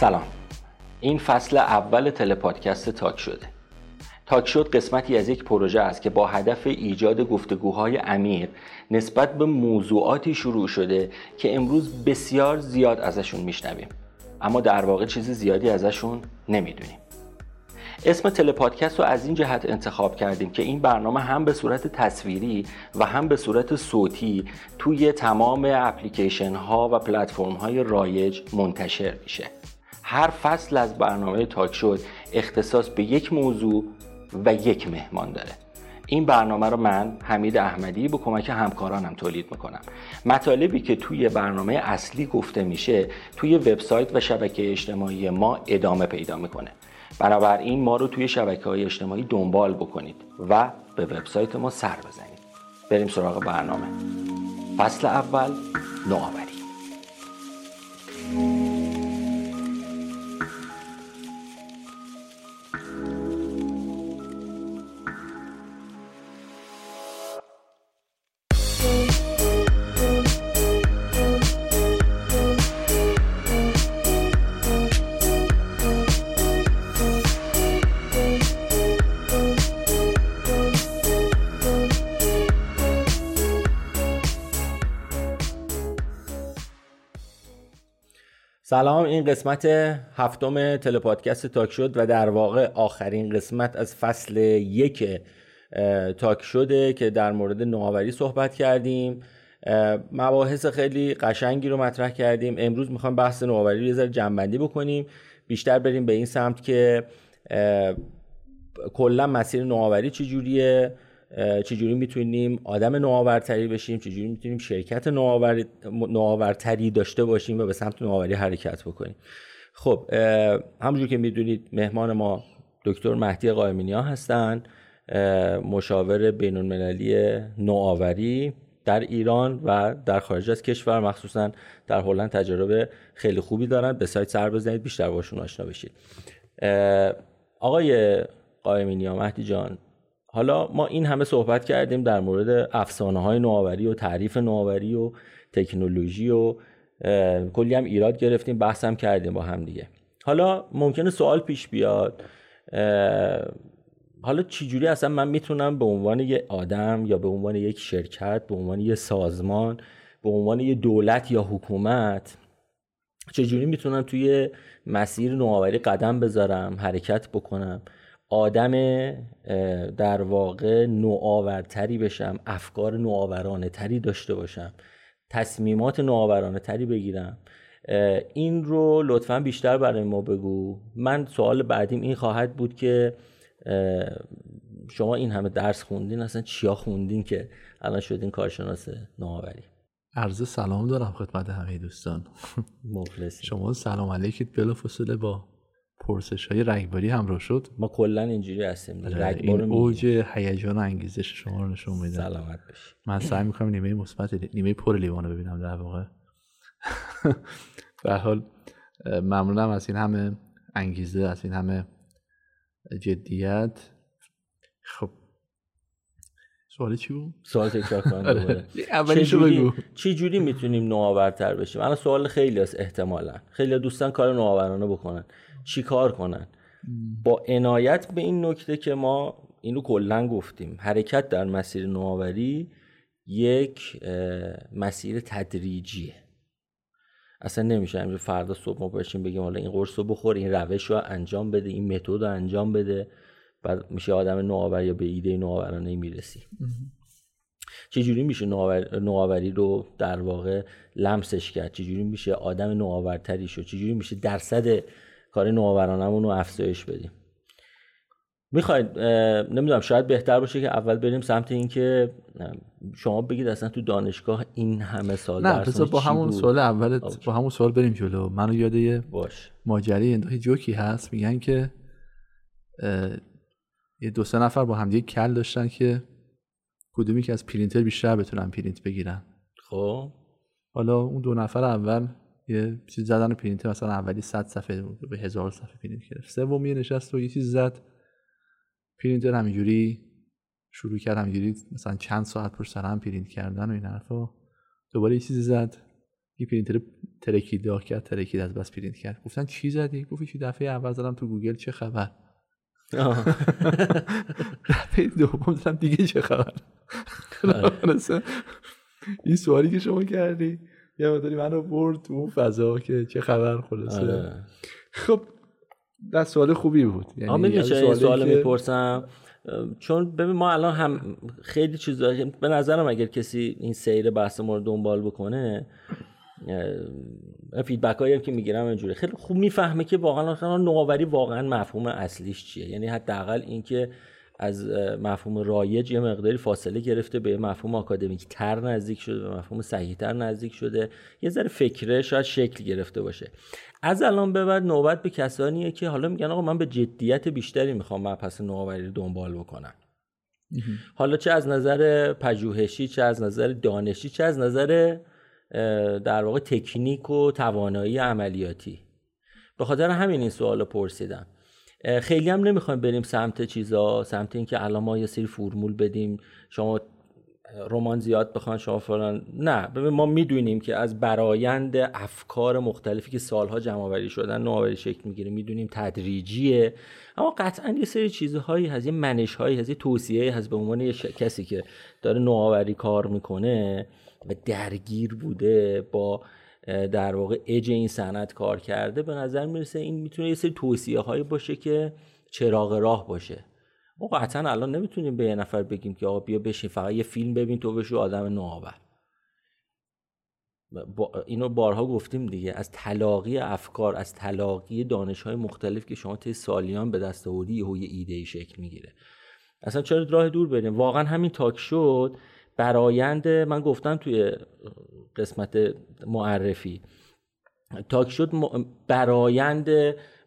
سلام. این فصل اول تلپادکست تاک شده. تاک شد قسمتی از یک پروژه است که با هدف ایجاد گفتگوهای عمیق نسبت به موضوعاتی شروع شده که امروز بسیار زیاد ازشون میشنویم. اما در واقع چیز زیادی ازشون نمی‌دونیم. اسم تلپادکست رو از این جهت انتخاب کردیم که این برنامه هم به صورت تصویری و هم به صورت صوتی توی تمام اپلیکیشن ها و پلتفرم های رایج منتشر میشه. هر فصل از برنامه تاک شد اختصاص به یک موضوع و یک مهمان داره. این برنامه رو من حمید احمدی با کمک همکارانم تولید می‌کنم. مطالبی که توی برنامه اصلی گفته میشه توی وبسایت و شبکه اجتماعی ما ادامه پیدا می‌کنه. بنابراین ما رو توی شبکه های اجتماعی دنبال بکنید و به وبسایت ما سر بزنید. بریم سراغ برنامه. فصل اول نوآوری. سلام این قسمت هفتم تلپادکست تاک شد و در واقع آخرین قسمت از فصل یک تاک شده که در مورد نوآوری صحبت کردیم. مباحث خیلی قشنگی رو مطرح کردیم. امروز می‌خوام بحث نوآوری رو یه ذره جنبندی بکنیم. بیشتر بریم به این سمت که کلا مسیر نوآوری چجوریه. چجوری می‌تونیم آدم نوآورتری بشیم چجوری می‌تونیم شرکت نوآورتری داشته باشیم و به سمت نوآوری حرکت بکنیم. خب همونجور که می‌دونید مهمان ما دکتر مهدی قائمینیا هستن. مشاور بین المللی نوآوری در ایران و در خارج از کشور مخصوصا در هلند تجربه خیلی خوبی دارن. به سایت سر بزنید بیشتر باشون آشنا بشید. آقای قائمینیا مهدی جان حالا ما این همه صحبت کردیم در مورد افسانه های نوآوری و تعریف نوآوری و تکنولوژی و کلی هم ایراد گرفتیم بحث هم کردیم با هم دیگه. حالا ممکنه سوال پیش بیاد حالا چجوری اصلا من می‌تونم به عنوان یه آدم یا به عنوان یک شرکت به عنوان یه سازمان به عنوان یه دولت یا حکومت چجوری می‌تونم توی مسیر نوآوری قدم بذارم حرکت بکنم؟ آدم در واقع نوآورتری بشم افکار نوآورانه تری داشته باشم تصمیمات نوآورانه تری بگیرم این رو لطفا بیشتر برای ما بگو. من سوال بعدیم این خواهد بود که شما این همه درس خوندین اصلا چیا خوندین که الان شدین کارشناس نوآوری؟ عرض سلام دارم خدمت همه دوستان. مخلصی شما سلام علیکید بلافاصله با پرسش های رگباری همراه شد. ما کلا اینجوری هستیم. رگبار این اوج هیجان و انگیزش شما رو نشون میده سلامت باشی. من سعی می‌کنم نیمه مثبت نیمه پر لیوان رو ببینم در واقع. به حال ممنونم از این همه انگیزه از این همه جدیت خب سوالی چی بود؟ سوال تکرار کنم آره. اولیشو بگو. چی جوری می‌تونیم نوآورتر بشیم؟ الان سوال خیلی است احتمالا. خیلی دوستان کار نوآورانه بکنن. چی کار کنن؟ با عنایت به این نکته که ما اینو کلا گفتیم حرکت در مسیر نوآوری یک مسیر تدریجیه. اصلا نمیشه همینجور فردا صبح ما باشیم بگیم حالا این قرص رو بخور این روش رو انجام بده این متد رو انجام بده. بعد میشه آدم نوآور یا به ایده نوآورانه می‌رسی چجوری میشه نوآوری رو در واقع لمسش کرد؟ چجوری میشه آدم نوآورتری شد چجوری میشه درصد کار نوآورانمون رو افزایش بدیم. می‌خواید نمی‌دونم شاید بهتر باشه که اول بریم سمت اینکه شما بگید اصلا تو دانشگاه این همه سال نه بذار با همون سوال اولت با همون سوال بریم جلو. منو یاد باش ماجری جوکی هست. میگن که یه دو سه نفر با هم دیگه کل داشتن که کدومی که از پرینتر بیشتر بتونن پرینت بگیرن. خب. حالا اون دو نفر اول یه چیز زدن پرینتر مثلا اولی 100 صفحه به هزار صفحه پرینت گرفت. سومی نشست و یه چیز زد. پرینتر همینجوری شروع کرد همینجوری مثلا چند ساعت پشت سر هم پرینت کردن و این حرفا. دوباره یه چیزی زد. یه پرینتر ترکید داغ کرد ترکید از بس پرینت کرد. گفتن چی زدی؟ گفت چی دفعه اول زدم تو گوگل چه خبر؟ دفعه دوم زدم دیگه چه خبر؟ این سوالی که شما کردی. یه مداری من رو برد تو اون فضا که چه خبر خلاصه. آره. خب در سوال خوبی بود. یعنی سوال می‌پرسم. چون ببین ما الان هم خیلی چیزا به نظرم اگر کسی این سیر بحث ما رو دنبال بکنه فیدبک هایی که می‌گیرم اینجوری خیلی خوب می‌فهمه که واقعا نوآوری واقعا مفهوم اصلیش چیه. یعنی حداقل اینکه از مفهوم رایج یه مقداری فاصله گرفته به مفهوم آکادمیک تر نزدیک شده به مفهوم صحیح تر نزدیک شده. یه ذره فکره شاید شکل گرفته باشه. از الان به بعد نوبت به کسانیه که حالا میگن آقا من به جدیت بیشتری می‌خوام مبحث نوآوری رو دنبال بکنم. حالا چه از نظر پژوهشی چه از نظر دانشی چه از نظر در واقع تکنیک و توانایی عملیاتی. به خاطر همین این سوال پرسیدم. خیلی هم نمی‌خوایم بریم سمت چیزا سمت اینکه الان ما یه سری فرمول بدیم شما رمان زیاد بخوان شما فلان. نه ببین ما می‌دونیم که از برایند افکار مختلفی که سالها جمع آوری شدن نوآوری شکل می‌گیره می‌دونیم تدریجیه. اما قطعا یه سری چیزهایی هست یه منش هایی هست یه توصیه هست به عنوان یه کسی که داره نوآوری کار می‌کنه و درگیر بوده با در واقع اج این صنعت کار کرده به نظر می‌رسه این می‌تونه یه سری توصیه هایی باشه که چراغ راه باشه. ما قطعا الان نمی‌تونیم به یه نفر بگیم که آقا بیا بشین فقط یه فیلم ببین تو بشو آدم نوآور. با اینو بارها گفتیم دیگه از تلاقی افکار از تلاقی دانش های مختلف که شما طی سالیان به دست آوردی یه ایده ای شکل می‌گیره. اصلا چرا راه دور بریم؟ واقعا همین تاک شد. برایند من گفتم توی قسمت معرفی. تاک شد برایند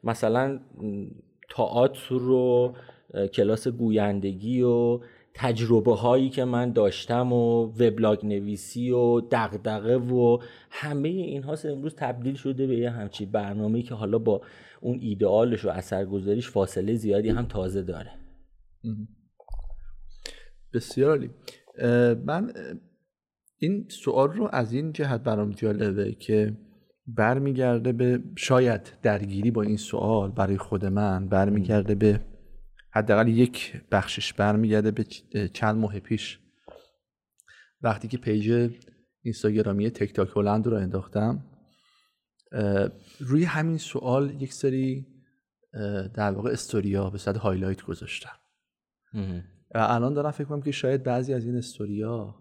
مثلا تئاتر رو کلاس گویندگی و تجربه هایی که من داشتم و وبلاگ نویسی و دغدغه و همه اینها امروز تبدیل شده به یه همچی برنامه که حالا با اون ایدئالش و اثرگذاریش فاصله زیادی هم تازه داره. بسیار عالی. من این سوال رو از این جهت برام جالبه که برمیگرده به شاید درگیری با این سوال برای خود من برمیگرده به حداقل یک بخشش برمیگرده به چند ماه پیش. وقتی که پیج اینستاگرامی تک تاک هلند رو انداختم روی همین سوال یک سری در واقع استوریا به صورت highlight گذاشتم. الان دارم فکر کنم که شاید بعضی از این استوریا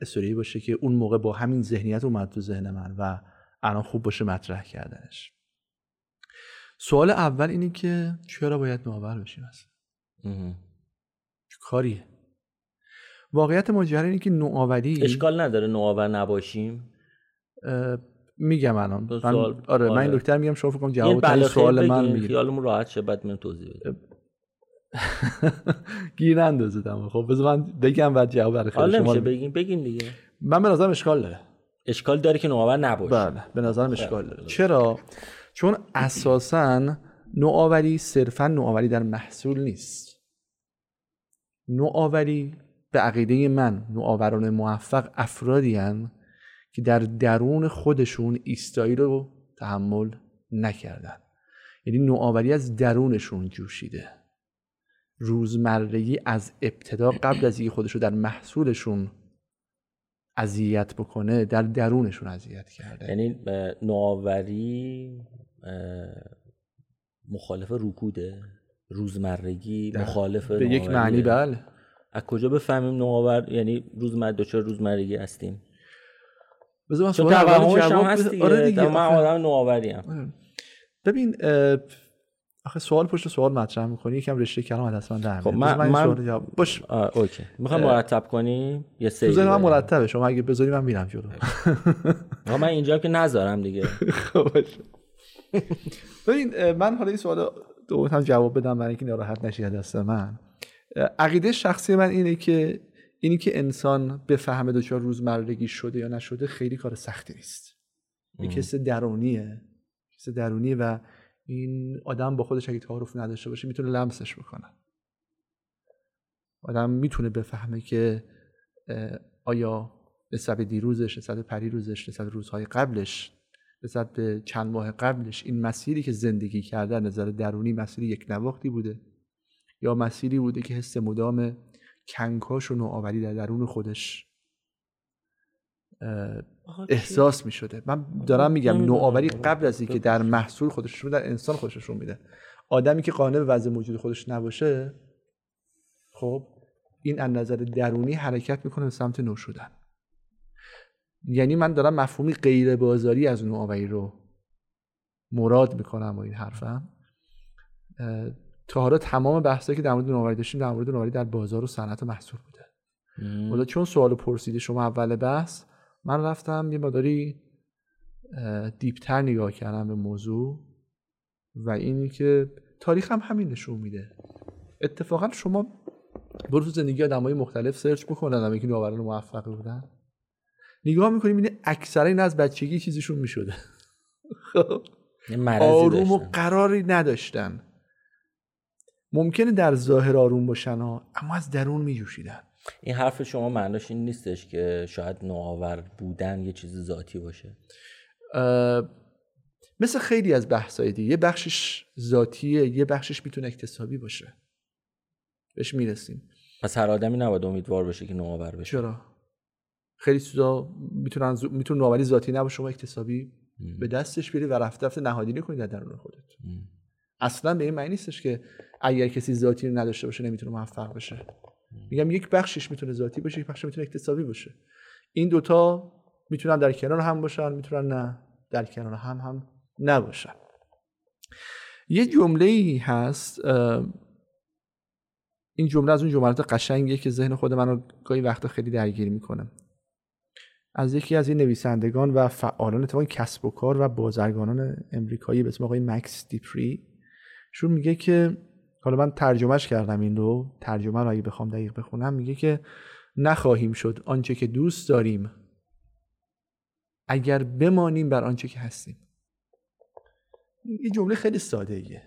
استوری باشه که اون موقع با همین ذهنیت اومد تو ذهن من و الان خوب باشه مطرح کردنش. سوال اول اینه که چرا باید نوآور بشیم اصلا؟ کاریه. واقعیت ماجرا اینه که نوآوری اشکال نداره نوآور نباشیم. میگم الان. من آره, آره من این آره. دکتر میگم شما فکر کنم جواب سوال من میگم خیالمون راحت شه بعد من توضیح بدم گیر اندازه خب بذار من بگم بعد جواب برای خیلی شما بگیم بگیم دیگه. من به نظرم اشکال داره اشکال داره که نوآور نباشه. بله به نظرم اشکال داره. چرا؟ چون اساسا نوآوری صرفا نوآوری در محصول نیست. نوآوری به عقیده من نوآوران موفق افرادی هن که در درون خودشون ایستایی رو تحمل نکردن. یعنی نوآوری از درونشون جوشیده. روزمرگی از ابتدا قبل از اینکه خودش رو در محصولشون اذیت بکنه در درونشون اذیت کرده. یعنی نوآوری مخالف رکوده روزمرگی مخالف به یک معنی بله. از کجا بفهمیم نوآور یعنی روزمره دچار روزمرگی هستیم؟ بذار من سوال اول جواب هست دیگه, آره دیگه. من آدم نوآوری آره. ببین آخه سوال پشت سوال مطرح می‌کنی یکم رشته کلام من در خب من, من, من... باش. اوکی. می‌خوام مرتب کنی؟ یه سری تو من مرتبه شما اگه بذاری من میرم جلو. من اینجا که نذارم دیگه. خب ببین من حالا این سوال دو هم جواب بدم برای اینکه ناراحت نشی دست من. عقیده شخصی من اینه که اینی که انسان بفهمه دچار روزمرگی شده یا نشده خیلی کار سختی نیست. این کس درونیه. کس درونیه و این آدم با خودش اگه تعارف نداشته باشه می‌تونه لمسش بکنه. آدم می‌تونه بفهمه که آیا نسبت دیروزش نسبت پریروزش نسبت روزهای قبلش نسبت به چند ماه قبلش این مسیری که زندگی کرده نظر درونی مسیری یک نواختی بوده؟ یا مسیری بوده که حس مدام کنکاش و نوآوری در درون خودش احساس می شده من دارم میگم نوآوری قبل از اینکه در محصول خودش رو در انسان خودش رو میده. آدمی که قانع به وضع موجود خودش نباشه خب این از نظر درونی حرکت می‌کنه به سمت نو شدن. یعنی من دارم مفهومی غیر بازاری از نوآوری رو مراد می‌کنم با این حرفم. تا حالا تمام بحثایی که در مورد نوآوری داشتیم در مورد نوآوری در بازار و صنعت و محصول بوده. حالا چون سوال پرسیده شما اول بحث من رفتم یه مداری دیپتر نگاه کردم به موضوع و اینی که تاریخ هم همین نشون میده. اتفاقا شما برو تو زندگی آدمای مختلف سرچ بکنن آدمایی که نوآوران موفق بودن. نگاه می‌کنیم اینه اکثرا این از بچگی چیزشون می‌شده. خب. آروم و قراری نداشتن. ممکنه در ظاهر آروم باشن ها اما از درون میجوشیدن. این حرف شما معناش این نیستش که شاید نوآور بودن یه چیز ذاتی باشه. مثل خیلی از بحثای دیگه یه بخشش ذاتیه یه بخشش می‌تونه اکتسابی باشه. بهش می‌رسیم. پس هر آدمی نباید امیدوار باشه که نوآور بشه. چرا؟ خیلی چیزا می‌تونن می‌تونه نوآوری ذاتی نباشه شما اکتسابی به دستش بیاری و رفته رفته نهادینه کنید در درون خودت. اصلا به این معنی نیستش که اگر کسی ذاتی رو نداشته باشه نمی‌تونه موفق بشه. میگم یک بخشش می‌تونه ذاتی باشه یک بخشش می‌تونه اکتسابی باشه. این دوتا می‌تونن در کنار هم باشن می‌تونن نه در کنار هم هم نباشن. یه جمله ای هست این جمله از اون جملات قشنگیه که ذهن خود منو گاهی وقتا خیلی درگیر می‌کنه. از یکی از این نویسندگان و فعالان اتفاقا کسب و کار و بازرگانان امریکایی به اسم آقای مکس دیپری شون میگه که حالا من ترجمهش کردم این رو. ترجمه رو اگه بخوام دقیق بخونم میگه که نخواهیم شد آنچه که دوست داریم اگر بمانیم بر آنچه که هستیم. یه جمله خیلی ساده ایه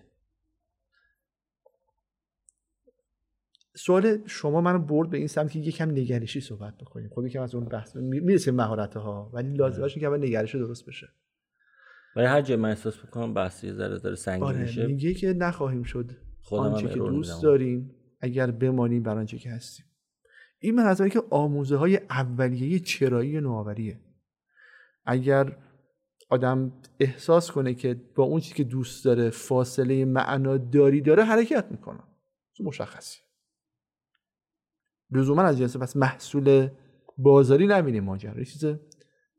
سوال شما منو برد به این سمت که یکم نگرشی صحبت بکنیم. خب یکم از اون بحث می‌رسیم مهارت ها ولی لازم باشه که اول نگرش درست بشه. ولی هر جای من احساس بکنم بحث یه ذره ذره سنگین آره میشه. میگه که نخواهیم شد آنچه که دوست داریم اگر بمانیم بر آنچه که هستیم. این من که آموزه های اولیه چرایی نوآوریه. اگر آدم احساس کنه که با اون چیزی که دوست داره فاصله معناداری داره حرکت می‌کنه. مشخصی لزوما از جنس پس محصول بازاری نبینیم ماجرا. چیز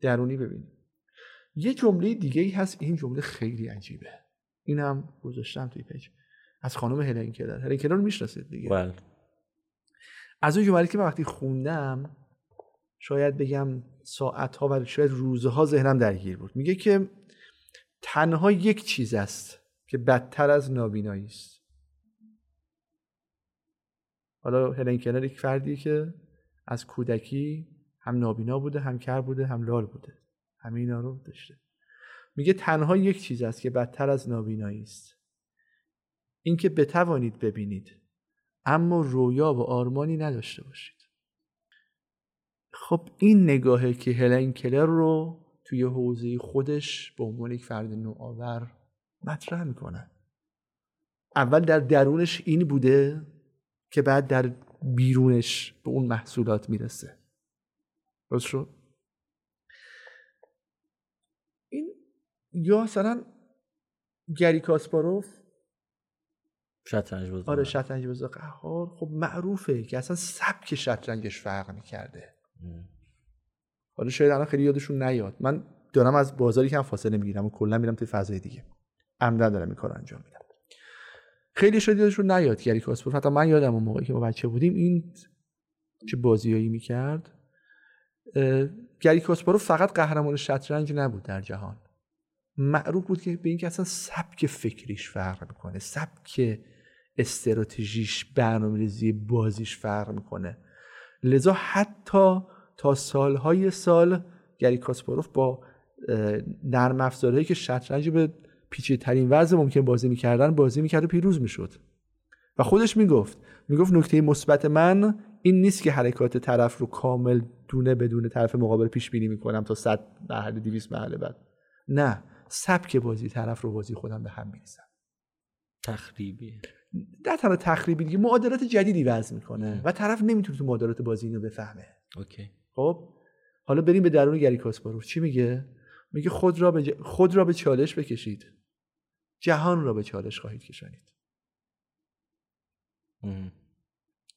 درونی ببینیم. یه جمله دیگه ای هست این جمله خیلی عجیبه. اینم گذاشتم توی پیج. از خانم هلن کلر. هلن کلر رو می‌شناسید دیگه. بله. از اون جمله که من وقتی خوندم شاید بگم ساعت ها و شاید روزها ذهنم درگیر بود. میگه که تنها یک چیز است که بدتر از نابینایی است. حالا هلن کلر یک فردی که از کودکی هم نابینا بوده هم کر بوده هم لال بوده. همه اینا رو داشته. میگه تنها یک چیز است که بدتر از نابینایی است. اینکه بتوانید ببینید. اما رویا و آرمانی نداشته باشید. خب این نگاهه که هلن کلر رو توی حوزه خودش به عنوان یک فرد نوآور مطرح می‌کنه. اول در درونش این بوده که بعد در بیرونش به اون محصولات می‌رسه. درست شد؟ این یا مثلا گری کاسپاروف شطرنج بازی آره شطرنج بازی قهار خب معروفه که اصلا سبک شطرنجش فرق می‌کرده. حالا شاید الان خیلی یادشون نیاد. من دارم از بازاری که هم فاصله می‌گیرم و کلا میرم توی فضای دیگه. عمدن دارم این کار انجام میدم. خیلی شاید یادشون نیاد گری کاسپاروف حتی من یادم اون موقعی که ما بچه بودیم این چه بازیایی می‌کرد. گری کاسپاروف فقط قهرمان شطرنج نبود در جهان. معروف بود که به اینکه اصلا سبک فکریش فرق می‌کنه. سبک استراتژیش برنامه‌ریزی بازیش فرق می‌کنه. لذا حتی تا سالهای سال گری کاسپاروف با نرم افزارهایی که شطرنج به پیچیده ترین وضع ممکن بازی می‌کردن بازی می‌کرد و پیروز می‌شد. و خودش می‌گفت می‌گفت نکته مثبت من این نیست که حرکات طرف رو کامل دونه بدون طرف مقابل پیش بینی می‌کنم تا 100 مرحله 200 مرحله بعد. نه سبک بازی طرف رو بازی خودم به هم میریزم. تخریبی در تنها تخریبی دیگه معادلات جدیدی وضع می‌کنه و طرف نمی‌تونه تو معادلات بازی اینو بفهمه. اوکی. خب؟ حالا بریم به درون گری کاسپاروف. چی میگه؟ میگه خود را به, ج... خود را به چالش بکشید. جهان را به چالش خواهید کشانید.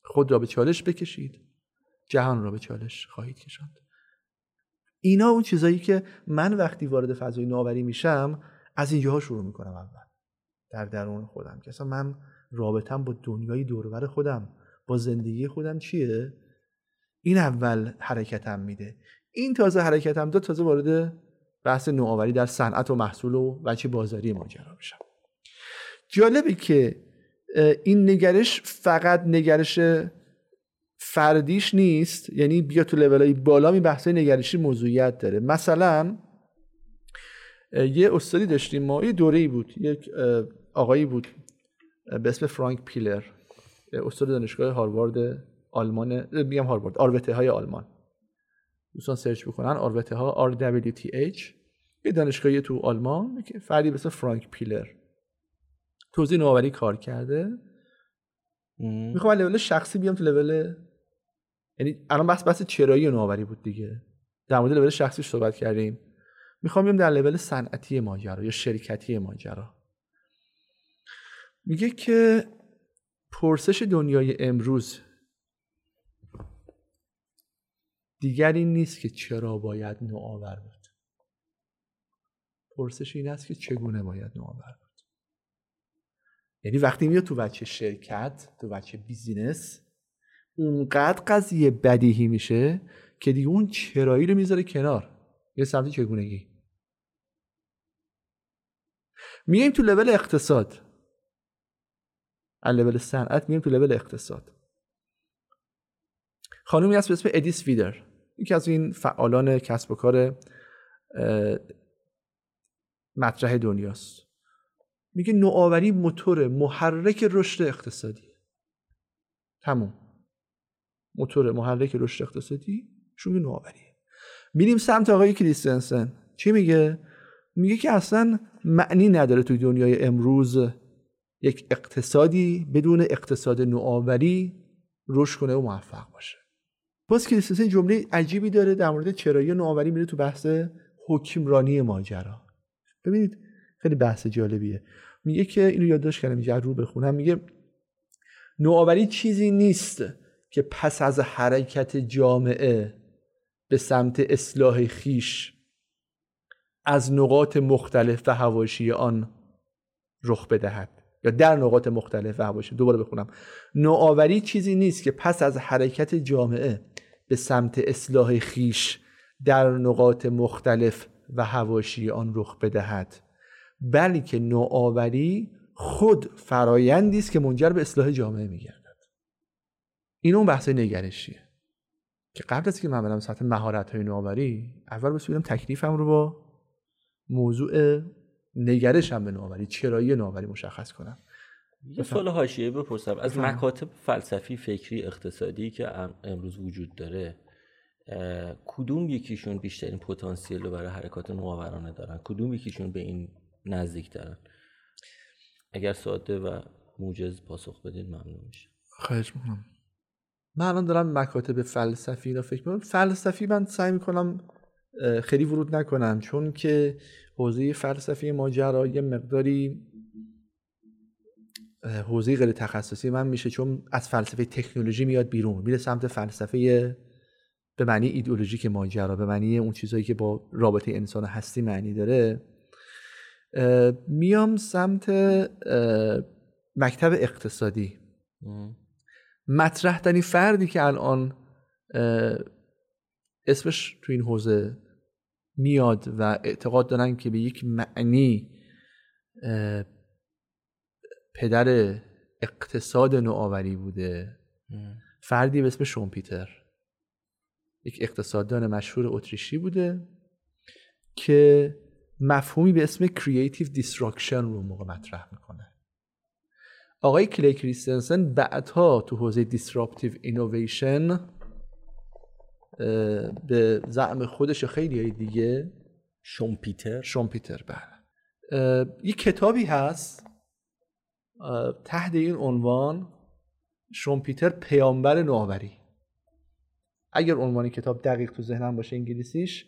خود را به چالش بکشید. جهان را به چالش خواهید کشاند. اینا اون چیزایی که من وقتی وارد فضای نوآوری میشم از اینجاها شروع می‌کنم اول. در درون خودم. که اصلا من رابطم با دنیای دورور خودم با زندگی خودم چیه؟ این اول حرکتم میده. این تازه حرکتم دو تازه وارد بحث نوآوری در صنعت و محصول و وجه بازاری ماجرا میشم. جالبه که این نگرش فقط نگرش فردیش نیست یعنی بیا تو های بالا می بحث نگرشی موضوعیت داره. مثلا یه استادی داشتیم ما یه دوره ای بود یک آقایی بود به اسم فرانک پیلر استاد دانشگاه هاروارد آلمان میگم هاروارد آروته های آلمان. دوستان سرچ بکنن آروته ها RWTH یه دانشگاهی تو آلمان که فردی به اسم فرانک پیلر. توضیح نوآوری کار کرده. می‌خوام لول شخصی بیام تو لول یعنی الان بحث بحث چرایی نوآوری بود دیگه. در مورد لول شخصیش صحبت کردیم. می‌خوام بیام در لول صنعتی ماجرا یا شرکتی ماجرا. میگه که پرسش دنیای امروز دیگر این نیست که چرا باید نوآور بود. پرسش این است که چگونه باید نوآور بود. یعنی وقتی میاد تو بچه شرکت تو بچه بیزینس اونقدر قضیه بدیهی میشه که دیگه اون چرایی رو می‌ذاره کنار. یه سمت چگونگی؟ میایم تو لول اقتصاد. از لول صنعت میایم تو لول اقتصاد. خانومی هست به اسم ادیس ویدر. یکی از این فعالان کسب و کار مطرح دنیاست. میگه نوآوری موتور محرک رشد اقتصادی. تموم. موتور محرک رشد اقتصادی شون نوآوریه. میریم سمت آقای کریستنسن. چی میگه؟ میگه که اصلا معنی نداره توی دنیای امروز یک اقتصادی بدون اقتصاد نوآوری رشد کنه و موفق باشه. باز کریستنسن جمله عجیبی داره در مورد چرایی نوآوری میره تو بحث حکمرانی ماجرا. ببینید خیلی بحث جالبیه. میگه که اینو یادداشت کردم اینجا رو بخونم میگه نوآوری چیزی نیست که پس از حرکت جامعه به سمت اصلاح خیش از نقاط مختلف و حواشی آن رخ بدهد. یا در نقاط مختلف و حواشی دوباره بخونم. نوآوری چیزی نیست که پس از حرکت جامعه به سمت اصلاح خیش در نقاط مختلف و حواشی آن رخ بدهد بلکه نوآوری خود فرایندی است که منجر به اصلاح جامعه میگردد. این اون بحث نگرشیه. که قبل از که من برم سطح مهارت های نوآوری اول بسیارم تکلیفم رو با موضوع نگرشم به نوآوری چرایی نوآوری مشخص کنم. یه سوال حاشیه بپرسم. از مکاتب فلسفی فکری اقتصادی که امروز وجود داره کدوم یکیشون بیشترین پتانسیل رو برای حرکات نوآورانه دارن؟ کدوم یکیشون به این نزدیک دارن؟ اگر ساده و موجز پاسخ بدین ممنون میشه خواهش می‌کنم. من الان دارم مکاتب فلسفی رو فکر می‌کنم. فلسفی من سعی می‌کنم خیلی ورود نکنم چون که حوزه فلسفی ماجرا یه مقداری حوزه غیر تخصصی من میشه چون از فلسفه تکنولوژی میاد بیرون میره سمت فلسفه به معنی ایدئولوژیک ماجرا به معنی اون چیزهایی که با رابطه انسان هستی معنی داره. میام سمت مکتب اقتصادی. مطرح فردی که الان اسمش تو این حوزه میاد و اعتقاد دارن که به یک معنی پدر اقتصاد نوآوری بوده. فردی به اسم شومپیتر یک اقتصاددان مشهور اتریشی بوده که مفهومی به اسم Creative Destruction رو موقع مطرح می‌کنه. آقای کلی کریستنسن بعدها تو حوزه Disruptive اه، به زعم خودش خیلی های دیگه. شومپیتر شومپیتر بله. یه کتابی هست تحت این عنوان شومپیتر پیامبر نوآوری. اگر عنوان کتاب دقیق تو ذهنم باشه انگلیسیش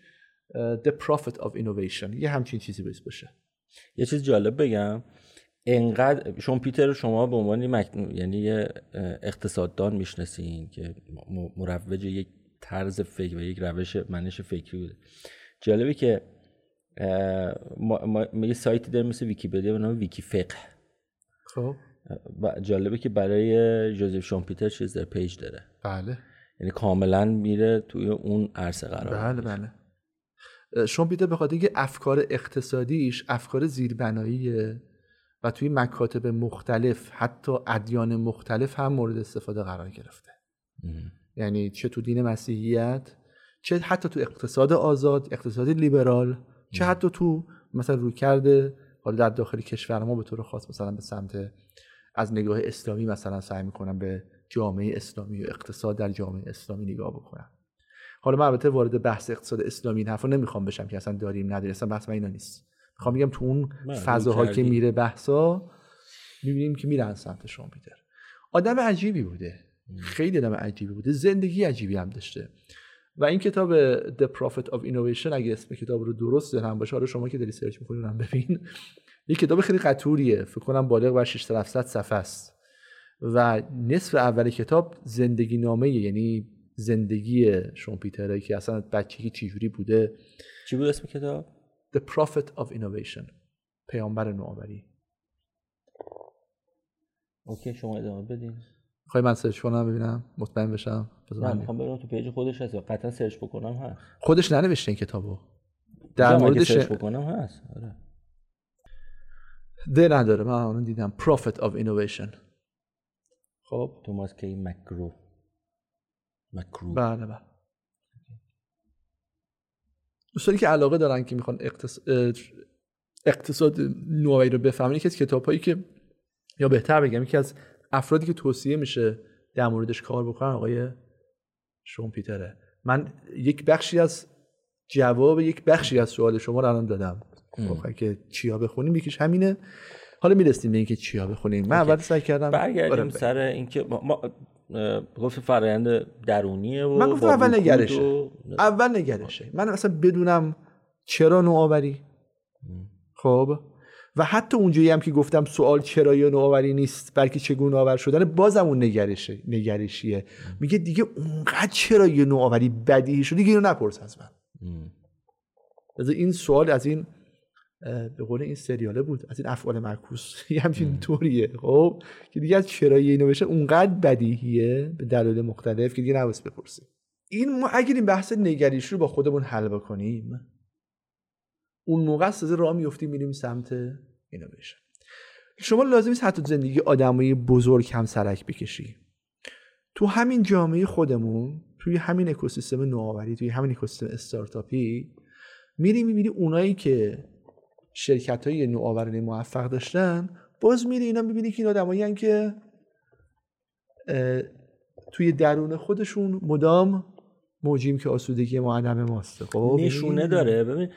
The Prophet of Innovation. یه همچین چیزی بایست باشه. یه چیز جالب بگم. انقدر شومپیتر رو شما به عنوان مک- یعنی یه اقتصاددان می‌شناسین که مروج یک طرز فکر و یک روش منش فکری بوده. جالبه که ما, ما, ما یه سایتی داریم مثل ویکیپدیا به نام ویکی فقه خب جالبه که برای جوزف شومپیتر چیز در page داره. بله. یعنی کاملا میره توی اون عرصه قرار. بله بله. اه، شومپیتر به خاطر اینکه افکار اقتصادیش افکار زیربناییه و توی مکاتب مختلف حتی ادیان مختلف هم مورد استفاده قرار گرفته. یعنی چه تو دین مسیحیت چه حتی تو اقتصاد آزاد اقتصاد لیبرال چه حتی تو مثلا روی کرده حالا در داخل کشور ما به طور خاص مثلا به سمت از نگاه اسلامی مثلا سعی می‌کنم به جامعه اسلامی و اقتصاد در جامعه اسلامی نگاه بکنم. حالا من البته وارد بحث اقتصاد اسلامی این حرفا نمی‌خوام بشم که اصلا داریم نداریم اصلا بحث من اینا نیست. می‌خوام بگم تو اون فضاها که. میره بحثا می‌بینیم که میرن سمت شامپیتر آدم عجیبی بوده. خیلی آدم عجیبی بوده. زندگی عجیبی هم داشته. و این کتاب The Prophet of Innovation اگه اسم کتاب رو درست ذهنم باشه حالا شما که داری سرچ می‌کنی هم ببین. یه کتاب خیلی قطوریه. فکر کنم بالغ بر 6700 صفحه است. و نصف اول کتاب زندگی نامه یعنی زندگی شومپیتره که اصلا بچگی چجوری بوده. چی بود اسم کتاب؟ The Prophet of Innovation. پیامبر نوآوری. okay شما ادامه بدین. خواهی من search کنم ببینم؟ مطمئن بشم؟ من- می‌خوام برم تو page خودش هست قطعا search بکنم هست. خودش ننوشته این کتابو. در موردش search بکنم هست آره. ده نداره من اون دیدم Prophet of Innovation. خب توماس کی مکرو. مکرو. بله بله. دوستانی که علاقه دارن که می‌خوان اقتص... اقتصاد نوآوری رو بفهمن یکی از کتابایی که یا بهتر بگم یکی از افرادی که توصیه میشه در موردش کار بکنن آقای شون پیتره. من یک بخشی از جواب یک بخشی از سوال شما رو الان دادم. خب که چیا بخونیم یکیش همینه. حالا می‌رسیم به اینکه چیا بخونیم. من اول سعی کردم برگردیم آره، سر اینکه ما, ما گفت فرایند درونیه و من گفتم اول نگرشه. و- اول نگرشه. من اصلا بدونم چرا نوآوری. خب؟ و حتی اونجایی هم که گفتم سوال چرا یا نوآوری نیست بلکه چگونه نوآور شدن بازم اون نگرشه نگرشیه. میگه دیگه اونقدر چرا یه نوآوری بدیهی شد. دیگه اینو نپرس از من. از این سوال از این به قول این سریاله بود از این افعال معکوس. یه همچین طوریه. خب؟ که دیگه از چرایی اینو بشه اونقدر بدیهیه به دلایل مختلف که دیگه نباید بپرسیم. این ما اگر این بحث نگریش رو با خودمون حل بکنیم اون موقع تازه راه میفتیم میریم سمت اینویشن. شما لازم نیست حتی زندگی آدمای بزرگ هم سرک بکشی. تو همین جامعه خودمون توی همین اکوسیستم نوآوری توی همین اکوسیستم استارتاپی میری می‌بینی اونایی که شرکت های نوآورانه موفق داشتن باز میری اینا می‌بینی که این آدمایی که توی درون خودشون مدام موجیم که آسودگی ما عدم ماست. خب نشونه داره. ببین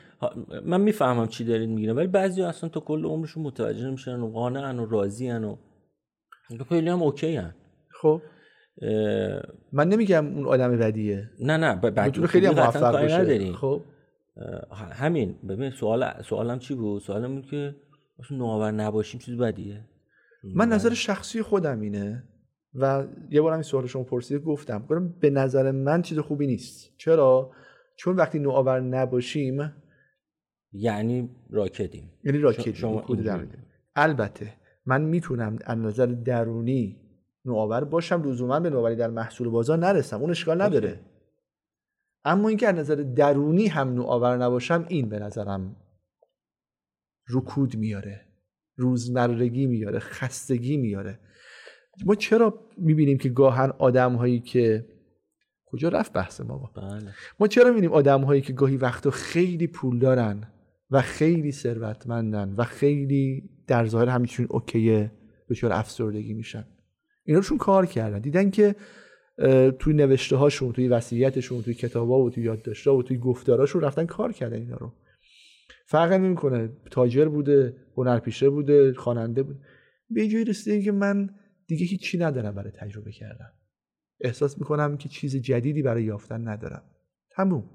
من می‌فهمم چی دارید میگین ولی بعضی اصلا تا کل عمرشون متوجه نمیشن و قانعن و راضیان و خیلی هم اوکی هن. خب. اه، من نمیگم اون آدم بدیه. نه نه بعد خیلی هم موفق باشه. خب. همین. ببین سوال سوالم چی بود؟ سوالم بود که اصلا نوآور نباشیم چیز بدیه. من نظر شخصی خودم اینه. و یه بارم این سوال شما پرسید گفتم. گفتم به نظر من چیز خوبی نیست. چرا؟ چون وقتی نوآور نباشیم یعنی راکدیم. یعنی راکت شما. البته من می‌تونم از نظر درونی نوآور باشم لزوما به نوآوری در محصول بازار نرسم. اون اشکال نداره. اما اینکه از نظر درونی هم نوآور نباشم این به نظرم رکود میاره. روزمرگی میاره. خستگی میاره. ما چرا می‌بینیم که گاهن آدم هایی که کجا رفت بحث ما؟ با؟ بله. ما چرا می‌بینیم آدم هایی که گاهی وقتا خیلی پول دارن و خیلی ثروتمندن و خیلی در ظاهر همینچون اوکیه دچار افسردگی میشن؟ اینا روشون کار کردن. دیدن که توی نوشته هاشون توی وصیتشون توی کتابا و توی یادداشت‌ها و توی گفتاراشون رفتن کار کردن اینا رو. فرق نمی‌کنه. تاجر بوده هنرپیشه بوده خواننده بود به جایی رسیده که من دیگه هیچی ندارم برای تجربه کردن. احساس می‌کنم که چیز جدیدی برای یافتن ندارم. تموم.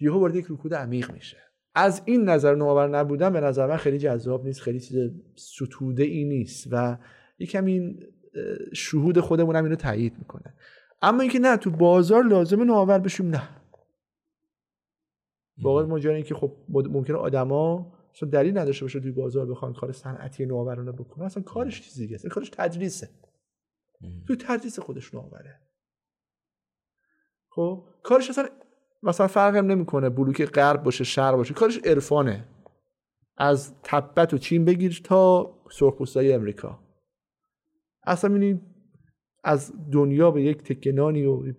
یهو وارد یک رکود عمیق میشه. از این نظر نوآور نبودن به نظر من خیلی جذاب نیست خیلی چیز ستوده ای نیست و یکم این شهود خودمون هم اینو تایید می‌کنه. اما اینکه نه تو بازار لازم نوآور بشیم نه. واقعا ماجرا که خب ممکنه آدما اصلا دلیل نداشته باشه توی بازار بخوان کار صنعتی نوآورانه بکنه اصلا کارش چیز دیگه است کارش تدریسه. تو تدریس خودش نوآوره. خب؟ کارش اصلا مثلا فرق هم نمی‌کنه بلوک غرب باشه شرق باشه. کارش عرفانه. از تبت و چین بگیر تا سرخپوستای امریکا اصلا می‌بینی از دنیا به یک تکنانی و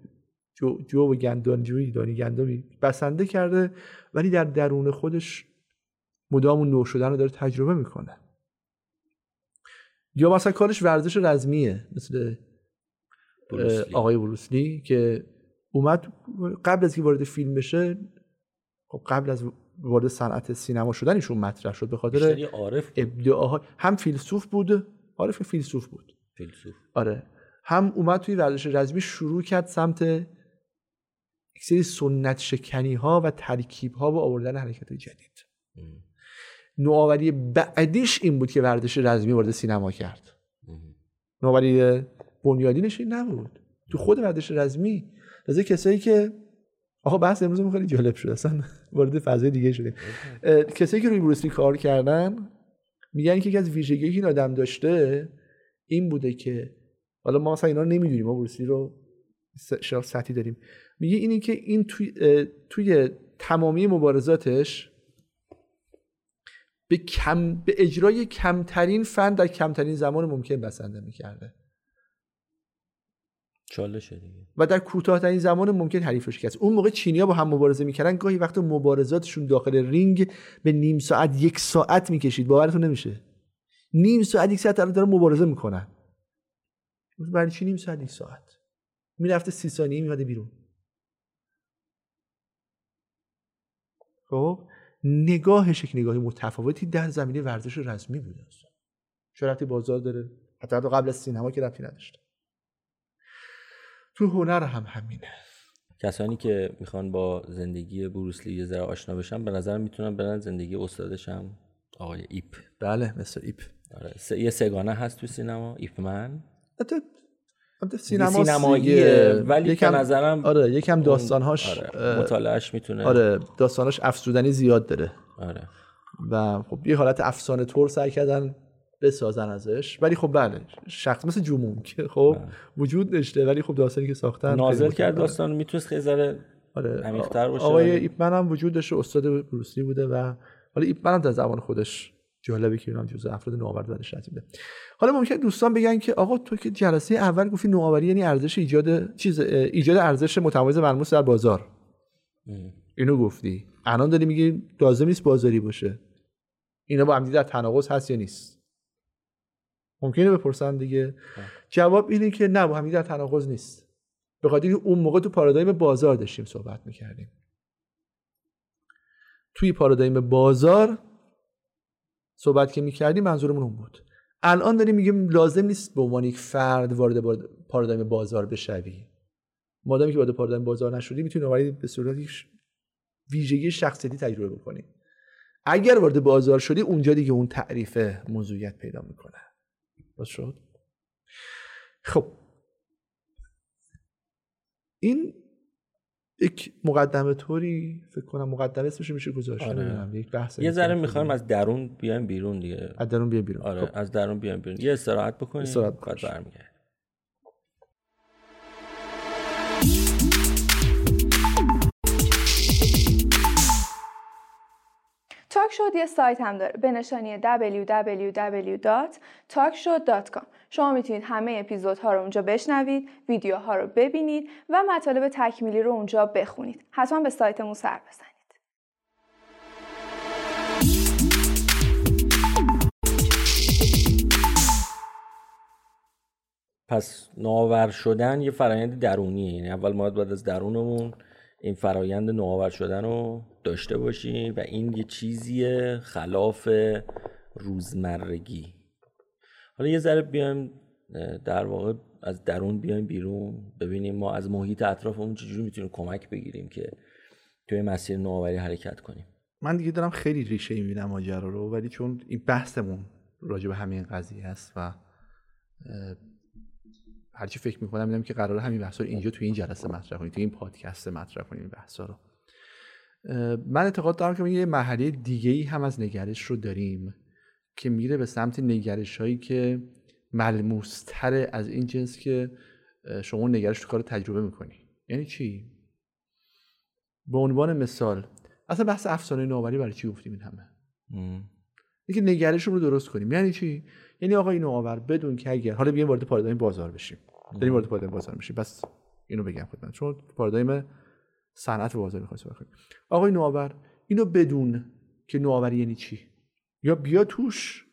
جو, جو و گندانجویی دانی گندمی بسنده کرده ولی در درون خودش مدام نو شدن رو داره تجربه می‌کنه. یا مثلا کارش ورزش رزمیه مثل آقای بروسلی که اومد قبل از که وارد فیلم بشه خب قبل از وارد صنعت سینما شدنشون مطرح شد به خاطر ابداعها. هم فیلسوف بود عارف فیلسوف بود. فیلسوف. آره. هم اومد توی ورزش رزمی شروع کرد سمت یک سری سنت شکنی ها و ترکیب ها و آوردن حرکت جدید. نوآوری بعدیش این بود که ورزش رزمی وارد سینما کرد. نوآوری بنیادینش این نبود. تو خود ورزش رزمی از کسایی که آقا بحث امروز خیلی جالب شد. اصلا وارد فضای دیگه شدیم. کسایی که روی بروسلی کار کردن میگن که یکی از ویژگی که این آدم داشته این بوده که حالا ما مثلا اینا رو نمی‌دونیم ما بروسلی رو سطحی داریم. میگه اینی که این توی, توی تمامی مبارزاتش به, کم، به اجرای کمترین فن در کمترین زمان ممکن بسنده می‌کرده. چالشه دیگه. و در کوتاهترین زمان ممکن حریف شکست اون موقع چینیا با هم مبارزه می‌کردن گاهی وقت مبارزاتشون داخل رینگ به نیم ساعت یک ساعت می‌کشید. باورتون نمیشه؟ نیم ساعت یک ساعت داره مبارزه می‌کنن. برای چی نیم ساعت یک ساعت؟ می‌رفته سی ثانیه میاد بیرون. خب؟ نگاهش یک نگاهی متفاوتی در زمینه ورزش رسمی بوده چه بازار داره؟ حتی قبل از سینما که رفتی نداشته. تو هنر هم همینه. کسانی که می‌خوان با زندگی بروسلی یه ذره آشنا بشن به نظر می‌تونن برن زندگی استادش هم آقای ایپ. بله مثل ایپ. آره. یه سگانه هست تو سینما ایپ من سینما سینماییه ولی یکم نظرم آره یکم داستانهاش آره. مطالعهش می‌تونه آره داستانهاش افزودنی زیاد داره آره و خب یه حالت افسانه طور سعی کردن بسازن ازش ولی خب بله شخص مثل جمون که خب بله. وجود داشته ولی خب داستانی که ساختن نازل کرد داستان می‌تونست خیلی ذره آره عمیق‌تر باشه آقای ایپمن هم وجود داشته استاد بروسلی بوده و حالا ایپمن هم در زبان خودش جالبه که اینا جزء افراد نوآور درش بوده حالا ممکن دوستان بگن که آقا تو که جلسه اول گفتی نوآوری یعنی ارزش ایجاد چیز ایجاد ارزش متمایز ملموس در بازار. اینو گفتی. الان داری میگی لازم نیست بازاری باشه. اینا با هم در تناقض هست یا نیست؟ ممکنه بپرسن دیگه. جواب اینه که نه با در تناقض نیست. به خاطر اون موقع تو پارادایم بازار داشتیم صحبت می‌کردیم. توی پارادایم بازار صحبت که می‌کردیم منظورمون اون بود. الان داریم میگیم لازم نیست به عنوان یک فرد وارد پارادایم بازار بشوی. مادامی که وارد پارادایم بازار نشدی می‌تونی وارد به صورت ویژگی شخصیتی تجربه بکنی. اگر وارد بازار شدی اونجا دیگه اون تعریف موضوعیت پیدا می‌کنه. باز شد؟ خب. این یک مقدمه طوری فکر کنم مقدمه اسمش میشه گذاشت آره. یک بحث یه ذره می‌خوایم از درون بیایم بیرون دیگه. از درون بیایم بیرون. آره خب. از درون بیایم بیرون. یه استراحت بکنیم استراحت بعد برمیگردیم. تاک شد یه سایت هم داره. به نشانی www.talkshow.com شما می‌تونید همه اپیزودها رو اونجا بشنوید ویدیوها رو ببینید و مطالب تکمیلی رو اونجا بخونید. حتما به سایتمون سر بزنید. پس نوآور شدن یه فرایند درونیه. یعنی اول ما باید از درونمون این فرایند نوآور شدن رو داشته باشیم و این یه چیزیه خلاف روزمرگی. حالا یه ذره بیایم در واقع از درون بیایم بیرون ببینیم ما از محیط اطرافمون چجوری می‌تونیم کمک بگیریم که توی مسیر نوآوری حرکت کنیم. من دیگه دارم خیلی ریشه می‌بینم ماجرا رو ولی چون این بحثمون راجع به همین قضیه است و هرچی فکر می‌کنم میدم که قرار همین بحثا رو اینجا توی این جلسه مطرح کنیم توی این پادکست مطرح کنیم این بحثا رو. من اعتقاد دارم که یه مرحله دیگه ای هم از نگرش رو داریم. که میره به سمت نگرش هایی که ملموستر از این جنس که شما نگرش تو کار تجربه می‌کنی. یعنی چی؟ به عنوان مثال اصلا بحث افسانه نوآوری برای چی گفتیم این همه؟ اینکه نگرشون رو درست کنیم. یعنی چی؟ یعنی آقا این نوآور بدون که اگر حالا بیایم وارد پارادایم بازار بشیم. داریم وارد پارادایم بازار میشیم. بس اینو بگم خدمت. چون پارادایم صنعت بازار می‌خوایم صحبت کنیم. آقای نوآور اینو بدون که نوآوری یعنی چی؟ یا بیا توش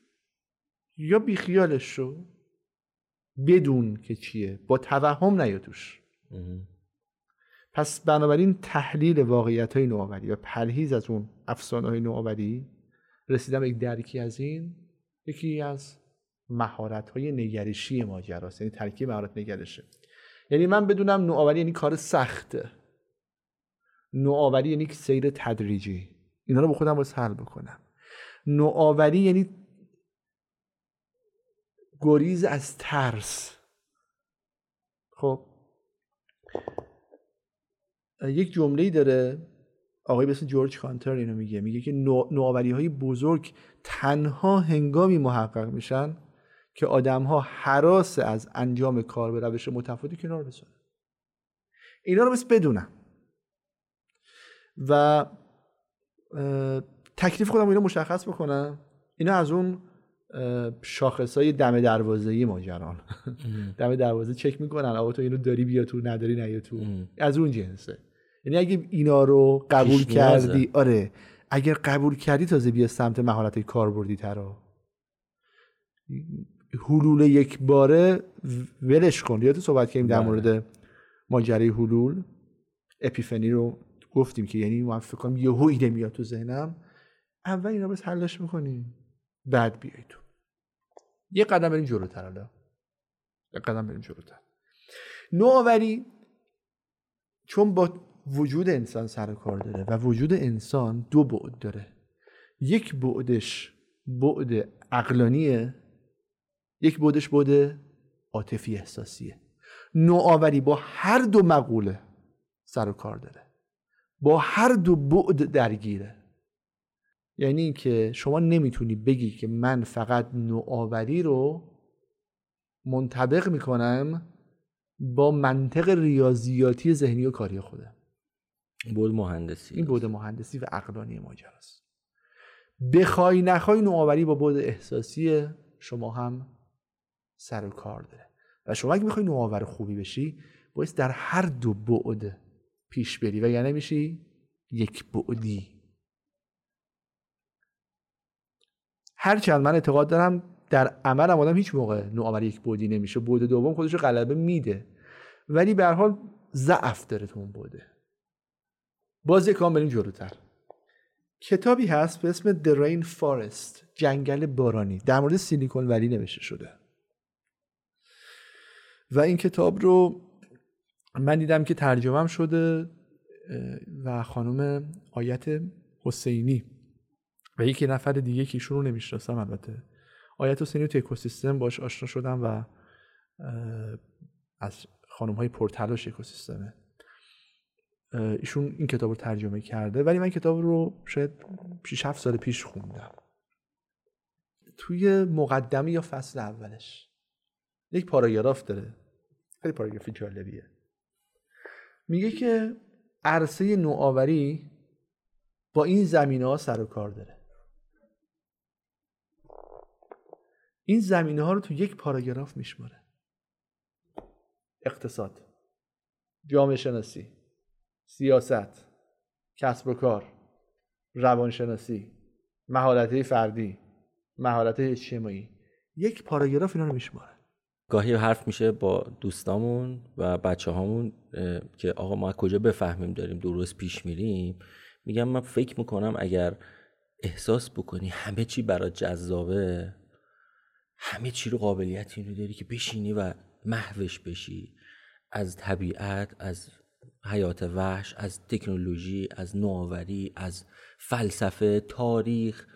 یا بیخیالش شو. بدون که چیه با توهم نیا توش. پس بنابراین تحلیل واقعیت های نوآوری و پرهیز از اون افسانه های نوآوری رسیدم یک درکی از این یکی از مهارت های نگرشی ماجراست یعنی ترکیب مهارت نگرشه. یعنی من بدونم نوآوری یعنی کار سخته. نوآوری یعنی سیر تدریجی. اینا رو به خودم باید حل بکنم. نوآوری یعنی گریز از ترس. خب. یک جمله داره آقای بسیار جورج کانتر اینو میگه میگه که نوآوری های بزرگ تنها هنگامی محقق میشن که آدم ها حراس از انجام کار به روش متفاوتی کنار بذارن. اینا رو بس بدونم. و تکلیف خودم اینا مشخص بکنم. اینا از اون شاخص های دم دروازه ای ماجران دم دروازه چک می‌کنن. آقا تو اینو داری بیا تو نداری نیا تو. از اون جنسه. یعنی اگه اینا رو قبول کردی آره. اگر قبول کردی تازه بیا سمت مهارت کاربردی ترا حلول یک باره ولش کن. یادت صحبت کردیم در بله. مورد ماجرای حلول؟ اپیفنی رو گفتیم که یعنی من فکر کنم یهو ایده میاد تو ذهنم. اول اینا بس حلش می‌کنیم بعد بیای تو. یه قدم بریم جلوتر حالا. یه قدم بریم جلوتر. نوآوری چون با وجود انسان سر کار داره و وجود انسان دو بعد داره. یک بعدش بعد عقلانیه یک بعدش بعد عاطفی احساسیه. نوآوری با هر دو مقوله سر و کار داره. با هر دو بعد درگیره. یعنی اینکه شما نمی‌تونی بگی که من فقط نوآوری رو منطبق می‌کنم با منطق ریاضیاتی ذهنی و کاری خودم. بود مهندسی. این بود مهندسی و عقلانی ماجراست. بخوای نخوای نوآوری با بود احساسی شما هم سر و کار داره. و شما اگه می‌خوای نوآور خوبی بشی باید در هر دو بعد پیش بری. و یعنی میشی یک بعدی. هرچند من اعتقاد دارم در عملم آدم هیچ موقع نوآوری یک بعدی نمیشه. بعد دوم خودش رو غلبه میده. ولی به هر حال ضعف داره تو اون بوده. باز یک بریم جلوتر. کتابی هست به اسم The Rain Forest جنگل بارانی. در مورد سیلیکون ولی نوشته شده. و این کتاب رو من دیدم که ترجمهم شده و خانم آیت حسینی. و یکی نفر دیگه که ایشون رو نمی‌شناسم البته. آیت حسینی تو اکوسیستم باش آشنا شدم و از خانم های پرتلاش اکوسیستمه. ایشون این کتاب رو ترجمه کرده ولی من کتاب رو شاید 6 7 سال پیش خوندم. توی مقدمه یا فصل اولش. یک پاراگراف داره. خیلی پاراگرافی جالبیه. میگه که عرصه نوآوری با این زمینه ها سر و کار داره. این زمینه ها رو تو یک پاراگراف میشماره. اقتصاد جامعه شناسی سیاست کسب و کار روانشناسی مهارت فردی مهارت اجتماعی. یک پاراگراف اینا رو میشماره. گاهی حرف میشه با دوستامون و بچه هامون که آقا ما کجا بفهمیم داریم درست پیش میریم؟ میگم من فکر می‌کنم اگر احساس بکنی همه چی برات جذابه همه چی رو قابلیت این رو داری که بشینی و محوش بشی. از طبیعت از حیات وحش از تکنولوژی از نوآوری از فلسفه تاریخ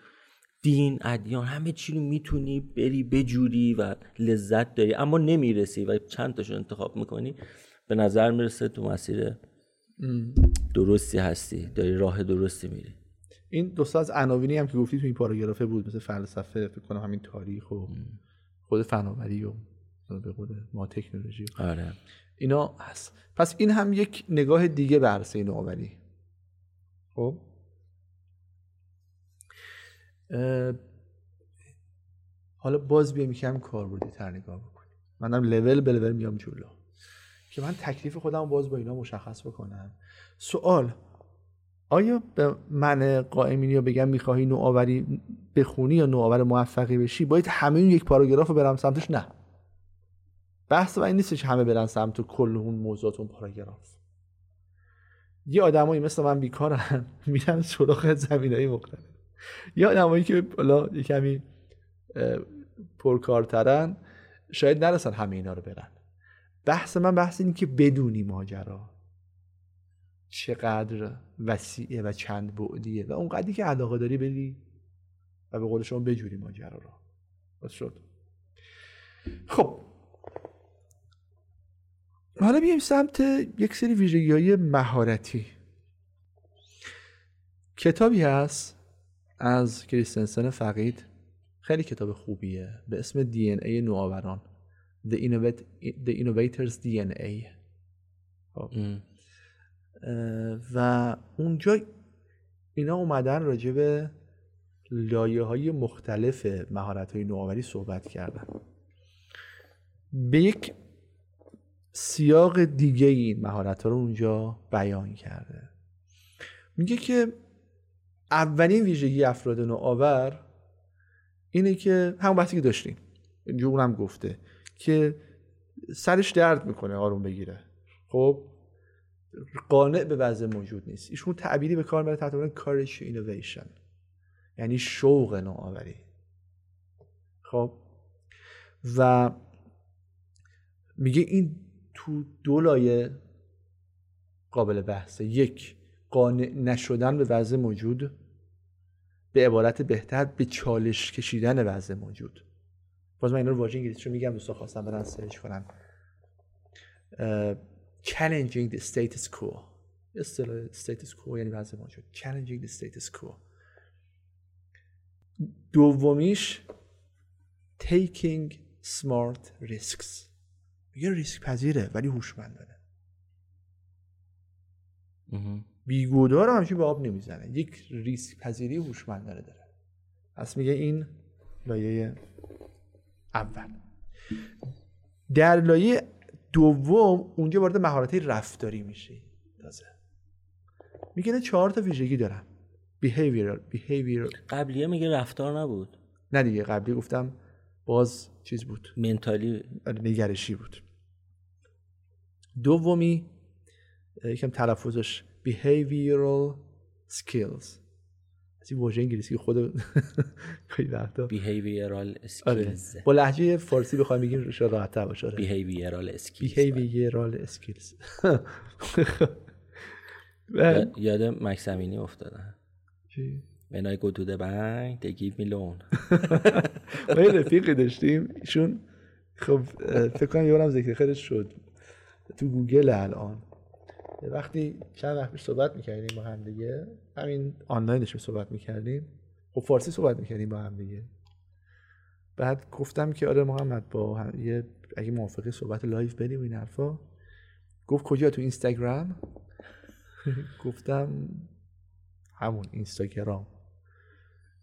دین ادیان همه چی رو می‌تونی بری بجوری و لذت داری. اما نمی‌رسی و چند تاشو انتخاب می‌کنی به نظر می‌رسه تو مسیر درستی هستی. داری راه درستی میری. این دوستا از عناوینی هم که گفتی تو این پاراگرافه بود مثل فلسفه فکر کنم همین تاریخ و خود فناوری و به قول ما تکنولوژی. آره. اینا هست. پس این هم یک نگاه دیگه به عرصه نوآوری. خب؟ حالا باز بیایم کم کاربردی تر نگاه بکنیم. منم لول به لول میام جلو. که من تکلیف خودم باز با اینا مشخص بکنم. سوال آیا به من قائمینی یا بگم می‌خواهی نوآوری بخونی یا نوآور موفقی بشی باید همه اون یک پاراگراف رو برم سمتش؟ نه. بحث و این نیستش همه برن سمت کل اون موضوعات اون پاراگراف. یه آدمایی مثل من بیکارن میرن سراغ زمینهای مختلف. یه آدمایی که حالا یه کمی پرکارترن شاید نرسن همه اینا رو برن. بحث من بحث اینه که بدونی ماجرا. چقدر وسیعه و چند بعدیه و اونقدری که علاقه داری بری و به قول شما بجوری ماجرا رو. بس شد. خب. حالا بیایم سمت یک سری ویژگی های مهارتی. کتابی هست از کریستنسن فقید. خیلی کتاب خوبیه. به اسم دی ان ای نوآوران. The, Innovators DNA خب. و اونجا اینا اومدن راجع به لایه های مختلف مهارت های نوآوری صحبت کردن. به یک سیاق دیگه این مهارت ها رو اونجا بیان کرده. میگه که اولین ویژگی افراد نوآور اینه که همون بحثی که داشتیم اینجا هم گفته که سرش درد می‌کنه آروم بگیره. خب؟ قانع به وضع موجود نیست. ایشون تعبیری به کار می‌بره تحت عنوان کارش اینویشن یعنی شوق نوآوری. خب؟ و میگه این تو دو لایه قابل بحثه یک قانع نشدن به وضع موجود. به عبارت بهتر به چالش کشیدن وضع موجود. باز من این رو واژه انگلیسی رو میگم دوستا خواستم برن سرچ کنم challenging the status quo. اصطلاح status quo یعنی وضع موجود challenging the status quo. دومیش taking smart risks. یه ریسک پذیره ولی هوشمندانه. بیگودار همچین به آب نمی‌زنه. یک ریسک پذیری هوشمندانه داره. پس میگه این لایه اول. در لایه دوم اونجا وارد مهارت رفتاری میشه تازه. میگه چهار تا ویژگی دارم. Behavioral behavioral. قبلیه میگه رفتار نبود. نه دیگه قبلی گفتم باز چیز بود. منتالی. آره، نگرشی بود. دومی یکم تلفظش behavioral skills. این واژه انگلیسی خود خیلی وقتا. Behavioral skills. آره. با لحجه فارسی بخوایم بگیم شاید راحت تر باشه behavioral skills. Behavioral skills. یاد مکسمینی افتادم چی؟ When I go to the bank they give me loan. ما یه رفیقی داشتیم. ایشون خب فکر کنم یه ذکر خیرش شد. تو گوگل الان. وقتی چند وقت صحبت می‌کردیم با هم دیگه همین آنلاینش صحبت می‌کردیم. خب فارسی صحبت می‌کردیم با هم دیگه. بعد گفتم که آره محمد با هم یه اگه موافقی صحبت live بریم این حرفا. گفت کجا؟ تو اینستاگرام؟ گفتم همون اینستاگرام.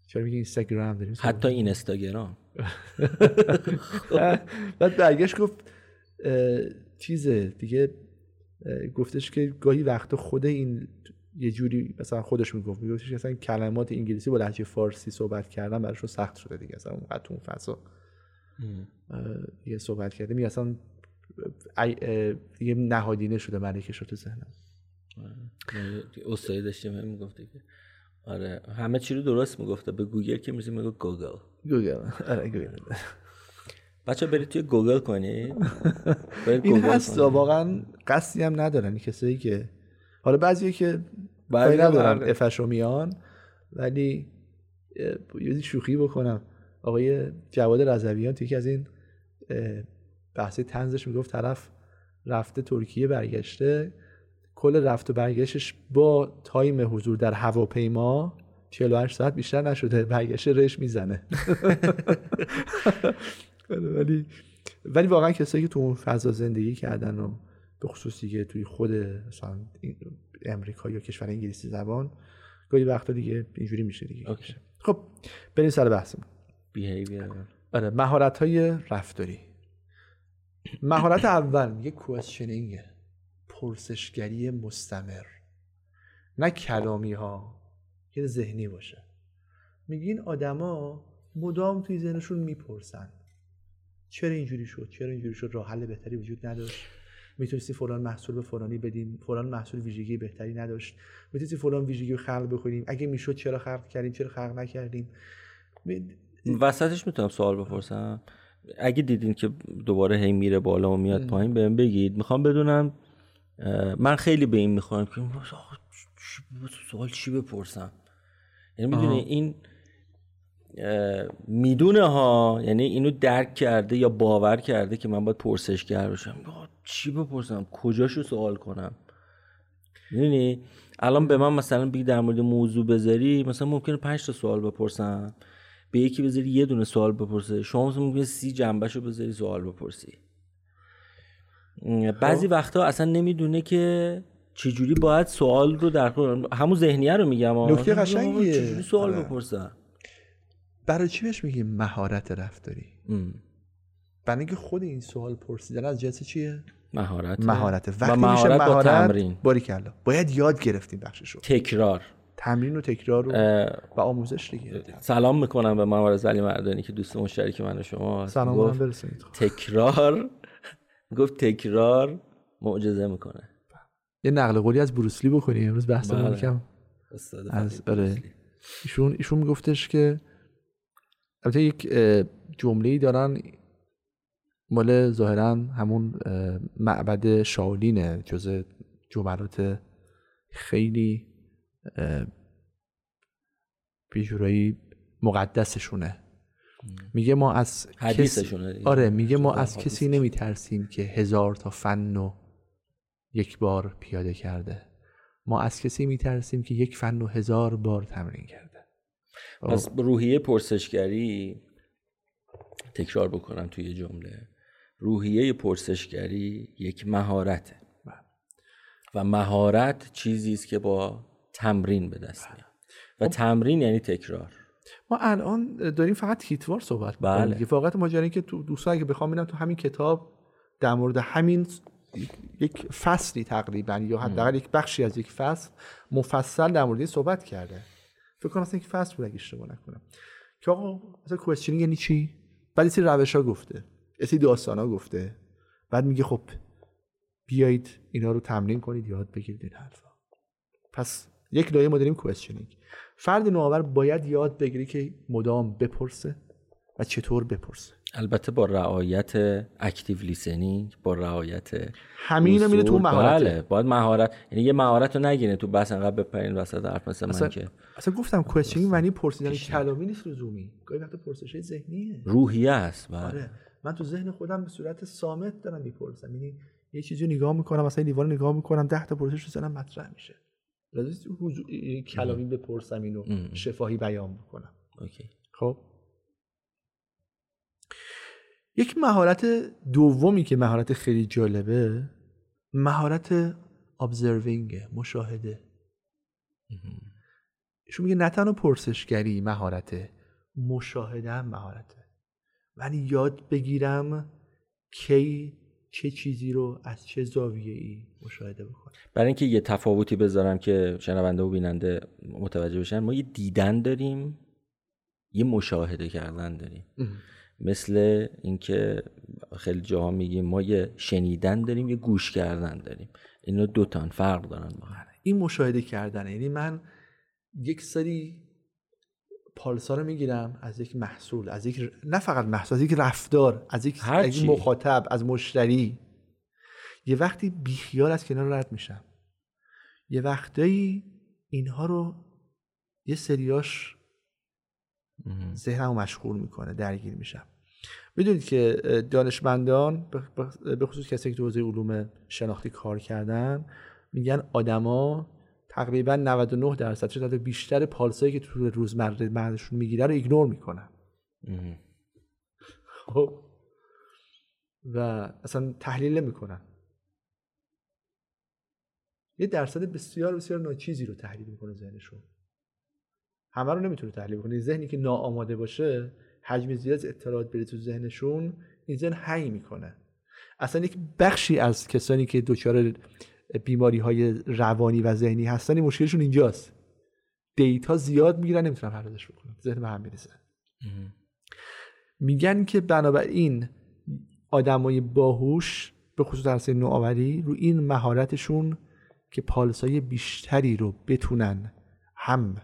چرا میگه اینستاگرام داریم حتی این اینستاگرام. بعد برگشت گفت چیزه دیگه گفتش که گاهی وقت خود این یه جوری مثلا خودش می‌گفت میگفتش مثلا کلمات انگلیسی با لهجه فارسی صحبت کردن براشون سخت شده دیگه. مثلا اونقدر تو اون فضا یه صحبت کردیم یه اصلا یه نهادینه شده ملکه شد تو ذهنم. استادی داشتیم می‌گفته که. آره. همه چی رو درست می‌گفته. به گوگل که میزیم میگو گوگل. گوگل. آره گوگل. بچه برید توی گوگل کنید این هست واقعا قصدی هم ندارن کسایی که حالا بعضی که کاری ندارن افه‌ش رو میان ولی یه شوخی بکنم. آقای جواد رضویان توی که از این بحث تنزش می‌گفت طرف رفته ترکیه برگشته. کل رفت و برگشتش با تایم حضور در هواپیما 48 ساعت بیشتر نشده برگشت رش می‌زنه. ولی ولی واقعا کسایی که تو اون فضا زندگی کردن و به خصوصی که توی خود مثلا امریکا یا کشور انگلیسی زبان گاهی وقتا دیگه اینجوری میشه دیگه. okay. خب بریم سر بحثمون. behavior آره مهارت های رفتاری. مهارت اول میگه questioning پرسشگری مستمر. نه کلامی ها که ذهنی باشه. میگه این آدما مدام توی ذهنشون می‌پرسن. چرا اینجوری شد؟ چرا اینجوری شد؟ راه حل بهتری وجود نداشت. می‌تونستی فلان محصول به فلانی بدیم. فلان محصول ویژگی بهتری نداشت. می‌تونستی فلان ویژگی رو خلق بکنیم. اگه می‌شد چرا خلق کردیم؟ چرا خلق نکردیم؟ وسطش می‌تونم سوال بپرسم. اگه دیدین که دوباره هی میره بالا و میاد پایین بهم بگید. می‌خوام بدونم من خیلی به این می‌خوام که سوال چی بپرسم؟ یعنی می‌دونی این می‌دونه ها یعنی اینو درک کرده یا باور کرده که من باید پرسشگر باشم چی بپرسم؟ کجاشو سوال کنم؟ می‌دونی؟ الان به من مثلا بگی در مورد موضوع بذاری مثلا ممکنه پنج تا سوال بپرسم. به یکی بذاری یه دونه سوال بپرسه. شما مثلا ممکنه سی جنبهشو بذاری سوال بپرسی. بعضی وقتا اصلا نمی‌دونه که چجوری باید سوال رو در همون ذهنیه رو میگم. نکته قشنگیه. چجوری سوال آره. بپرسم. برای چی بهش میگیم مهارت رفتاری؟ برای اینکه خود این سوال پرسیدن از جنس چیه؟ مهارت. مهارت و وقتی مهارت میشه با مهارت تمرین. باریکلا. باید یاد گرفتیم بخششو. تکرار. تمرین و تکرار و, اه، و آموزش دیگه. سلام می‌کنم به ممارز علی مردانی که دوست مشترک من و شما سلام گفت برسونید. تکرار. گفت تکرار معجزه می‌کنه. یه نقل قولی از بروسلی بکنیم. امروز بحثمون بله. استاد از آره. ایشون ایشون میگفتش که البته یک اه، جمله‌ای دارن مال ظاهرا همون معبد شاولینه جز جملات خیلی اه، یه جورایی مقدسشونه میگه ما از حدیثشونه دیگه. آره میگه ما از کسی حدیثشون. نمیترسیم که هزار تا فن رو یک بار پیاده کرده ما از کسی میترسیم که یک فن رو هزار بار تمرین کرده پس روحیه پرسشگری تکرار بکنم توی جمله. روحیه پرسشگری یک مهارته. و مهارت چیزی است که با تمرین به دست میاد. و تمرین یعنی تکرار. ما الان داریم فقط هیتوار صحبت بله. دیگه. واقعا ماجرا این که تو دوستان اگه بخوام ببینم تو همین کتاب در مورد همین یک فصلی تقریبا یا حداقل یک بخشی از یک فصل مفصل در مورد صحبت کرده. فکر کنم اصلا یک فصل بود اگه اشتباه نکنم. که آقا مثلا questioning یعنی چی؟ بعد سری روش ها گفته سری داستان ها گفته. بعد میگه خب بیایید اینا رو تمرین کنید یاد بگیرید این حرفا. پس یک لایه ما داریم questioning فرد نوآور باید یاد بگیره که مدام بپرسه و چطور بپرسه. البته با رعایت active listening با رعایت همین میره تو. مهارت. بله باید مهارت یعنی یه مهارت رو نگیره تو بس انقدر بپرین وسط حرف مثل اصلا, من که. اصلا گفتم کوئسچنینگ معنی پرسیدن کلامی نیست لزومی. گاهی وقتا پرسش ذهنیه. روحیه است بله. آره. من تو ذهن خودم به صورت صامت دارم می‌پرسم. یعنی یه چیزی رو نگاه می‌کنم مثلا دیوار رو نگاه می‌کنم ده تا پرسش رو ذهنم مطرح میشه. لازم نیست حضور- یعنی کلامی بپرسم اینو. شفاهی بیان بکنم. اوکی. خب؟ یک مهارت دومی که مهارت خیلی جالبه مهارت observing مشاهده. ایشون میگه نه تنها پرسشگری مهارته مشاهده هم مهارته من یاد بگیرم کی چه چیزی رو از چه زاویه ای مشاهده بکنم برای اینکه یه تفاوتی بذارم که شنونده و بیننده متوجه بشن ما یه دیدن داریم یه مشاهده کردن داریم. مثل اینکه خیلی جاها میگیم ما یه شنیدن داریم یه گوش کردن داریم اینا دو تا فرق دارن با هم این مشاهده کردنه یعنی من یک سری پالسا رو می‌گیرم از یک محصول از یک نه فقط محصول از یک رفتار از یک, هر از یک. مخاطب از مشتری یه وقتی بیخیال از کنار رد میشم یه وقتایی اینها رو یه سریاش. ذهنمو مشغول می‌کنه درگیر میشم. می‌دونید که دانشمندان به- خصوص کسی که تو حوزه علوم شناختی کار کردن میگن آدما تقریبا 99 درصد شاید حتی بیشتر پالسایی که تو روزمره مردشون می‌گیره رو ایگنور می‌کنن. خب؟ و اصلا تحلیل نمی‌کنن. یه درصد بسیار بسیار ناچیزی رو تحلیل می‌کنه ذهنشون. همه رو نمی‌تونه تحلیل کنه ذهنی که ناآماده باشه حجم زیاد از اطلاعات بره تو ذهنشون این ذهن هی می‌کنه. اصلا یک بخشی از کسانی که دچار بیماری های روانی و ذهنی هستن این مشکلشون اینجاست. دیتا زیاد می‌گیرن نمی‌تونن پردازش بکنن. ذهن به هم میریزه. مهم. میگن که بنابراین آدمای باهوش به خصوص در سن نوآوری رو این مهارتشون که پالسای بیشتری رو بتونن هم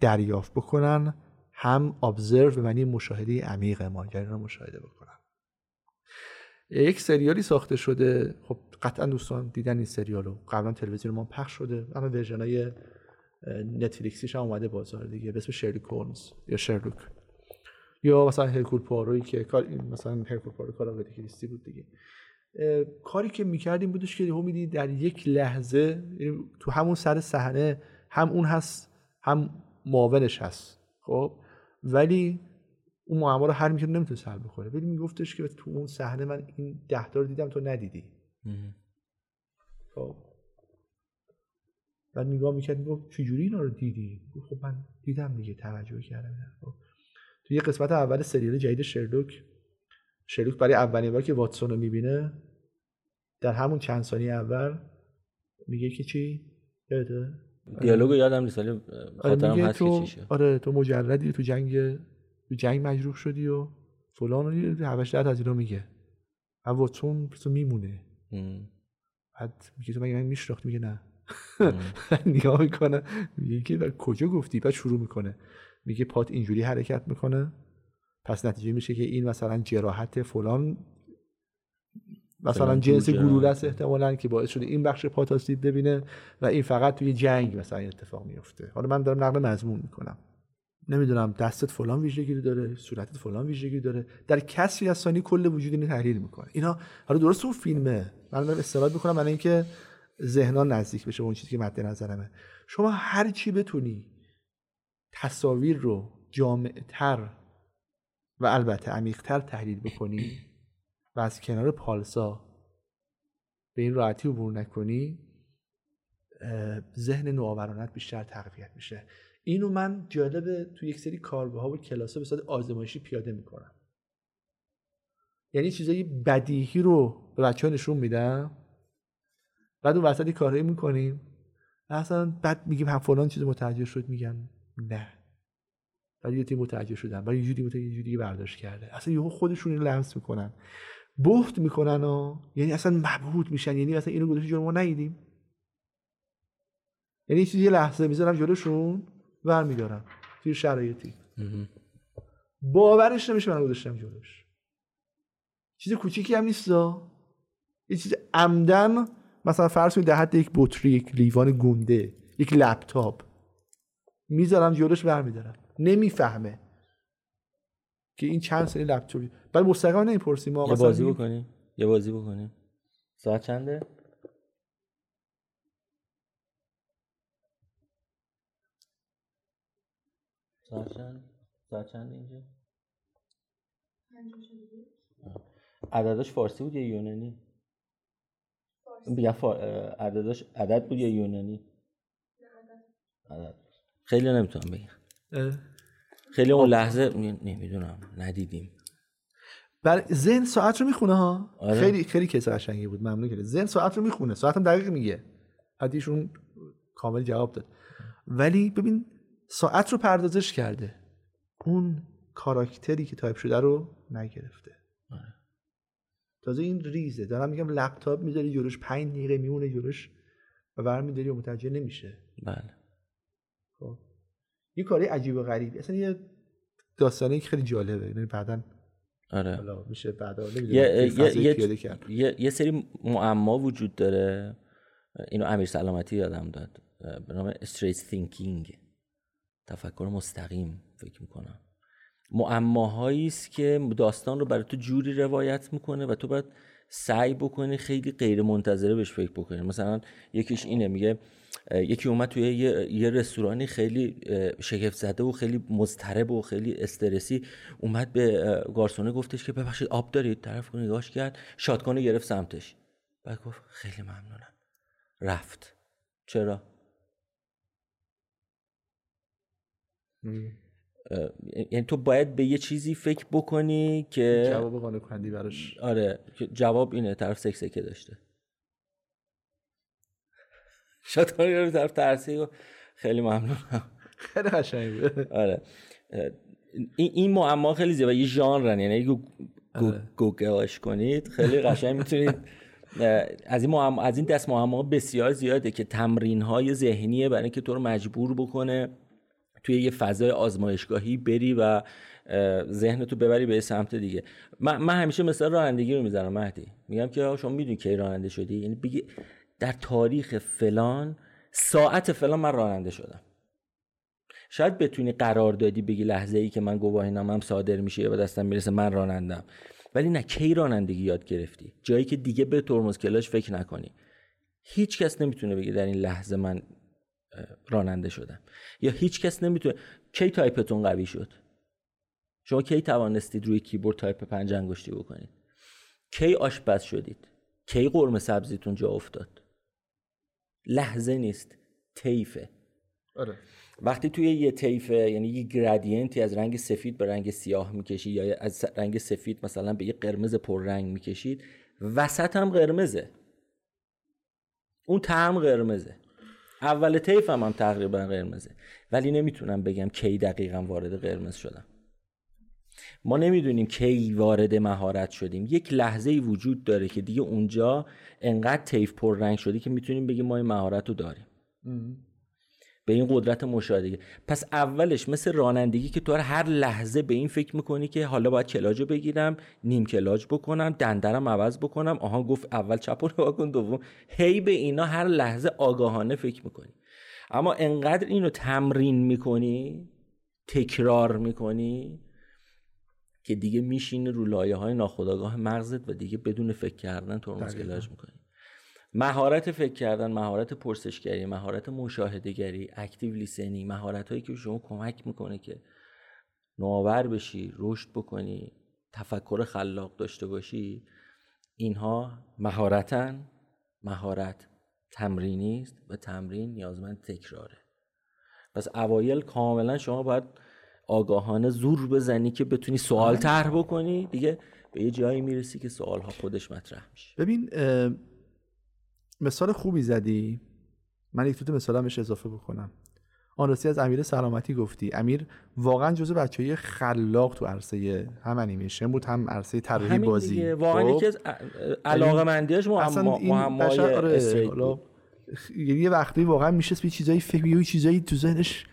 دریافت بکنن هم ابزرو به معنی مشاهده عمیق ماجرا رو مشاهده بکنن. یک سریالی ساخته شده خب قطعا دوستان دیدن این سریال رو. قبلا تلویزیون ما پخش شده اما ورژن های نتفلیکسیش هم اومده بازار دیگه به اسم شرلوک هولمز یا شرلوک. یا مثلا هرکول پارویی که کار مثلا هرکول پارو کار آقای کریستی بود دیگه. کاری که می‌کردیم بودش که هم در یک لحظه یعنی تو همون سر صحنه هم اون هست هم معاونش هست. خب؟ ولی اون معما رو هر می‌کرد نمی‌تونه سر بخوره ولی میگفتش که تو اون صحنه من این ده تا رو دیدم تو ندیدی. خب. بعد نگاه می‌کرد می‌گفت چجوری اینا رو دیدی؟ خب من دیدم دیگه توجه کردم. خب. تو یه قسمت اول سریال جدید شرلوک شرلوک برای اولین بار که واتسون رو می‌بینه در همون چند ثانیه اول میگه که چی؟ یادته؟ دیالوگو یادم نیست ولی آره خاطرم هست تو چی شد آره تو مجردی تو جنگ تو جنگ مجروح شدی و فلان و هوش از اینا میگه. و واتسون تو میمونه. بعد میگه تو مگه من میشناخت میگه نه. نگاه می‌کنه. میگه که کجا گفتی؟ بعد شروع می‌کنه. میگه پات اینجوری حرکت می‌کنه. پس نتیجه میشه که این مثلا جراحت فلان مثلا جنس. است احتمالاً که باعث شده این بخش پات آسیب ببینه و این فقط توی جنگ مثلا اتفاق میفته. حالا من دارم نقل مضمون می‌کنم. نمی‌دونم دستت فلان ویژگی داره صورتت فلان ویژگی داره. در کسری از ثانیه کل وجود اینو تحلیل می‌کنه. اینا حالا درست اون فیلمه. من دارم استناد می‌کنم برای اینکه ذهنا نزدیک بشه به اون چیزی که مد نظرمه. شما هر چی بتونی تصاویر رو جامعتر و البته عمیقتر تحلیل بکنی و از کنار پالسا. به این راحتی عبور نکنی ذهن نوآورانت بیشتر تقویت میشه. اینو من جالبه تو یک سری کارگاه ها و کلاسه به صورت آزمایشی پیاده می‌کنم. یعنی چیزای بدیهی رو به بچه ها نشون میدم. بعد اون وسط کارهایی می‌کنیم. اصلا بعد میگیم هم فلان چیز متوجه شد میگن نه. بعد یه تیم متوجه شدن. بعد یه جوری یه جوری برداشت کرده. اصلا یهو خودشون اینو لمس می‌کنن. بهت می‌کنن و یعنی اصلا مبهوت میشن. یعنی اصلا اینو گذاشت جلو ما ندیدیم. یعنی چیزی یه لحظه می‌ذارم جلوشون برمیدارم توی شرایطی. باورش نمیشه من گذاشتم جلوش. چیز کوچیکی هم نیست یه چیز عمدن مثلا فرض کنید در حد یک بطری یک لیوان گونده یک لپتاپ. می‌ذارم جلوش برمیدارم. نمی‌فهمه. که این چند سری لپتاپی. بعد مستقیما نمی‌پرسیم ما یه بازی بکنیم. یه بازی بکنیم. ساعت چنده؟ ساعت چند؟ ساعت چند اینجا؟ آه. عدداش فارسی بود یا یونانی؟ بگم فا... اه، عدداش عدد بود یا یونانی؟ عدد. خیلی نمی‌تونم بگم. اه. خیلی اون لحظه نمی‌دونم ندیدیم. بر ذهن ساعت رو می‌خونه ها. آره. خیلی خیلی کیس قشنگی بود ممنون کرد ذهن ساعت رو می‌خونه ساعت هم دقیق میگه. حدیشون کامل جواب داد. ولی ببین ساعت رو پردازش کرده. اون کاراکتری که تایپ شده رو نگرفته. تازه این ریزه. دارم میگم لپتاپ می‌ذاری جلوش 5 دقیقه میمونه جلوش و برمیداری و متوجه نمیشه. بله. خب یه کاری عجیب و غریب. اصلا یه داستانی که خیلی جالبه. یعنی بعدا آره. حالا میشه بعدا یه, یه, یه, پیاده کرد. یه, یه سری معما وجود داره. اینو امیر سلامتی یادم داد. به نام استریت تینکینگ تفکر مستقیم فکر می‌کنم. معماهایی است که داستان رو برای تو جوری روایت می‌کنه و تو باید سعی بکنی خیلی غیر منتظره بهش فکر بکنی مثلا یکیش اینه میگه یکی اومد توی یه, یه رستورانی خیلی شگفت زده و خیلی مضطرب و خیلی استرسی اومد به گارسونه گفتش که ببخشید آب دارید؟ طرف نگاش کرد شاتگان گرفت سمتش. بعد گفت خیلی ممنونم. رفت. چرا؟ یعنی تو باید به یه چیزی فکر بکنی که جواب قانع کنندی براش. آره که جواب اینه طرف سک سکه داشته. شاتگان گرفت طرف ترسی و خیلی ممنونم. خیلی قشنگ بود آره این این معما خیلی و یه ژانرن یعنی اگه گو- آره. گوگلش کنید خیلی قشنگ می‌تونید. از این معما از این دست معما بسیار زیاده که تمرین های ذهنیه برای اینکه تو رو مجبور بکنه. توی یه فضای آزمایشگاهی بری و اه، ذهنتو ببری به سمت دیگه. من, من همیشه مثال رانندگی رو می‌زنم مهدی. میگم که شما می‌دونی کی راننده شدی؟ یعنی بگی در تاریخ فلان ساعت فلان من راننده شدم. شاید بتونی قرار دادی بگی لحظه ای که من گواهینامم صادر میشه یا به دستم می‌رسه من رانندم. ولی نه کی رانندگی یاد گرفتی؟ جایی که دیگه به ترمز کلاش فکر نکنی. هیچ کس نمی‌تونه بگه در این لحظه من راننده شدم. یا هیچ کس نمی‌تونه کی تایپتون قوی شد؟ شما کی توانستید روی کیبورد تایپ پنج انگشتی بکنید؟ کی آشپز شدید؟ کی قرمه سبزیتون جا افتاد؟ لحظه نیست طیفه. آره. وقتی توی یه طیفه یعنی یه gradient ی از رنگ سفید به رنگ سیاه می‌کشی یا از رنگ سفید مثلا به یه قرمز پررنگ می‌کشید وسط هم قرمزه. اون تم قرمزه. اول طیف هم, هم تقریبا قرمزه. ولی نمی‌تونم بگم کی دقیقا وارد قرمز شدم. ما نمی‌دونیم کی وارد مهارت شدیم. یک لحظه وجود داره که دیگه اونجا انقدر طیف پررنگ شدی که می‌تونیم بگیم ما این مهارت رو داریم. به این قدرت مشاهده. پس اولش مثل رانندگی که تو هر لحظه به این فکر می‌کنی که حالا باید کلاج رو بگیرم نیم کلاج بکنم دندرم عوض بکنم. آها گفت اول چپ رو کن دوم. هی به اینا هر لحظه آگاهانه فکر می‌کنی. اما انقدر اینو تمرین می‌کنی تکرار می‌کنی که دیگه میشینه رو لایه های ناخودآگاه مغزت و دیگه بدون فکر کردن ترمز دقیقاً. کلاج می‌کنی. مهارت فکر کردن مهارت پرسشگری مهارت مشاهدهگری active listening مهارت هایی که به شما کمک می‌کنه که نوآور بشی رشد بکنی تفکر خلاق داشته باشی اینها مهارتن. مهارت تمرینی است و تمرین نیازمند تکراره. پس اوایل کاملا شما باید آگاهانه زور بزنی که بتونی سوال طرح بکنی. دیگه به یه جایی می‌رسی که سوال ها خودش مطرح میشه. ببین مثال خوبی زدی. من یک دوتا مثالم بهش اضافه بکنم. آن راستی از امیر سلامتی گفتی. امیر واقعا جزو بچه های خلاق تو عرصه هم انیمیشن بود هم عرصه طراحی بازی. دیگه. واقعا خب؟ یکی از علاقه مندیاش این معمای آره یه وقتی واقعا میشه به چیزایی فکر چیزایی تو ذهنش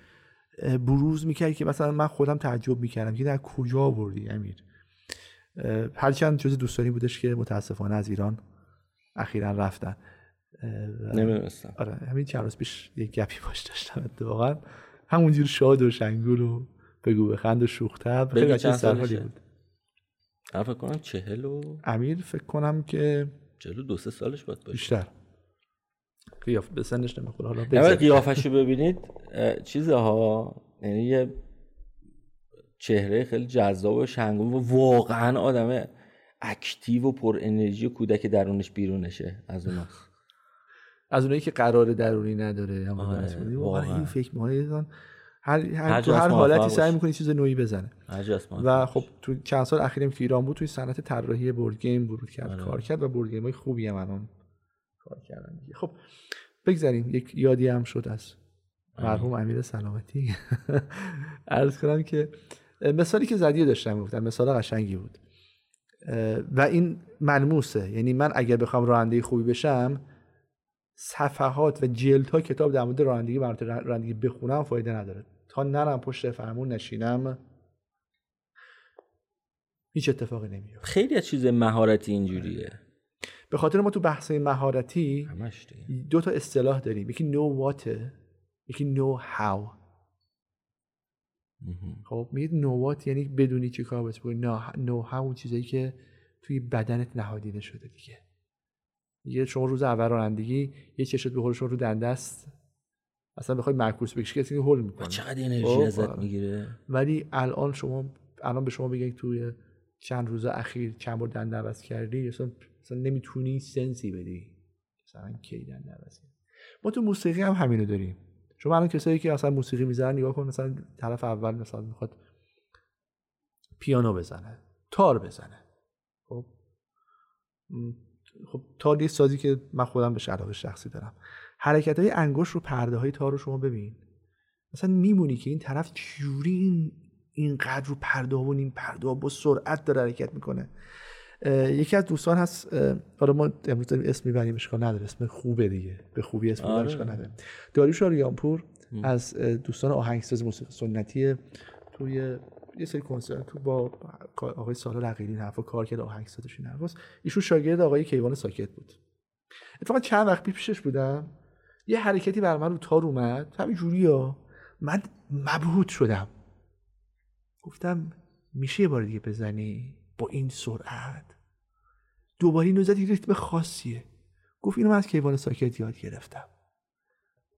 بروز می‌کرد که مثلا من خودم تعجب می‌کردم که در کجا آوردی امیر. هرچند جز دوستانی بودش که متاسفانه از ایران اخیرا رفتن. نمی‌دونستم. آره همین چند روز پیش یک گپی باش داشتم اتفاقا. همونجور شاد و شنگول و بگو بخند و شوخ طبع خیلی چند سالشه؟ بود. فکر کنم چهل و امیر فکر کنم که چهل دو سه سالش باید باشه. بیشتر. قیاف به سنش نمی‌خوره. حالا اما بگذاریم. قیافش رو ببینید چیزها یعنی یه چهره خیلی جذاب و شنگون و واقعا آدم active و پر انرژی و کودک درونش بیرونشه از اوناست از اونایی که قرار درونی نداره آره، واقعا. این فکر می‌کنه هر هر هر تو هر حالتی سعی. می‌کنه چیز نوعی بزنه. و خب. تو چند سال اخیرم که ایران بود توی صنعت طراحی board game ورود کرد. آره. کار کرد و board game های خوبی هم الان کار کردن خب بگذاریم. یک یادی هم شد از مرحوم امیر سلامتی. عرض کنم که مثالی که زدی داشتم گفتم مثال قشنگی بود. و این ملموسه. یعنی من اگر بخوام راننده خوبی بشم صفحات و جلد ها کتاب در مورد رانندگی رانندگی بخونم فایده نداره. تا نرم پشت فرمون نشینم هیچ اتفاقی نمیفته خیلی از چیز مهارتی اینجوریه. به خاطر ما تو بحث مهارتی دو تا اصطلاح داریم. یکی نو واته یکی نو هاو خب میگید نوات یعنی بدونی چی کار باید بکنی. نو هاو چیزایی که توی بدنت نهادینه شده دیگه. یه شما روز اول رانندگی یه چشت به شما رو دنده است. اصلا بخوای معکوس بکشی کسی هول می‌کنه. چقدر انرژی خب، ازت. می‌گیره؟ ولی الان شما الان به شما بگن توی چند روز اخیر چند بار دنده عوض کردی اصلا, اصلا نمی‌تونی سنسی بدی. مثلا کی دنده عوض ما تو موسیقی هم همینو داریم. شما الان کسایی که اصلا موسیقی می‌زنن نگاه کن مثلا طرف اول مثلا می‌خواد پیانو بزنه تار بزنه. خب؟ خب تار یه سازی که من خودم به علاقه شخصی دارم. حرکت های انگشت رو پرده های تار رو شما ببین. مثلا میمونی که این طرف چجوری این اینقدر رو پرده و این پرده با سرعت داره حرکت می‌کنه. یکی از دوستان هست حالا ما امروز داریم اسم می‌بریم اشکال نداره. اسم خوبه دیگه. به خوبی اسم آره. اشکال نداره. داریوش آریانپور از دوستان آهنگساز موسیقی سنتی توی یه سری کنسرت تو با آقای سالا رقیلی حرفا کار کرد آهنگسازش این حرفاست. ایشون شاگرد آقای کیوان ساکت بود. اتفاقا چند وقت پیشش بودم یه حرکتی بر من رو تار اومد. همین جوریا من مبهوت شدم. گفتم میشه یه بار دیگه بزنی؟ با این سرعت. دوباره اینو زدی ریتم خاصیه. گفت اینو من از کیوان ساکت یاد گرفتم.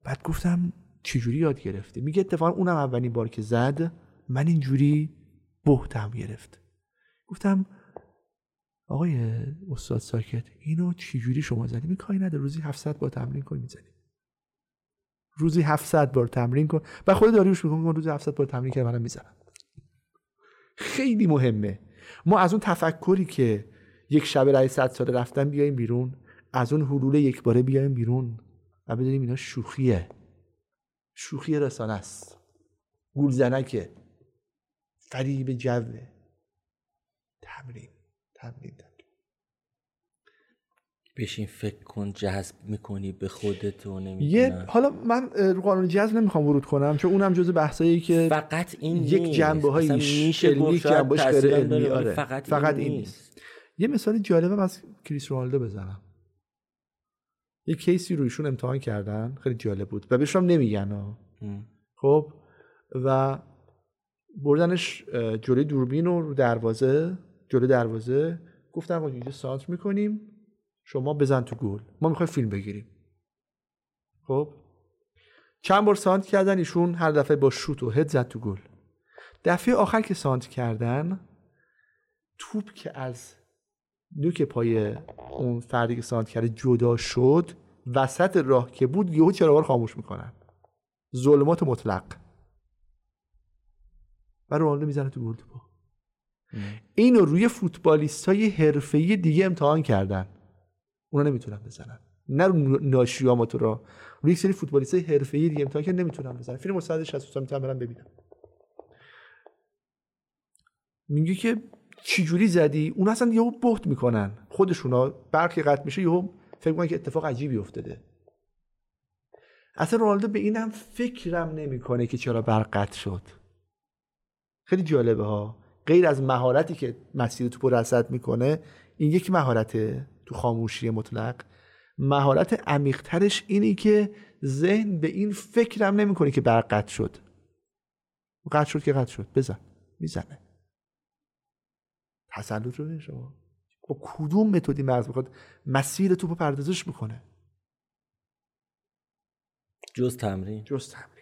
بعد گفتم چجوری یاد گرفته میگه اتفاقا اونم اولین بار که زد من اینجوری بهتم گرفت. گفتم آقای استاد ساکت اینو چجوری شما زدی کاری نداره روزی 700 بار تمرین کن می‌زنی. روزی 700 بار تمرین کن. و خود داریوش میگه روزی 700 بار تمرین کردم منم می‌زنم. خیلی مهمه. ما از اون تفکری که یک شب رای صد سال رفتن بیایم بیرون از اون حلول یک باره بیایم بیرون و بدونیم اینا شوخیه. شوخی رسانه است گولزنکه فریب جوه. تمرین تمرین تمرین. بشین فکر کن جذب می‌کنی به خودت و یه حالا من رو قانون جذب نمی‌خوام ورود کنم چون اونم جزء بحثایی که فقط این یک جنبه های میشه علمی جنبهش غیر علمی. آره. فقط, فقط این, نیست. یه مثال جالبم از کریس رونالدو بزنم. یه کیسی رویشون امتحان کردن خیلی جالب بود. و بهشون نمیگن خب؟ و بردنش جلوی دوربین و رو دروازه جلوی دروازه. گفتم اینجا سانتر می‌کنیم شما بزن تو گل. ما می‌خوایم فیلم بگیریم. خب؟ چند بار سانت کردن ایشون هر دفعه با شوت و هد زد تو گل. دفعه آخر که سانت کردن توپ که از نوک پای اون فردی که سانت کرده جدا شد وسط راه که بود یهو چراغ خاموش می‌کنن. ظلمات مطلق. و رونالدو می‌زنه تو گل تو اینو روی فوتبالیست های حرفه‌ای دیگه امتحان کردن. اونا نمی‌تونن بزنن. نه رو ناشیاماتو را. روی یک سری فوتبالیست حرفه‌ای دیگه امتحان که نمی‌تونن بزنن. فیلم مستند 60 می‌تونم برم ببینم میگه که چی زدی؟ اون اصلا یهو بهت می‌کنن. خودشونا برقی قطع میشه یهو فکر می‌کنن که اتفاق عجیبی افتاده. اصلا رونالدو به اینم فکرم نمی‌کنه که چرا برق قطع شد. خیلی جالبه ها. غیر از مهارتی که مسیر توپ رصد می‌کنه این یک مهارته تو خاموشی مطلق. مهارت عمیقترش اینی که ذهن به این فکرم نمی‌کنه که برق قطع شد. قطع شد که قطع شد. بزن. می‌زنه. تسلط رو شما با کدوم متدی مغز می‌خواد مسیر توپ پردازش می‌کنه؟ جز تمرین. جز تمرین.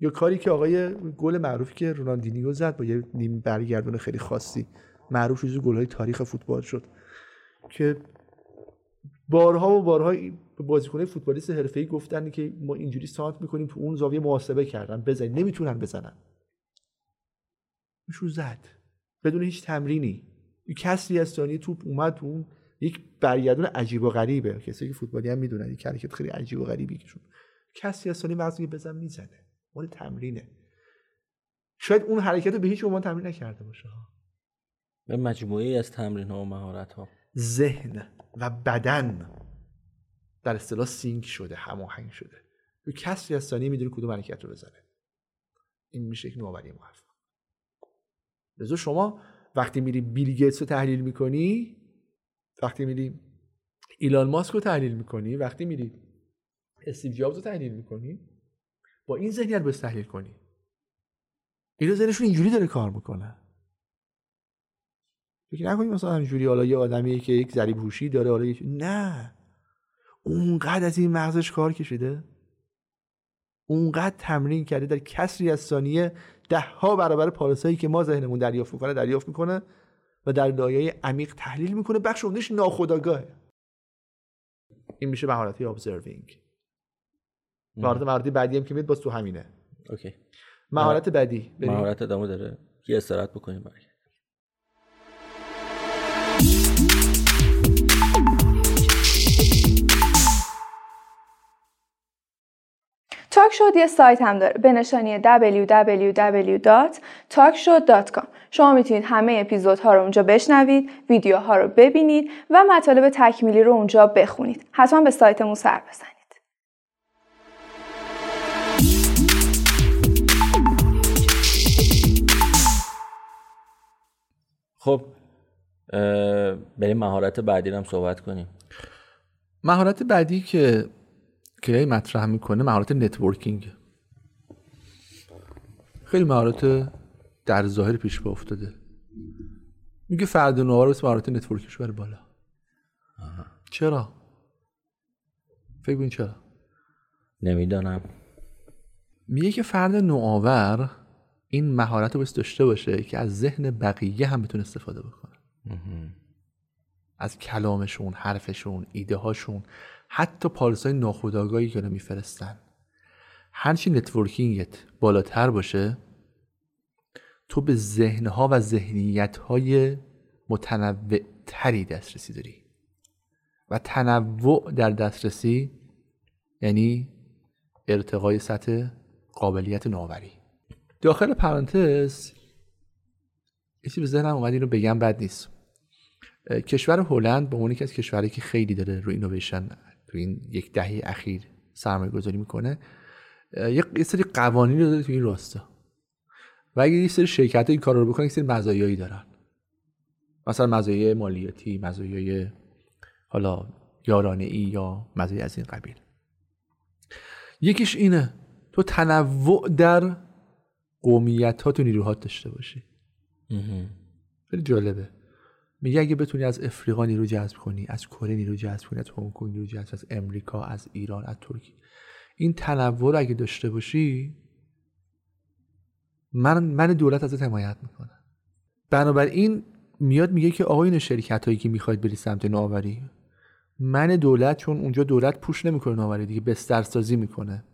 یا کاری که آقای گل معروفی که رونالدینیو زد با یه نیم برگردون خیلی خاصی معروف شد گل های تاریخ فوتبال شد که بارها و بارها به بازیکنای فوتبالیست حرفه‌ای گفتن که ما اینجوری سانت می‌کنیم تو اون زاویه محاسبه کردن بزنید نمی‌تونن بزنن. ایشون زد. بدون هیچ تمرینی. کسری از ثانیه توپ اومد تو اون یک برگردون عجیب و غریبه. کسی که فوتبالی هم می‌دونن یک حرکت خیلی عجیب و غریبی که کسی از مغزی بزن می‌زنه. مال تمرینه. شاید اون حرکت رو به هیچ عنوان تمرین نکرده باشه. به مجموعه از تمرین ها و مهارت ها ذهن و بدن در اصطلاح سینک شده هماهنگ شده. تو کسری از ثانیه می‌دونه کدوم حرکت رو بزنه. این میشه یک نوآوری موفق. لذا شما وقتی میری بیل گیتس رو تحلیل می‌کنی وقتی میری ایلان ماسک رو تحلیل می‌کنی وقتی میری استیو جابز رو تحلیل می‌کنی با این ذهنیت بس تحلیل کنی. اینا ذهنشون اینجوری داره کار می‌کنه. فکر نکنید مثلا همینجوری حالا یه آدمی که یک ذریب هوشی داره حالا نه. اونقدر از این مغزش کار کشیده. اونقدر تمرین کرده در کسری از ثانیه ده ها برابر پارسایی که ما ذهنمون دریافت می‌کنه دریافت می‌کنه و در دایه عمیق تحلیل می‌کنه. بخش عمدهش ناخودآگاهه. این میشه مهارت ابزروینگ مهارت مهارت بعدی هم که میاد باز تو همینه. اوکی. مهارت بعدی. مهارت ادامه داره. یه استراحت بکنیم برای تاک شد یه سایت هم داره. به نشانی www.talkshow.com شما می‌تونید همه اپیزودها رو اونجا بشنوید ویدیوها رو ببینید و مطالب تکمیلی رو اونجا بخونید. حتما به سایتمون سر بزنید. خب بریم مهارت بعدی هم صحبت کنیم. مهارت بعدی که که مطرح می‌کنه مهارت networking. خیلی مهارت در ظاهر پیش با افتاده. میگه فرد نوآور بس مهارت network ش بره بالا. چرا؟ فکر بین چرا؟ نمی‌دانم. میگه که فرد نوآور این مهارت رو بس داشته باشه که از ذهن بقیه هم بتونه استفاده بکنه. از کلامشون حرفشون ایده هاشون حتی پالسای ناخودآگاهی که میفرستن. هرچی networking ت بالاتر باشه تو به ذهنها و ذهنیتهای متنوع تری دسترسی داری. و تنوع در دسترسی یعنی ارتقای سطح قابلیت نوآوری. داخل پرانتز یه به ذهنم اومد اینو بگم بد نیست. کشور هلند به عنوان یکی از کشورهایی که خیلی داره روی اینویشن تو این یک دهه اخیر سرمایه گذاری می‌کنه یه سری قوانین رو داره تو این راستا. و اگه یه سری شرکت این کار رو بکنن یک سری مزایایی دارن. مثلا مزایای مالیاتی مزایای حالا یارانه ای یا مزایای از این قبیل. یکیش اینه تو تنوع در قومیت ها تو نیروهات داشته باشی. خیلی جالبه. میگه اگه بتونی از افریقا نیرو جذب کنی از کره نیرو جذب کنی از هنگ کنگ نیرو جذب از امریکا از ایران از ترکیه این تنوع رو اگه داشته باشی من من دولت ازت حمایت می‌کنه بنابراین میاد میگه که آقایون شرکت هایی که می‌خواید بری سمت نوآوری من دولت چون اونجا دولت پوش نمی‌کنه نوآوری دیگه بسترسازی می‌کنه.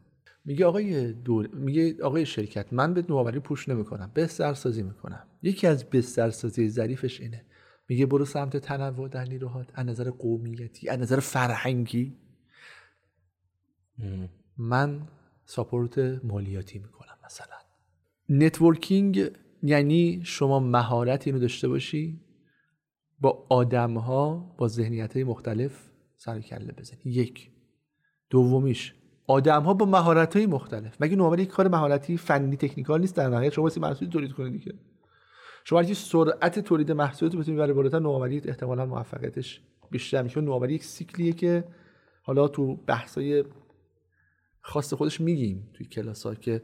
میگه آقای دول... میگه آقای شرکت من به نوآوری push نمی‌کنم بسترسازی می‌کنم. یکی از بسترسازی ظریفش اینه. میگه برو سمت تنوع در نیروهات از نظر قومیتی از نظر فرهنگی. من support مالیاتی می‌کنم مثلا. networking یعنی شما مهارت اینو داشته باشی با آدم ها با ذهنیت های مختلف سر کله بزنی. یک. دومیش آدم ها با مهارت های مختلف. مگه نوآوری یک کار مهارتی فنی تکنیکال نیست؟ در نهایت شما محصول تولید کنید دیگه. شما اگه سرعت تولید محصولات رو بتونید ببری بالاتر نوآوری احتمالا موفقیتش بیشتر میشه. نوآوری یک سیکلیه که حالا تو بحثای خاص خودش میگیم توی کلاس ها که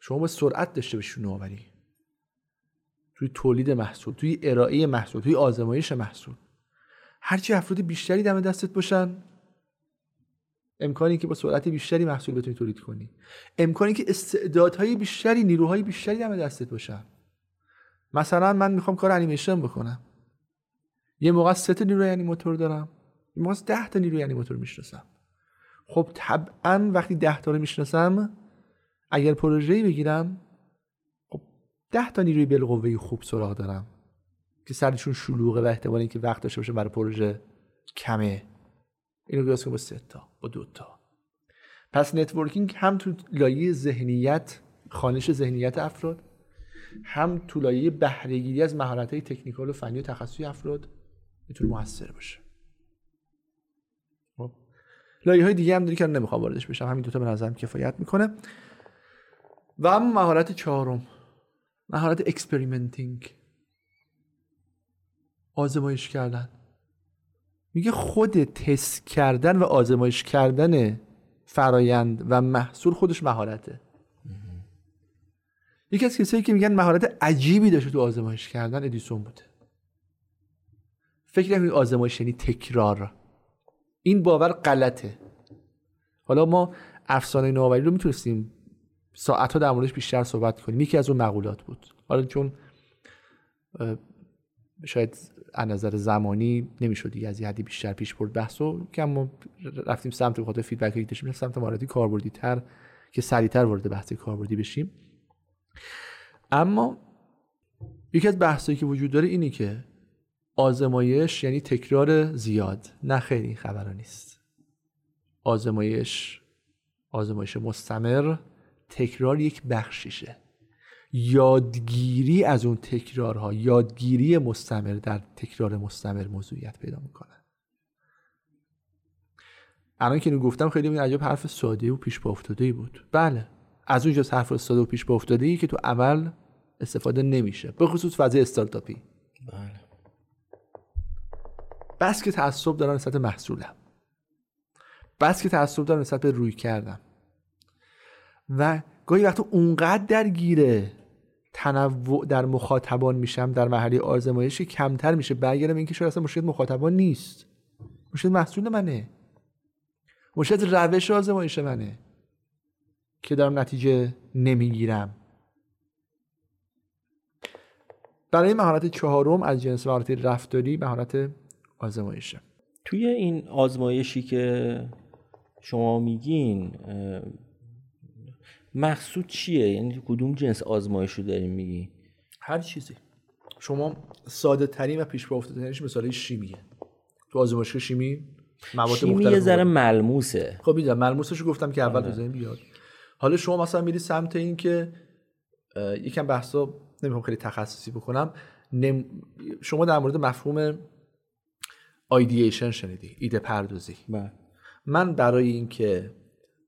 شما با سرعت داشته باشید نوآوری. توی تولید محصول توی ارائه محصول توی آزمایش محصول. هرچی افراد بیشتری دم دستت باشن امکانی که با سرعت بیشتری محصول بتونی تولید کنی. امکانی که استعدادهای بیشتری نیروهای بیشتری دم دستت باشن. مثلا من می‌خوام کار انیمیشن بکنم. یه موقع سه تا نیروی انیماتور دارم. یه موقع ده تا نیروی انیماتور می‌شناسم. خب طبعا وقتی ده تا رو می‌شناسم اگر پروژه‌ای بگیرم خب ده تا نیروی بالقوه خوب سراغ دارم که سرشون شلوغه و احتمال اینکه وقت داشته باشه برای پروژه کمه. اینو قیاس با سه تا با دو تا. پس networking هم تو لایه ذهنیت خوانش ذهنیت افراد هم تو لایه بهرهگیری از مهارت های technical و فنی و تخصصی افراد می‌تونه موثر باشه. خب. لایه های دیگه هم داری که نمی‌خوام واردش بشم همین دوتا به نظرم کفایت می‌کنه. و اما مهارت چهارم مهارت experimenting آزمایش کردن. میگه خود تست کردن و آزمایش کردن فرایند و محصول خودش مهارته. یکی از کسایی که میگن مهارت عجیبی داشته تو آزمایش کردن ادیسون بوده فکر نکنید آزمایش یعنی تکرار. این باور غلطه. حالا ما افسانه نوآوری رو می‌تونستیم ساعتها در موردش بیشتر صحبت کنیم. یکی از اون مقولات بود. حالا چون شاید از نظر زمانی نمی‌شد دیگه از یه حدی بیشتر پیش برد. بحثو که ما رفتیم سمت بخاطر فیدبک که داشتیم سمت مهارتی کاربردی تر که سریعتر وارد بحث کاربردی بشیم. اما یکی از بحثایی که وجود داره اینی که آزمایش یعنی تکرار زیاد نه خیلی این نیست. آزمایش آزمایش مستمر تکرار یک بخشیشه. یادگیری از اون تکرارها یادگیری مستمر در تکرار مستمر موضوعیت پیدا می‌کنه. الان که گفتم خیلی عجب حرف ساده و پیش با افتاده بود. بله از اونجا حرف ساده و پیش با افتاده ای که تو اول استفاده نمیشه به خصوص فضای استارتاپی. بله. بس که تعصب دارن نسبت محصولم. بس که تعصب دارن نسبت به روی کردم. و گاهی وقتا اونقدر درگیره تنوع در مخاطبان میشم در محلی آزمایشی کمتر میشه. برگردم اینکه شاید اصلا مشکل مخاطبان نیست. مشکل محصول منه. مشکل روش آزمایش منه که دارم نتیجه نمی‌گیرم. برای مهارت چهارم از جنس مهارت رفتاری مهارت آزمایشه توی این آزمایشی که شما میگین مقصود چیه؟ یعنی کدوم جنس آزمایش رو داریم میگی؟ هر چیزی. شما ساده ترین و پیش افتاده ترینش مثال شیمیه تو آزمایشگاه شیمی مواد شیمی یه ذره ملموسه. خب می‌دونم ملموسش گفتم که اول تو آره. بیاد. حالا شما مثلا میری سمت این که یکم بحثا نمی‌خوام خیلی تخصصی بکنم. نم... شما در مورد مفهوم آیدییشن شنیدی ایده پردازی. بله. من برای اینکه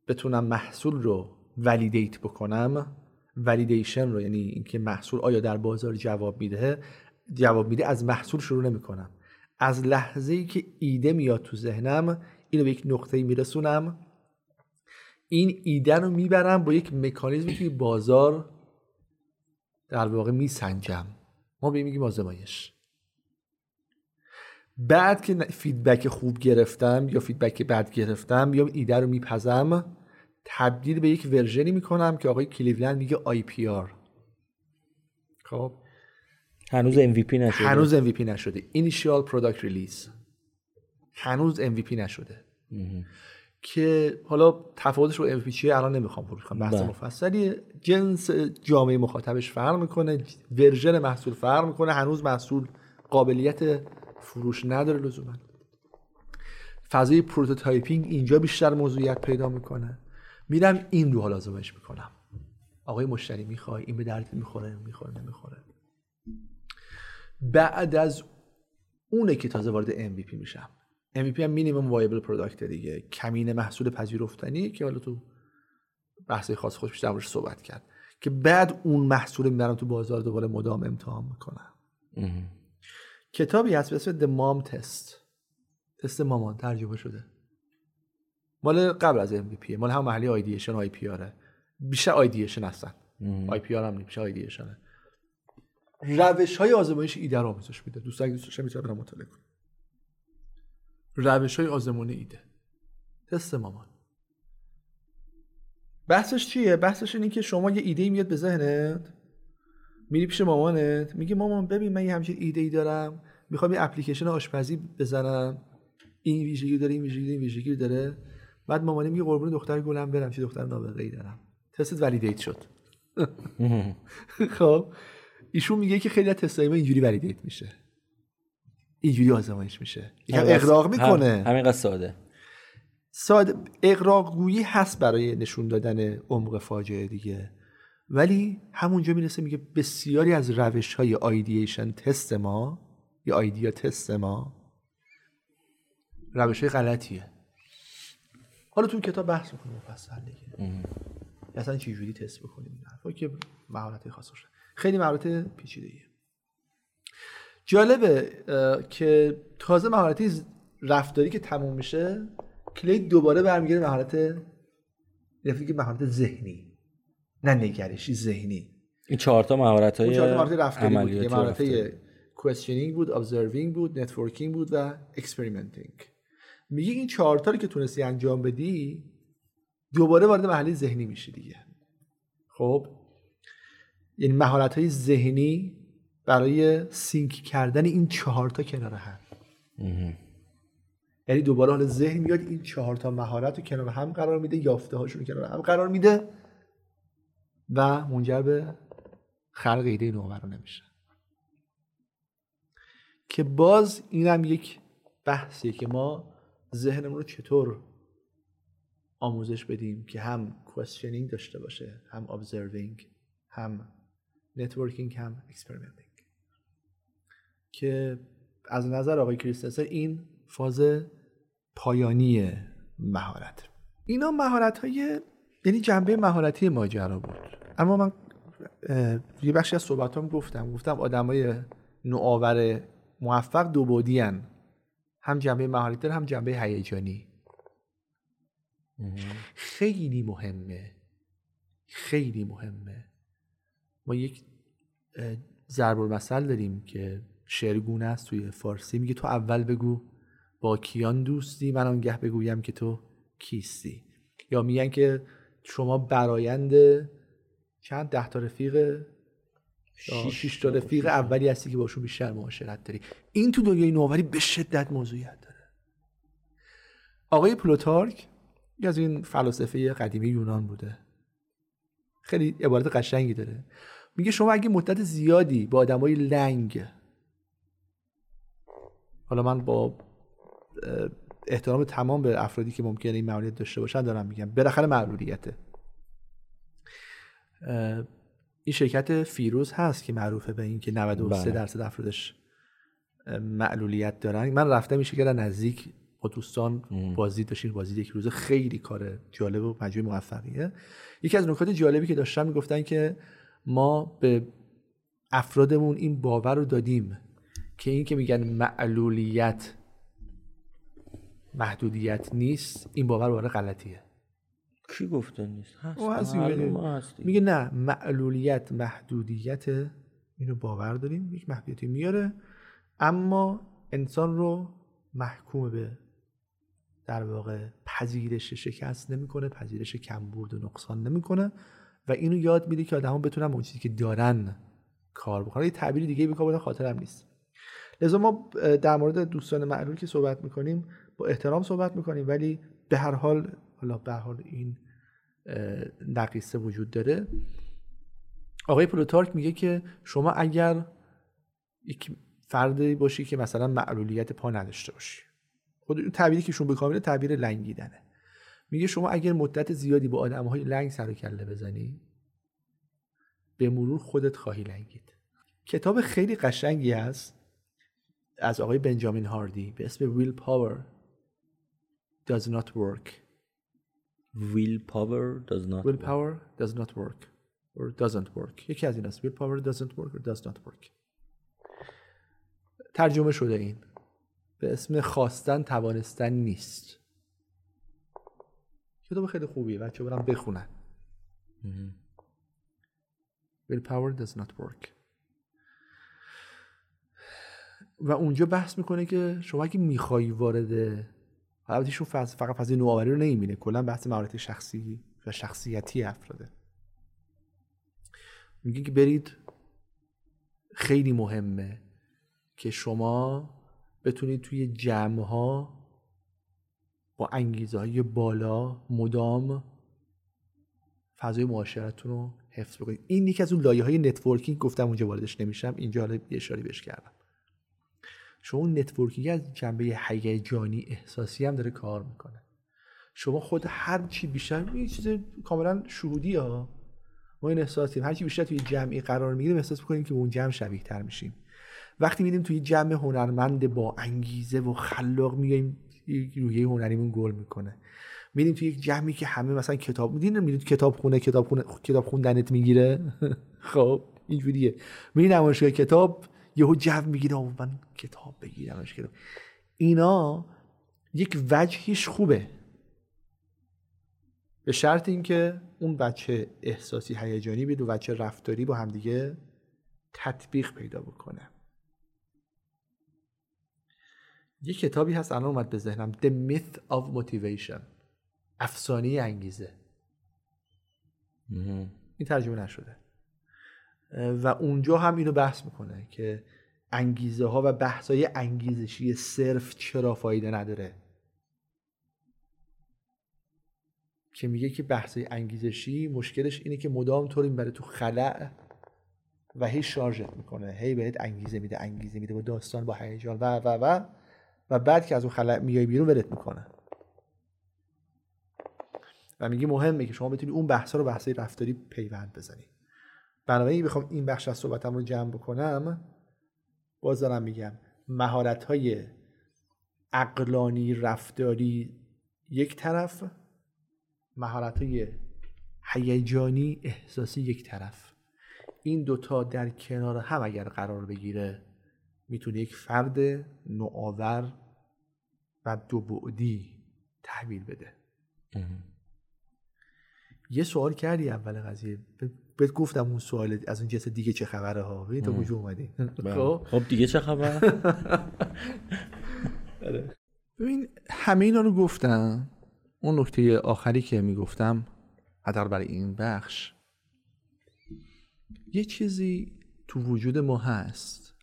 بتونم محصول رو ولیدیت بکنم ولیدیشن رو یعنی اینکه محصول آیا در بازار جواب میده جواب میده از محصول شروع نمی کنم از لحظه ای که ایده میاد تو ذهنم اینو به یک نقطه میرسونم. این ایده رو می‌برم با یک مکانیزمی که بازار در واقع میسنجم. ما به میگیم آزمایش. بعد که feedback خوب گرفتم یا feedback بد گرفتم یا ایده رو میپزم تبدیل به یک version ی می‌کنم که آقای کلیولند میگه IPR. خب؟ هنوز MVP نشده. هنوز MVP نشده. Initial Product Release. هنوز MVP نشده. که حالا تفاوتش رو MVP چیه؟ الان نمی‌خوام ورود کنم. بحث بله. مفصلی جنس جامعه مخاطبش فرق می‌کنه. version محصول فرق می‌کنه. هنوز محصول قابلیت فروش نداره لزوما. فضای prototyping اینجا بیشتر موضوعیت پیدا می‌کنه. میرم این رو حالا آزمایش می‌کنم. آقای مشتری می‌خوای؟ این به درد می‌خوره؟ می‌خوره نمی‌خوره. بعد از اونه که تازه وارد MVP میشم. MVP هم minimum viable product دیگه. کمینه محصول پذیرفتنی که حالا تو بحث خاص خودش بیشتر صحبت کرد. که بعد اون محصول می‌برم تو بازار دوباره مدام امتحان می‌کنم. کتابی هست به اسم The Mom Test. تست مامان ترجمه شده. مال قبل از MVP مال هم محلی ideation IPR ه بیشتر ideation هستن. آی پی آر هم بیشتر آیدیشنه روش های آزمایش ایده رو آموزش میده. دوست اگه دوست می‌تونه برام مطالعه کنه روش های آزمون ایده. تست مامان. بحثش چیه؟ بحثش اینه که شما یه ایده میاد به ذهنت میری پیش مامانت میگه مامان ببین من یه همچین ایده ای دارم می‌خوام یه اپلیکیشن آشپزی بزنم. این ویژگی داره این ویژگی این ویژگی داره. بعد مامانی میگه قربون دختر گلم برم چه دختر نابغه ای دارم. تست ولیدیت شد. خب ایشون میگه که خیلی از تستای ما اینجوری ولیدیت میشه. اینجوری آزمایش میشه. یکم اقراق می‌کنه. همینقدر ساده. ساده. اقراق گویی هست برای نشون دادن عمق فاجعه دیگه. ولی همونجا می‌رسه میگه بسیاری از روش های آیدیشن تست ما یا آیدیا تست ما روش های غلطیه. حالا تو کتاب بحث می‌کنیم مفصل دیگه. اصلا چه جوری تست بکنیم این که مهارت خاص باشه. خیلی مهارت پیچیده ایه. جالبه که تازه مهارتی رفتاری که تموم میشه کلی دوباره برمیگرده مهارت که مهارت ذهنی. نه نگرشی ذهنی. این چهار تا مهارت های مهارت رفتاری بود. مهارت questioning بود observing بود networking بود و experimenting. میگه این چهار تا که تونستی انجام بدی دوباره وارد محلی ذهنی میشی دیگه. خب؟ یعنی مهارت های ذهنی برای سینک کردن این چهار تا کنار هم. یعنی دوباره حالا ذهن میاد این چهار تا مهارت رو کنار هم قرار میده یافته هاشون کنار هم قرار میده و منجر به خلق ایده نوآورانه میشه که باز اینم یک بحثیه که ما ذهنمون رو چطور آموزش بدیم که هم questioning داشته باشه هم observing هم networking هم experimenting. که از نظر آقای کریستنسن این فاز پایانی مهارت. اینا مهارت های یعنی جنبه مهارتی ماجرا بود. اما من یه بخشی از صحبتام گفتم. گفتم آدمای نوآور موفق دو بودی هم جنبه مهارتی داره هم جنبه هیجانی خیلی مهمه. خیلی مهمه. ما یک ضرب المثل داریم که شعرگونه است توی فارسی. میگه تو اول بگو با کیان دوستی من آنگه بگویم که تو کیستی. یا میگن که شما برایند چند ده تا رفیق شیش تا رفیق اولی هستی که باشون بیشتر معاشرت داری. این تو دنیای نوآوری به شدت موضوعیت داره. آقای پلوتارک یکی از این فلاسفه قدیمی یونان بوده. خیلی عبارت قشنگی داره. میگه شما اگه مدت زیادی با آدمای لنگ حالا من با احترام تمام به افرادی که ممکنه این معلولیت داشته باشن دارم میگم. بالاخره معلولیته. این شرکت فیروز هست که معروفه به این که 93 بله. درصد افرادش معلولیت دارن. من رفتم این شرکت نزدیک با دوستان بازی داشتیم. بازی یک روزه. خیلی کار جالب و مجموعه موفقیه. یکی از نکات جالبی که داشتن می‌گفتن که ما به افرادمون این باور رو دادیم که این که میگن معلولیت محدودیت نیست این باور باور غلطیه. کی گفته نیست؟ هست میگه نه معلولیت محدودیت اینو باور داریم یک محدودیتی میاره. اما انسان رو محکوم به در واقع پذیرش شکست نمی‌کنه پذیرش کمبود و نقصان نمی‌کنه و اینو یاد میده که آدما بتونن اون چیزی که دارن کار بکنن. یه تعبیر دیگه به خاطرم نیست. لذا ما در مورد دوستان معلول که صحبت می‌کنیم با احترام صحبت می‌کنیم ولی به هر حال حالا به حال این نقیصه وجود داره. آقای پلوتارک میگه که شما اگر یک فردی باشی که مثلا معلولیت پا نداشته باشی خود تعبیری که شون بکامله تعبیر لنگیدنه. میگه شما اگر مدت زیادی با آدم های لنگ سر و کله بزنی به مرور خودت خواهی لنگید. کتاب خیلی قشنگی هست از آقای بنجامین هاردی. به اسم ویل پاور does not work. Willpower does not willpower work. does not work or doesn't work یکی از این است willpower doesn't work or does not work ترجمه شده این به اسم خواستن توانستن نیست کتاب خیلی خوبیه بچه برم بخونن willpower does not work و اونجا بحث می‌کنه که شما اگه میخوایی وارد البته ایشون فقط فضای نوآوری رو نمی‌بینه. کلا بحث مهارت شخصی و شخصیتی افراده. میگه که برید. خیلی مهمه که شما بتونید توی جمع ها با انگیزه های بالا مدام فضای معاشرتتون رو حفظ بکنید. این یکی از اون لایه های networking گفتم اونجا واردش نمیشم. اینجا حالا اشاره بهش کردم. شما اون networking از جنبه هیجانی احساسی هم داره کار می‌کنه. شما خود هر چی بیشتر این چیز کاملا شهودی ها. ما این احساسیم. هر کی بیشتر توی جمعی قرار می‌گیریم احساس می‌کنیم که اون جمع شبیه تر میشیم. وقتی میریم توی جمع هنرمند با انگیزه و خلاق میگیم روحیه هنریمون گل می‌کنه. میریم توی یک جمعی که همه مثلا کتاب میدین میرید کتاب خونه کتاب خونه کتاب خوندنت می‌گیره؟ خب اینجوریه. میری نمایشگاه کتاب یهو جو می‌گیره من کتاب بگیرمش کتاب اینا یک وجهش خوبه. به شرط اینکه اون بچه احساسی هیجانی بید و بچه رفتاری با همدیگه تطبیق پیدا بکنه. یه کتابی هست الان اومد به ذهنم. The Myth of Motivation. افسانه انگیزه. این ترجمه نشده. و اونجا هم اینو بحث می‌کنه که انگیزه ها و بحث های انگیزشی صرف چرا فایده نداره. که میگه که بحث انگیزشی مشکلش اینه که مدام طور این تو خلع و هی شارژت می‌کنه. هی بهت انگیزه میده انگیزه میده با داستان با هیجان و و و و بعد که از اون خلع میای بیرون ولت می‌کنه. و میگه مهمه که شما بتونی اون بحثا رو بحثای رفتاری پیوند بزنی. بنابراین بخوام این بخش از صحبتم رو جمع بکنم باز دارم میگم مهارت های عقلانی رفتاری یک طرف مهارت های هیجانی احساسی یک طرف. این دوتا در کنار هم اگر قرار بگیره می‌تونه یک فرد نوآور و دو بعدی تحویل بده. یه سوال کردی اول قضیه. بهت گفتم اون سوال از اون جنس دیگه چه خبره ها ببین تو کجا اومدی. خب. خب دیگه چه خبر؟ آره. ببین همه اینا رو گفتم. اون نکته آخری که می‌گفتم حداقل برای این بخش. یه چیزی تو وجود ما هست.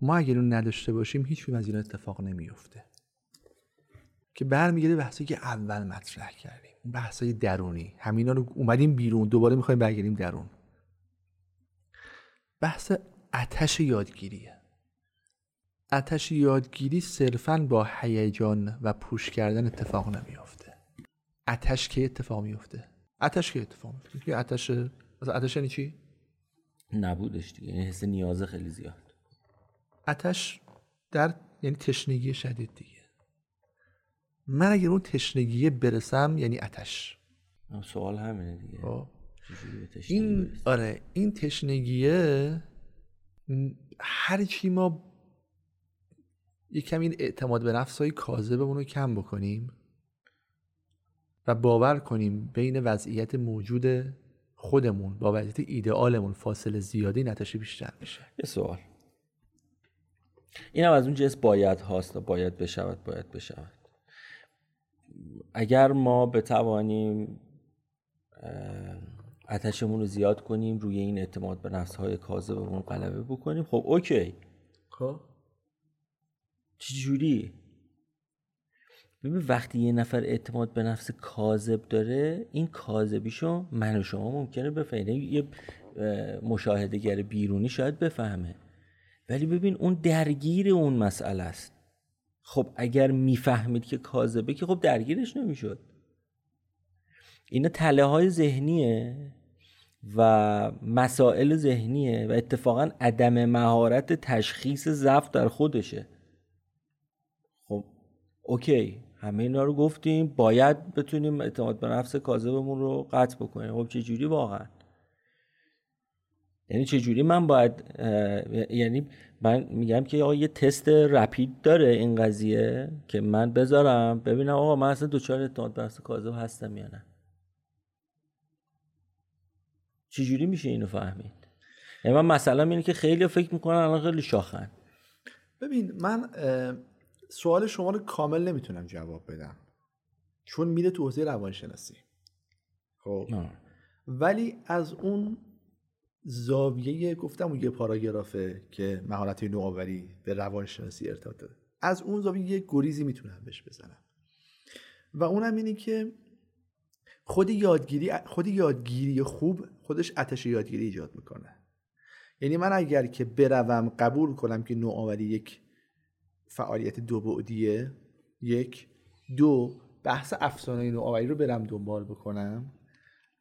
ما اگر اون نداشته باشیم هیچ از این اتفاق نمیفته که برمیگرده بحثی که اول مطرح کردیم. بحثای درونی. همینا رو اومدیم بیرون دوباره می‌خوایم برگردیم درون. بحث اتش یادگیریه. اتش یادگیری صرفا با هیجان و پوش کردن اتفاق نمیافته. اتش که اتفاق میفته اتش که اتفاق میفته اتش اتش یعنی چی؟ نبودش دیگه. یعنی حس نیاز خیلی زیاد. اتش در یعنی تشنگی شدید دیگه. من اگر اون تشنگیه برسم یعنی اتش سوال همینه دیگه. خب. این آره این تشنگیه هر چی ما یکم این اعتماد به نفس های کاذبمون رو کم بکنیم و باور کنیم بین وضعیت موجود خودمون با وضعیت ایدئالمون فاصله زیادی نتشه بیشتر میشه. یه سوال. این هم از اون جنس باید هاست باید بشود باید بشود. اگر ما بتوانیم اتشمون رو زیاد کنیم روی این اعتماد به نفس های کاذبمون غلبه بکنیم خب اوکی. خب. چجوری؟ ببین وقتی یه نفر اعتماد به نفس کاذب داره این کاذبیشو من و شما ممکنه بفهمه یه مشاهدهگر بیرونی شاید بفهمه. ولی ببین اون درگیر اون مسئله است. خب اگر می‌فهمید که کاذبه که خب درگیرش نمی‌شد. اینا تله های ذهنیه و مسائل ذهنیه و اتفاقا عدم مهارت تشخیص ضعف در خودشه. خب اوکی همه اینا رو گفتیم باید بتونیم اعتماد به نفس کاذبمون رو قطع بکنیم. خب چه جوری واقعا؟ یعنی چه جوری من باید یعنی من میگم که آقا یه تست رپید داره این قضیه که من بذارم ببینم آقا من اصلا دوچار اعتماد نفس کاذب هستم یا نه. چجوری میشه اینو فهمید؟ یعنی من مثلا اینه که خیلی فکر می‌کنن الان خیلی شاخن. ببین من سوال شما رو کامل نمی‌تونم جواب بدم. چون میره تو حوزه روانشناسی. خب؟ ولی از اون زاویه گفتم اون یه پاراگرافه که مهارت نوآوری به روانشناسی ارتباط داره. از اون زاویه یه گریزی می‌تونم بهش بزنم. و اونم اینه که خود یادگیری خود یادگیری خوب خودش اتش یادگیری ایجاد می‌کنه. یعنی من اگر که بروم قبول کنم که نوآوری یک فعالیت دو بعدیه یک دو بحث افسانه نوآوری رو برم دنبال بکنم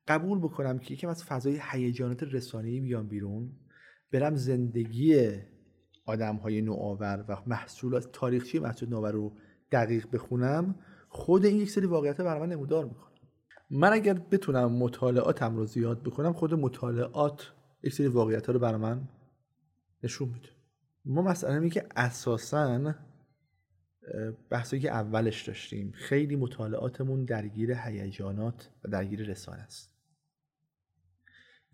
قبول بکنم که یکم از فضای هیجانات رسانه‌ای بیام بیرون. برم زندگی آدم های نوآور و محصولات تاریخچه محصول نوآور رو دقیق بخونم خود این یک سری واقعیت برای من نمودار می‌کنه. من اگر بتونم مطالعاتم رو زیاد بکنم خود مطالعات یک سری واقعیت رو برای من نشون میده. ما مسئله اینه که اساسا بحثی که اولش داشتیم خیلی مطالعاتمون درگیر هیجانات و درگیر رسانه است.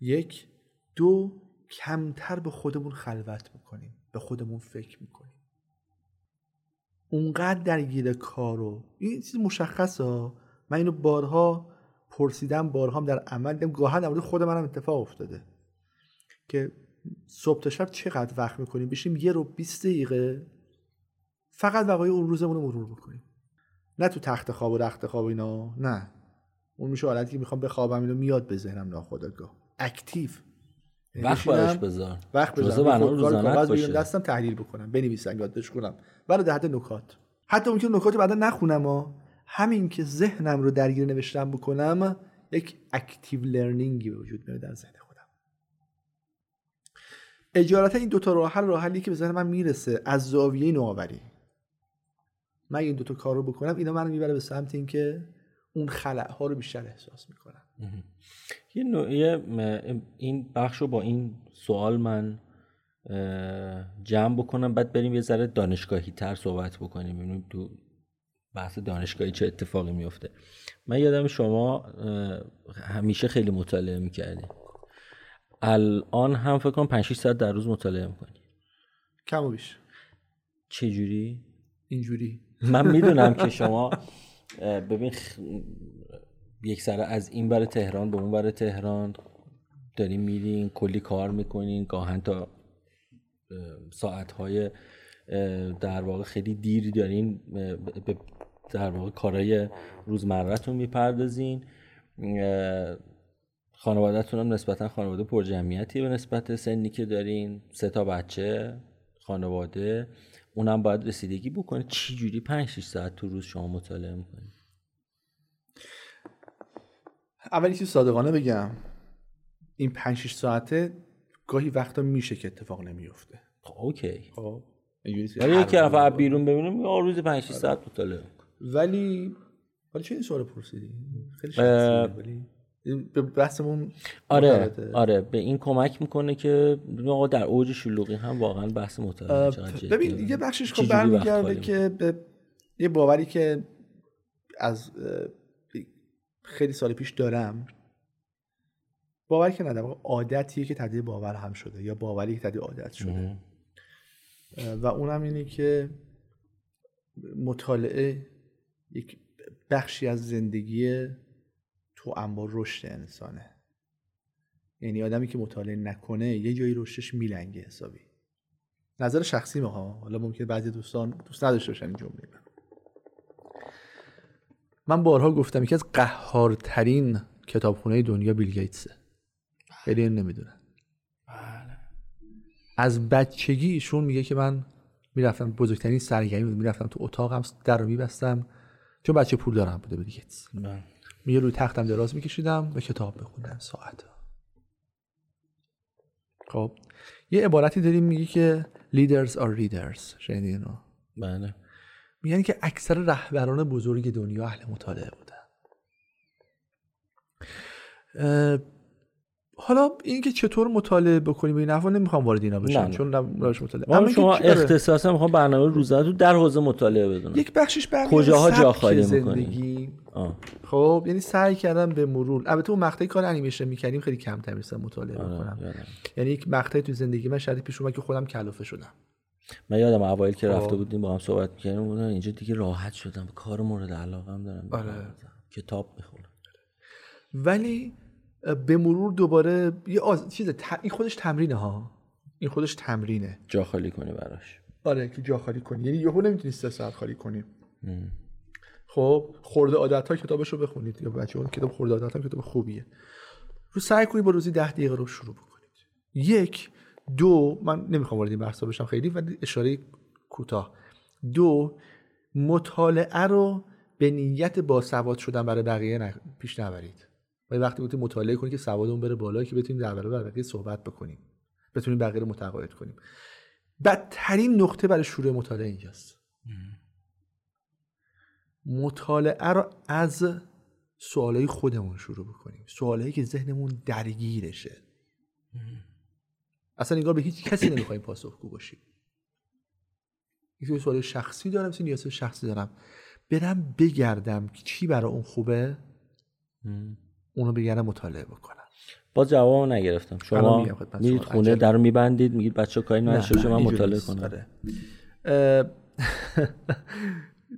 یک دو کمتر به خودمون خلوت می‌کنیم به خودمون فکر می‌کنیم. اونقدر درگیر کارو این چیز مشخصه من اینو بارها پرسیدم بارها هم در عمل دیدم گاهن در خود منم اتفاق افتاده که صبح تا شب چقدر وقت می‌کنیم؟ بشیم یه رو 20 دقیقه فقط وقایع اون روزمون رو مرور بکنیم. نه تو تخت خواب و رخت خواب اینا نه. اون میشه حالتی که می‌خوام بخوابم اینو میاد به ذهنم ناخودآگاه. اکتیو. وقت براش بذار. وقت بذار روزانه باشه. دستم تحلیل بکنم بنویسم یادداشت کنم. ولی در حد نکات. حتی ممکن نکات بعدا نخونم ها همین که ذهنم رو درگیر نوشتم بکنم یک اکتیو لرنینگی به وجود میاد در ذهن خودم. اجارت این دوتا راه حل راه حلی که به ذهن من می‌رسه از زاویه نوآوری. من این دوتا کار رو بکنم اینا منو می‌بره به سمت اینکه اون خلع ها رو بیشتر احساس می‌کنم. یه نوعی این بخش رو با این سوال من جمع بکنم بعد بریم یه ذره دانشگاهی تر صحبت بکنیم ببینیم تو بحث دانشگاهی چه اتفاقی میفته من یادم شما همیشه خیلی مطالعه می‌کردی. الان هم فکر کنم 5 ساعت در روز مطالعه می‌کنی. کم و بیش. چه جوری اینجوری. من می‌دونم که شما ببین یک سره از این بر تهران به اون بر تهران دارین میرین کلی کار می‌کنین گاهن تا ساعتهای در واقع خیلی دیری دارین به در واقع کارهای روزمرتون می‌پردازین. خانوادهتون هم نسبتا خانواده پرجمعیتی به نسبت سنی که دارین. سه تا بچه خانواده. اونم باید رسیدگی بکنه. چی جوری 5 6 ساعت تو روز شما مطالعه می‌کنید اولی چیز صادقانه بگم این 5 6 ساعته گاهی وقتا میشه که اتفاق نمیفته. خب اوکی. خب. ولی یکی نفر بیرون ببینیم روز 5 6 ساعت مطالعه ولی ولی چه این سوال پرسیدی؟ خیلی ولی به بحثمون آره آره به این کمک می‌کنه که آقا در اوج شلوغی هم واقعا بحث مطالعه ببین یه بخشش خب برمیگرده که به یه باوری که از خیلی سال پیش دارم. باوری که نه عادتیه که تبدیل باور هم شده یا باوری که تبدیل عادت شده. و اونم اینه که مطالعه یک بخشی از زندگی تو انبار رشد انسانه. یعنی آدمی که مطالعه نکنه یه جایی رشدش میلنگه حسابی. نظر شخصی ها حالا ممکنه بعضی دوستان دوست نداشته باشن این جمله من بارها گفتم یکی از قهارترین کتابخونه دنیا بیل گیتسه. خیلی نمی‌دونن بله. از بچگی ایشون میگه که من می‌رفتم بزرگترین سرگرمی می‌رفتم تو اتاقم در رو میبستم. چون بچه پول دارم بوده بیل گیتس. بله. میگه روی تختم دراز میکشیدم و کتاب بخوندم ساعت. خب یه عبارتی داریم میگه که leaders are readers. شنیدین بله. میگن که اکثر رهبران بزرگ دنیا اهل مطالعه بودن. حالا اینکه چطور مطالعه بکنیم به این افعال نمی‌خوام وارد اینا بشم چون روش مطالعه. اما شما اختصاصا می‌خوام برنامه روزانه در حوزه مطالعه بدونم. یک بخشش برمیگرده کجاها جا خالی زندگی. خب یعنی سعی کردم به مرور البته اون مقطعی کار انیمیشن می‌کردیم خیلی کم تمیز مطالعه آره، بکنم. یعنی یک مقطعی تو زندگی من شاید پیش اومد که خودم کلافه شدم. من یادم اوایل که رفته خب. بودیم با هم صحبت می‌کردیم اینجا دیگه راحت شدم کار مورد علاقه دارم آره. کتاب می‌خونم ولی به مرور دوباره یه آز... چیز این خودش تمرینه ها؟ این خودش تمرینه. جا خالی کنی براش. آره که جا خالی کنی. یعنی یهو نمی‌تونی سه ساعت خالی کنی. خب خورده عادت ها کتابش رو بخونید. یا بچه اون کتاب خورده عادت ها کتاب خوبیه. رو سعی کنید با روزی ده دقیقه رو شروع بکنید. یک دو من نمی‌خوام وارد این بحثا بشم خیلی ولی اشاره کوتاه. دو مطالعه رو به نیت باسواد شدن برای بقیه پیش نبرید. ما وقتی می‌تونیم مطالعه کنیم که سوادمون بره بالا که بتونیم در برابر بقیه صحبت بکنیم. بتونیم بقیه رو متقاعد کنیم. بدترین نقطه برای شروع مطالعه اینجاست. مطالعه رو از سوالای خودمون شروع بکنیم. سوالایی که ذهنمون درگیرشه. اصلا نگاه به هیچ کسی نمی‌خوایم پاسخگو باشیم یک سوال شخصی دارم یه نیاز شخصی دارم. برم بگردم چی برای اون خوبه؟ اونو بگردم مطالعه بکنم. با جواب نگرفتم. شما میرید خونه در رو میبندید میگید بچه کاری نشه من مطالعه کنم آره.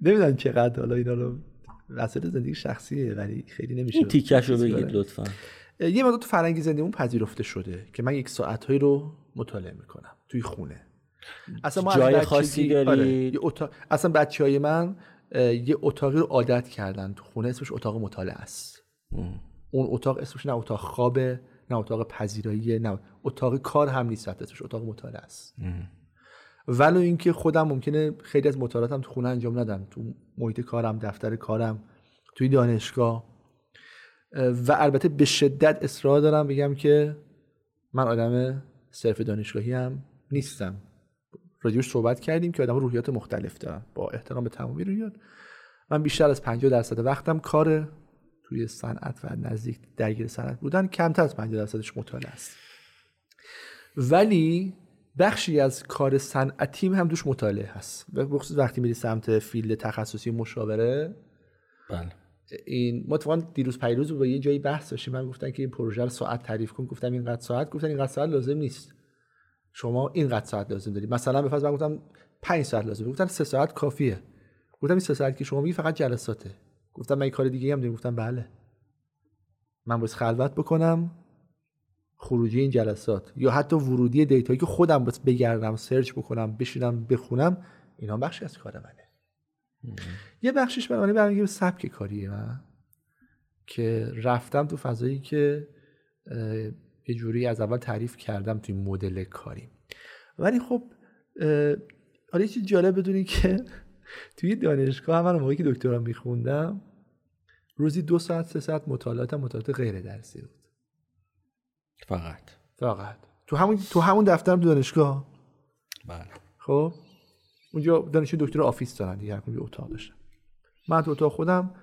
نمی‌دونم چقدر حالا اینا رو وسط زندگی شخصیه ولی خیلی نمیشه این تیکش رو بگید لطفا. یه مقدار تو فرنگی زندگیمون پذیرفته شده که من یک ساعتهایی رو مطالعه می‌کنم توی خونه. اصلا ما جای خاصی داری؟ آره. اتاق... اصلا بچه های من یه اتاقی رو عادت کردن تو خونه اسمش اتاق مطالعه است. اون اتاق اسمش نه اتاق خوابه نه اتاق پذیرایی نه اتاق کار هم نیست اسمش اتاق مطالعه است. ولو اینکه خودم ممکنه خیلی از مطالعاتم تو خونه انجام ندم. تو محیط کارم دفتر کارم توی دانشگاه. و البته به شدت اصرار دارم بگم که من آدم صرف دانشگاهی هم نیستم. راجبش صحبت کردیم که آدم روحیات مختلف دارن. با احترام به تمامی روحیات. من بیشتر از 50 درصد وقتم کار توی صنعت و نزدیک درگیر صنعت بودن. کمتر از 50 درصدش مطالعه است. ولی بخشی از کار صنعتیم هم دوش مطالعه هست. بخصوص وقتی میری سمت فیلد تخصصی مشاوره بله. این ما اتفاقا دیروز پیروز با یه جایی بحث داشتیم. من گفتن که این پروژه رو ساعت تعریف کن. گفتم اینقدر ساعت؟ گفتن اینقدر ساعت لازم نیست. شما اینقدر ساعت لازم داری. مثلا به فرض من گفتم 5 ساعت لازم. گفتن 3 ساعت کافیه. گفتم این 3 ساعت که شما میگی فقط جلساته. گفتم من کار دیگه هم دارم. گفتم بله. من باید خلوت بکنم خروجی این جلسات یا حتی ورودی دیتایی که خودم بگردم سرچ بکنم بشینم بخونم اینا بخشی از کار منه. یه بخشش برای برمیگه به سبک کاریه من که رفتم تو فضایی که یه جوری از اول تعریف کردم توی مدل کاری. ولی خب حالا چیز جالب بدونی که توی دانشگاه من موقعی که دکترا میخوندم روزی دو ساعت سه ساعت مطالعات مطالعات غیر درسی بود. فقط. فقط. تو همون تو همون دفتر دانشگاه؟ بله. خب؟ اونجا دانشجو دکتر آفیس دارن دیگه هر اتاق داشتن. من تو اتاق خودم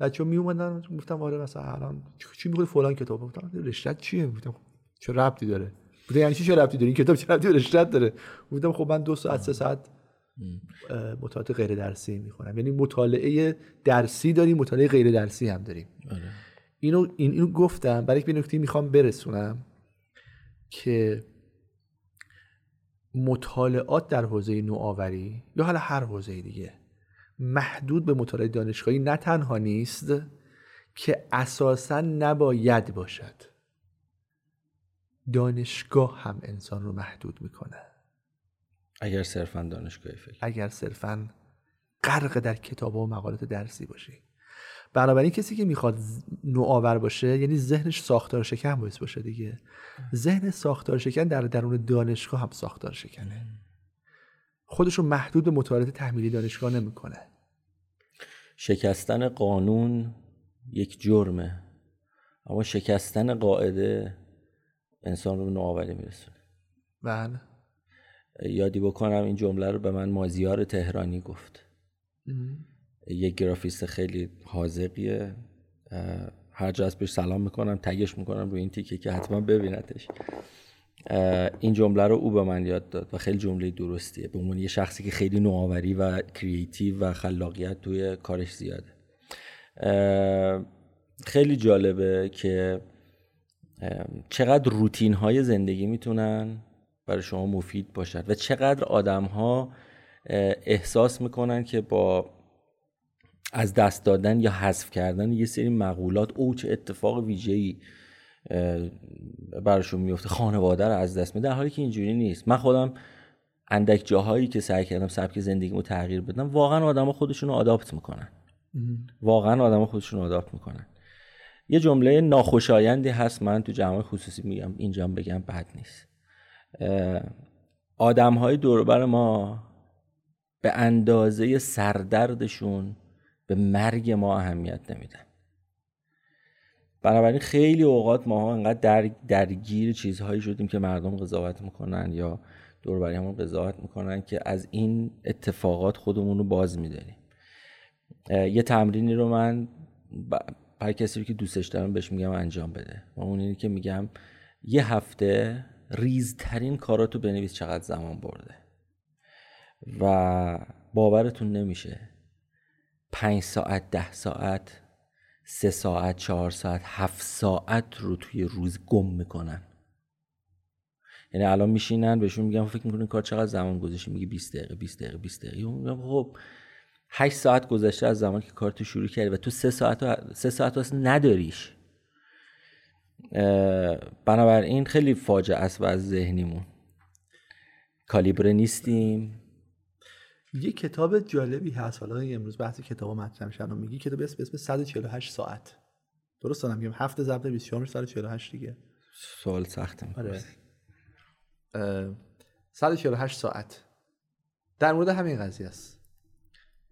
بچه می اومدن گفتم آره مثلا الان چی می‌خواد فلان کتاب. گفتم رشته چیه؟ گفتم چه ربطی داره؟ گفتم یعنی چی چه ربطی داره؟ این کتاب چه ربطی به داره؟ گفتم خب من دو ساعت سه ساعت مطالعات غیر درسی می‌خونم. یعنی مطالعه درسی داریم مطالعه غیر درسی هم داریم. آره. اینو اینو گفتم برای به نکته می‌خوام برسونم که مطالعات در حوزه نوآوری یا حالا هر حوزه دیگه محدود به مطالعه دانشگاهی نه تنها نیست که اساسا نباید باشد. دانشگاه هم انسان رو محدود می‌کنه. اگر صرفا دانشگاهی فکر. اگر صرفا غرق در کتاب و مقالات درسی باشه بنابراین کسی که می‌خواد نوآور باشه یعنی ذهنش ساختار شکن باعث باشه دیگه. ذهن ساختار شکن در درون دانشگاه هم ساختار شکنه. خودش رو محدود به مطالعات تحمیلی دانشگاه نمی‌کنه. شکستن قانون یک جرمه اما شکستن قاعده انسان رو به نوآوری میرسونه. بله. یادی بکنم این جمله رو به من مازیار تهرانی گفت. یک گرافیست خیلی حاضقیه هر جا بهش سلام می‌کنم تگش می‌کنم روی این تیکه که حتما ببینتش. این جمله رو او به من یاد داد و خیلی جمله درستیه. به عنوان یه شخصی که خیلی نوآوری و کریتیو و خلاقیت توی کارش زیاده. خیلی جالبه که چقدر روتین های زندگی می‌تونن برای شما مفید باشد و چقدر آدم ها احساس می‌کنن که با از دست دادن یا حذف کردن یه سری مقولات او چه اتفاق ویژه‌ای براشون میفته خانواده رو از دست میده در حالی که اینجوری نیست. من خودم اندک جاهایی که سعی کردم سبک زندگیمو تغییر بدم واقعا آدم خودشون رو آداپت می‌کنن. واقعا آدم خودشون رو آداپت می‌کنن. یه جمله ناخوشایندی هست من تو جمعه خصوصی میگم اینجا بگم بد نیست. آدم های دوربر ما به اندازه سردردشون به مرگ ما اهمیت نمیدن. بنابراین خیلی اوقات ماها انقدر در درگیر چیزهایی شدیم که مردم قضاوت می‌کنن یا دوربری همون قضاوت می‌کنن که از این اتفاقات خودمون رو باز میداریم. یه تمرینی رو من برای کسی که دوستش دارم بهش میگم انجام بده. و اون اینه که میگم یه هفته ریزترین کاراتو بنویس چقدر زمان برده. و باورتون نمیشه پنج ساعت ده ساعت سه ساعت چهار ساعت هفت ساعت رو توی روز گم می‌کنن. یعنی الان میشینن بهشون میگم فکر می‌کنین کار چقدر زمان گذاشتی؟ میگه 20 دقیقه 20 دقیقه 20 دقیقه. میگم خب 8 ساعت گذشته از زمانی که کارتو شروع کردی و تو سه ساعت سه ساعت اصلا نداریش. بنابراین خیلی فاجعه است و از ذهنیمون. کالیبره نیستیم. یه کتاب جالبی هست. حالا امروز بحث کتاب مطرح میشه. میگی کتاب اسم اسم 148 ساعت. درست دارم میگم. هفته ضبط 24 148 دیگه. سوال سخته آره. 148 ساعت. در مورد همین قضیه است.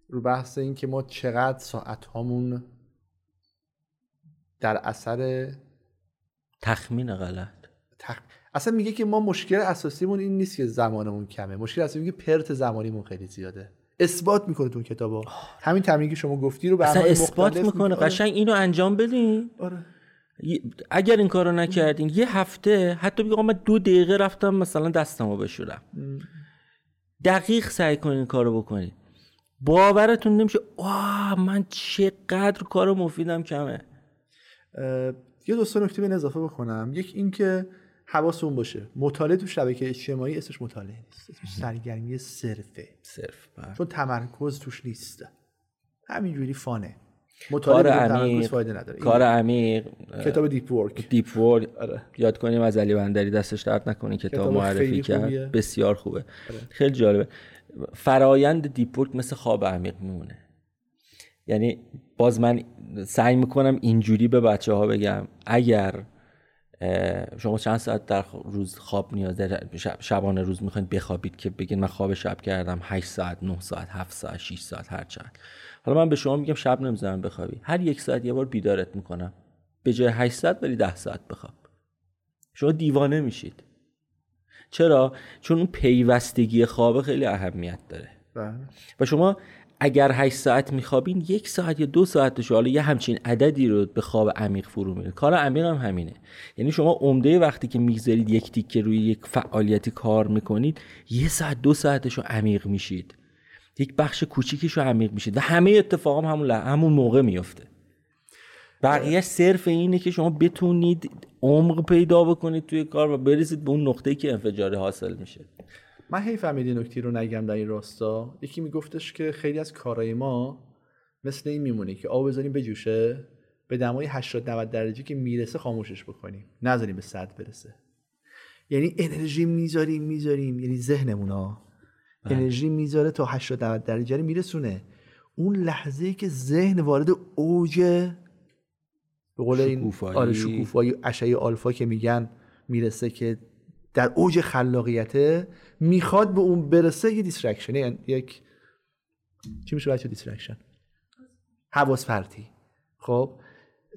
رو بحث این که ما چقدر ساعت هامون در اثر تخمین غلط. تخ... اصلا میگه که ما مشکل اساسیمون این نیست که زمانمون کمه. مشکل اصلی که پرت زمانیمون خیلی زیاده. اثبات می‌کنه تو کتابا. همین تمرینی که شما گفتی رو به اصلا اثبات می‌کنه. قشنگ اینو انجام بدین. آره. اگر این کارو نکردین یه هفته حتی بگم من دو دقیقه رفتم مثلا دستمو بشورم. دقیق سعی کنین این کارو بکنین. باورتون نمیشه آه من چقدر کار مفیدم کمه. یه دوست نکته به اضافه بکنم. یک اینکه حواسون باشه. مطالعه تو شبکه اجتماعی اسمش مطالعه نیست. اسمش سرگرمی صرفه. صرف بله. چون تمرکز توش نیست. همینجوری fun ه. کار عمیق فایده نداره. کار عمیق کتاب Deep Work Deep Work آره. یاد کنیم از علی بندری دستش درد نکنه کتاب, کتاب معرفی کرد. بسیار خوبه. آره. خیلی جالبه. فرایند deep work مثل خواب عمیق میمونه. یعنی باز من سعی می‌کنم اینجوری به بچه ها بگم اگر شما چند ساعت در روز خواب نیاز شبانه روز می‌خواین بخوابید که بگین من خواب شب کردم 8 ساعت 9 ساعت 7 ساعت 6 ساعت هر چند. حالا من به شما میگم شب نمی‌ذارم بخوابی. هر یک ساعت یه بار بیدارت می‌کنم. به جای 8 ساعت ولی 10 ساعت بخواب. شما دیوانه میشید. چرا؟ چون اون پیوستگی خواب خیلی اهمیت داره. بله. و شما اگر 8 ساعت میخوابین یک ساعت یا دو ساعت حالا یه همچین عددی رو به خواب عمیق فرو میره کار عمیق هم همینه. یعنی شما عمده وقتی که می‌گذارید یک تیکه روی یک فعالیتی کار می‌کنید یه ساعت دو ساعتش رو عمیق میشید. یک بخش کوچیکیش رو عمیق میشید و همه اتفاق هم همون, همون موقع میفته بقیه صرف اینه که شما بتونید عمق پیدا بکنید توی کار و برسید به اون نقطه‌ای که انفجار حاصل میشه. من هی فهمیدی نکتی رو نگم در این راستا. یکی میگفتش که خیلی از کارهای ما مثل این میمونه که آب بذاریم بجوشه به دمای 80 90 درجه که می‌رسه خاموشش بکنیم. نذاریم به صد برسه. یعنی انرژی می‌ذاریم می‌ذاریم. یعنی ذهنمون ها بله. انرژی می‌ذاره تا 80 90 درجه میرسونه. اون لحظه که ذهن وارد اوج به قول این آره شکوفایی اشعه آلفا که میگن می‌رسه که در اوج خلاقیته می‌خواد به اون برسه یه distraction یعنی یک چی میشه بچه؟ distraction حواس پرتی. خب؟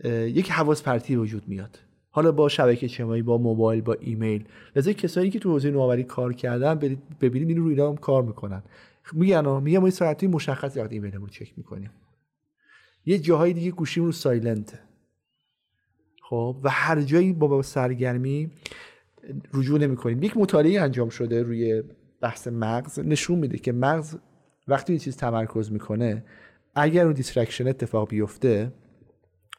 یک حواس پرتی وجود میاد. حالا با شبکه اجتماعی با موبایل با ایمیل. لذا کسایی که تو حوزه نوآوری کار کردن ببینید این رو اینا هم کار می‌کنن. میگن میگم ما ساعتی مشخص وقت ایمیلمون چک می‌کنیم. یه جاهای دیگه گوشیم رو سایلنته خب؟ و هر جایی با سرگرمی رجوع نمی کنیم یک مطالعه انجام شده روی بحث مغز نشون میده که مغز وقتی یه چیز تمرکز می‌کنه اگر اون distraction اتفاق بیفته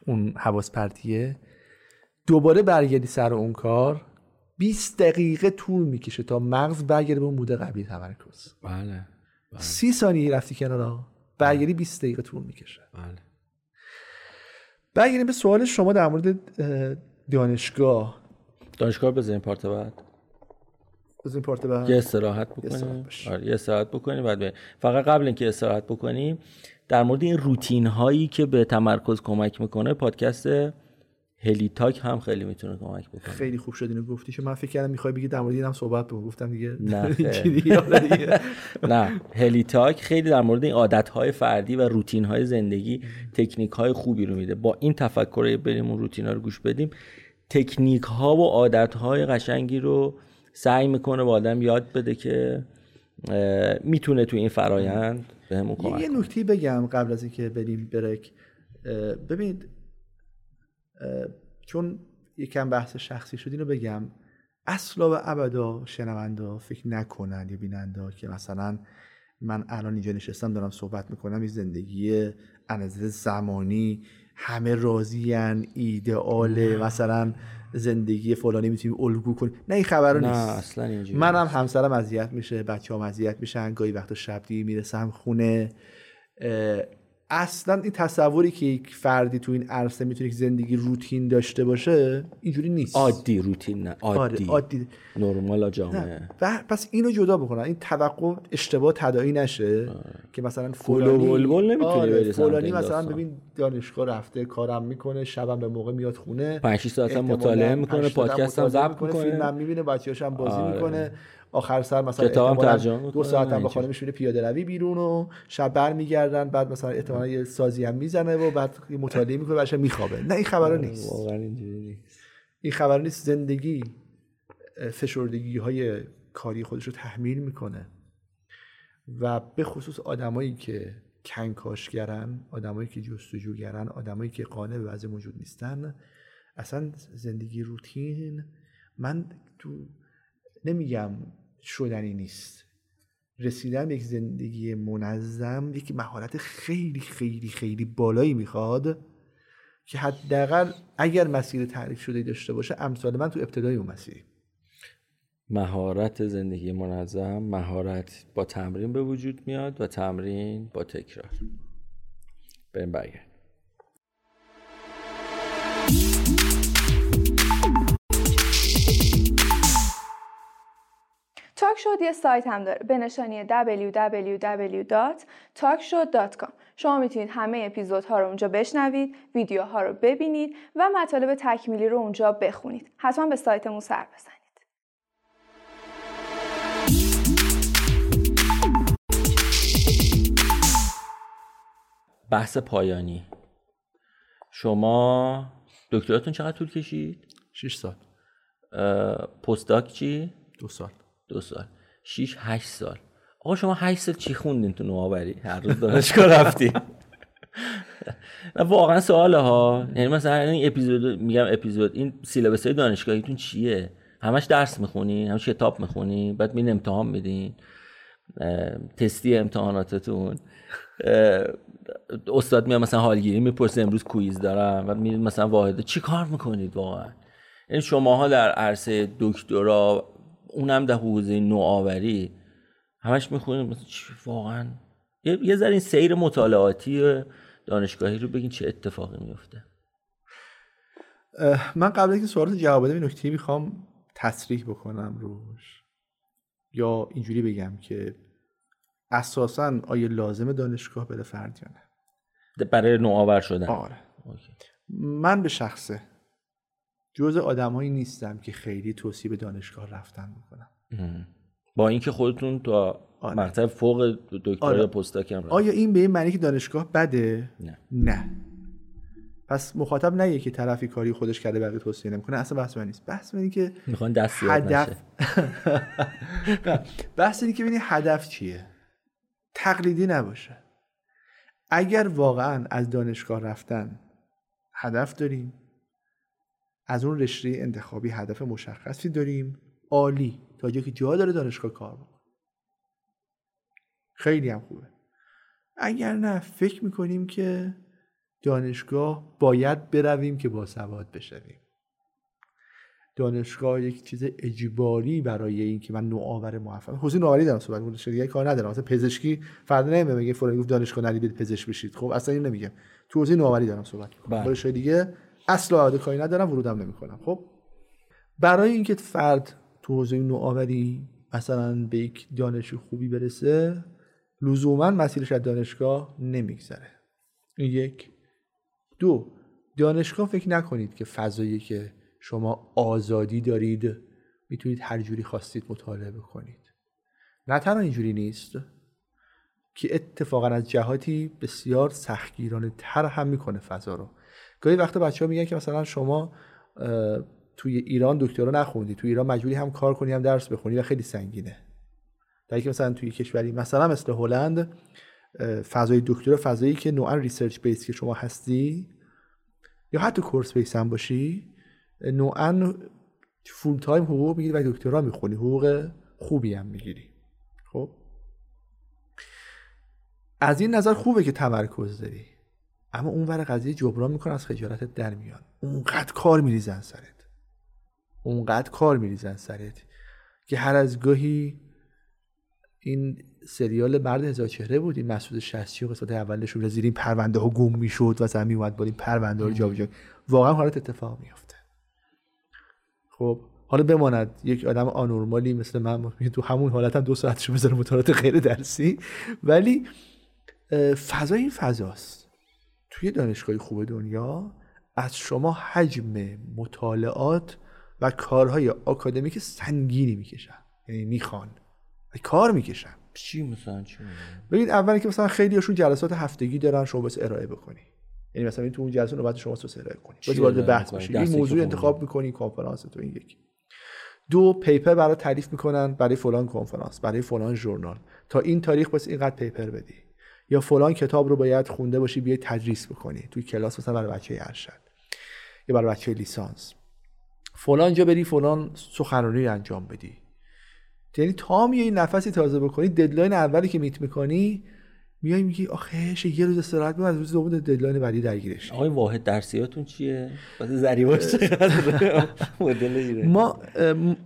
اون حواس پرتیه دوباره برگردی سر اون کار 20 دقیقه طول می‌کشه تا مغز برگرده به اون mode ه قبلی تمرکز. بله, بله. سی ثانیه رفتی کنارا برگردی 20 دقیقه طول می‌کشه. بله. برگردیم به سوال شما در مورد دانشگاه. دانشگاه بزنیم part بعد. بزنیم part بعد. یه استراحت بکنیم. آره یه استراحت بکنیم بعد فقط قبل اینکه استراحت بکنیم در مورد این روتین هایی که به تمرکز کمک می‌کنه پادکست هلی تاک هم خیلی می‌تونه کمک بکنه. خیلی خوب شد اینو گفتی. چون من فکر کردم می‌خوای بگی در مورد اینم صحبت بکنم گفتم دیگه نه دیگه. نه هلی تاک خیلی در مورد این عادتهای فردی و روتین های زندگی تکنیک های خوبی رو میده. با این تفکر بریم اون روتین ها رو گوش بدیم. تکنیک ها و عادت های قشنگی رو سعی می‌کنه با آدم یاد بده که می‌تونه تو این فرایند بهمون یه- کمک یه. نکته بگم قبل از اینکه بریم برک ببینید چون یکم بحث شخصی شد اینو بگم اصلا و ابدا شنوندا فکر نکنن یا بینندا که مثلا من الان اینجا نشستم دارم صحبت می‌کنم این زندگی انزه زمانی همه راضین ایدئاله مثلا زندگی فلانی می‌تونیم الگو کنیم. نه این خبر نه نیست. اصلا اینجوری منم همسرم اذیت میشه بچه هم اذیت میشن گاهی وقتا شب دیگه می‌رسم خونه. اصلا این تصوری که یک فردی تو این عرصه می‌تونه یک زندگی روتین داشته باشه اینجوری نیست. عادی روتین نه آره عادی. عادی نرمال جامعه. و پس اینو جدا بکنن این توقع اشتباه تداعی نشه که مثلا فلانی بلبل نمی‌تونی آره، فلانی مثلا داستان. ببین دانشگاه رفته کارم می‌کنه شبم به موقع میاد خونه. 5 6 ساعت مطالعه می‌کنه پادکست هم ضبط فیلم می‌کنه. هم می‌بینه بچه‌هاش هم بازی آره. می‌کنه. آخر سر مثلا کتابم احتمالاً ترجمه دو ساعت هم با. خانمش میره پیاده روی بیرون و شب برمیگردن بعد مثلا احتمالاً یه سازی هم می‌زنه و بعد مطالعه می‌کنه بچه میخوابه. نه این خبرا نیست. واقعا اینجوری نیست. این خبر نیست. زندگی فشردگی های کاری خودش رو تحمیل می‌کنه. و به خصوص آدمایی که کنکاشگرن آدمایی که جستجوگرن آدمایی که قانع به وضع موجود نیستن اصلا زندگی روتین. من تو نمیگم شدنی نیست. رسیدن به یک زندگی منظم یک مهارت خیلی خیلی خیلی بالایی می‌خواد که حداقل اگر مسیر تعریف شده داشته باشه امثال من تو ابتدای اون مسیری مهارت زندگی منظم مهارت با تمرین به وجود میاد و تمرین با تکرار. بریم برگرد تاک شد یه سایت هم داره. به نشانی www.talkshow.com شما می‌تونید همه اپیزودها رو اونجا بشنوید ویدیوها رو ببینید و مطالب تکمیلی رو اونجا بخونید. حتما به سایتمون سر بزنید. بحث پایانی. شما دکتراتون چقدر طول کشید؟ 6 سال. پستاک چی؟ دو سال. دو سال. 6 8 سال. آقا شما 8 سال چی خوندین تو نوآوری؟ هر روز دانشگاه رفتی. نه واقعا سواله ها. یعنی مثلا این اپیزود میگم اپیزود این سیلابس های دانشگاهیتون چیه؟ همش درس می‌خونین همش کتاب می‌خونین بعد میرین امتحان میدین. تستی امتحاناتتون. استاد میاد مثلا حالگیری می‌پرسه امروز کویز دارم. و میرید مثلا واحد. چی کار می‌کنید واقعا؟ یعنی شماها در عرصه دکترا اونم در حوزه نوآوری همش می‌خونید مثلا چی واقعا. یه یه ذره این سیر مطالعاتی دانشگاهی رو بگین چه اتفاقی میفته من قبل اینکه سوالات جواب بدم این نکته می‌خوام تصریح بکنم روش. یا اینجوری بگم که اساسا آیا لازم دانشگاه بره فرد یا نه؟ برای نوآور شدن. آره. اوکی. من به شخصه جز آدمایی نیستم که خیلی توصیه به دانشگاه رفتن می‌کنم. با اینکه خودتون تا آره. مقطع فوق دکترا آره. یا پستاک هم. آیا این به این معنی که دانشگاه بده؟ نه. نه. پس مخاطب نه که طرفی کاری خودش کرده بقیه توصیه نمی‌کنه. اصلا بحث من نیست. بحث من که می‌خوان دست هدف بحث اینه که ببینی هدف چیه. تقلیدی نباشه. اگر واقعا از دانشگاه رفتن هدف داریم. از اون رشته انتخابی هدف مشخصی داریم. عالی. تا جایی که جا داره دانشگاه کار بکن خیلی هم خوبه. اگر نه فکر می‌کنیم که دانشگاه باید برویم که با سواد بشویم. دانشگاه یک چیز اجباری برای این که من نوآور موفق حوزه نوآوری دارم صحبت می‌کنم دیگه کار ندارم. مثلا پزشکی فردا نمیاد میگه فلان گفت دانشگاه نرید پزشک بشید. خب اصلا این نمیگم. تو حوزه نوآوری دارم صحبت می‌کنم. بله. رشته دیگه اصل عاده کاری ندارم ورودم نمی‌کنم. خب؟ برای اینکه فرد تو حوزه نوآوری مثلا به یک دانش خوبی برسه لزوما مسیرش از دانشگاه نمیگذره. این یک. دو دانشگاه فکر نکنید که فضایی که شما آزادی دارید می‌تونید هر جوری خواستید مطالعه بکنید. نه تنها اینجوری نیست که اتفاقا از جهاتی بسیار سختگیرانه تر هم می‌کنه فضا رو. گاهی وقتا بچه ها میگن که مثلا شما توی ایران دکترا نخوندی توی ایران مجبوری هم کار کنی هم درس بخونی و خیلی سنگینه. در که مثلا توی کشوری مثلا مثل هلند فضای دکترا فضایی که نوعا research base که شما هستی یا حتی course base هم باشی نوعا full time حقوق می‌گیری و دکترا می‌خونی. حقوق خوبی هم می‌گیری. خب؟ از این نظر خوبه که تمرکز داری. اما اون ور قضیه جبران می‌کنه از خجالتت در میان اونقدر کار میریزن سرت. اونقدر کار میریزن سرت که هر از گاهی این سریال مرد هزار چهره بود این مسعود شستی و قسمت اولش رو زیر این پرونده ها گم می‌شد و زمین اومد با این پرونده ها جابجا واقعا حالت اتفاق میافته. خب حالا بماند. یک آدم آنورمالی مثل من تو همون حالت هم دو ساعتشو بذاره مطالعات غیر درسی. ولی فضا این فضاست. توی دانشگاه خوب دنیا از شما حجم مطالعات و کارهای آکادمیک سنگینی می‌کشن. یعنی می‌خوان. و کار می‌کشن. چی مثلا چی ببینید اولی که مثلا خیلی هاشون جلسات هفتگی دارن شما بس ارائه بکنی. یعنی مثلا این تو اون جلسه نوبت شما بس ارائه کنی. بس وارد بحث باشی. این موضوع انتخاب می‌کنی کنفرانس تو این یکی. دو پیپر برای تعریف می‌کنن برای فلان کنفرانس برای فلان ژورنال. تا این تاریخ باس اینقدر paper بدی. یا فلان کتاب رو باید خونده باشی بیای تدریس بکنی. توی کلاس مثلا برای بچه ارشد یا برای بچه لیسانس. فلان جا بری فلان سخنرانی انجام بدی. یعنی تا میای نفسی تازه بکنی deadline اولی که meet می‌کنی میای میگی آخه یه روز استراحت از روز دوم deadline بعدی درگیرش. آقای واحد درسیاتون چیه؟ واسه زریباش مدل ما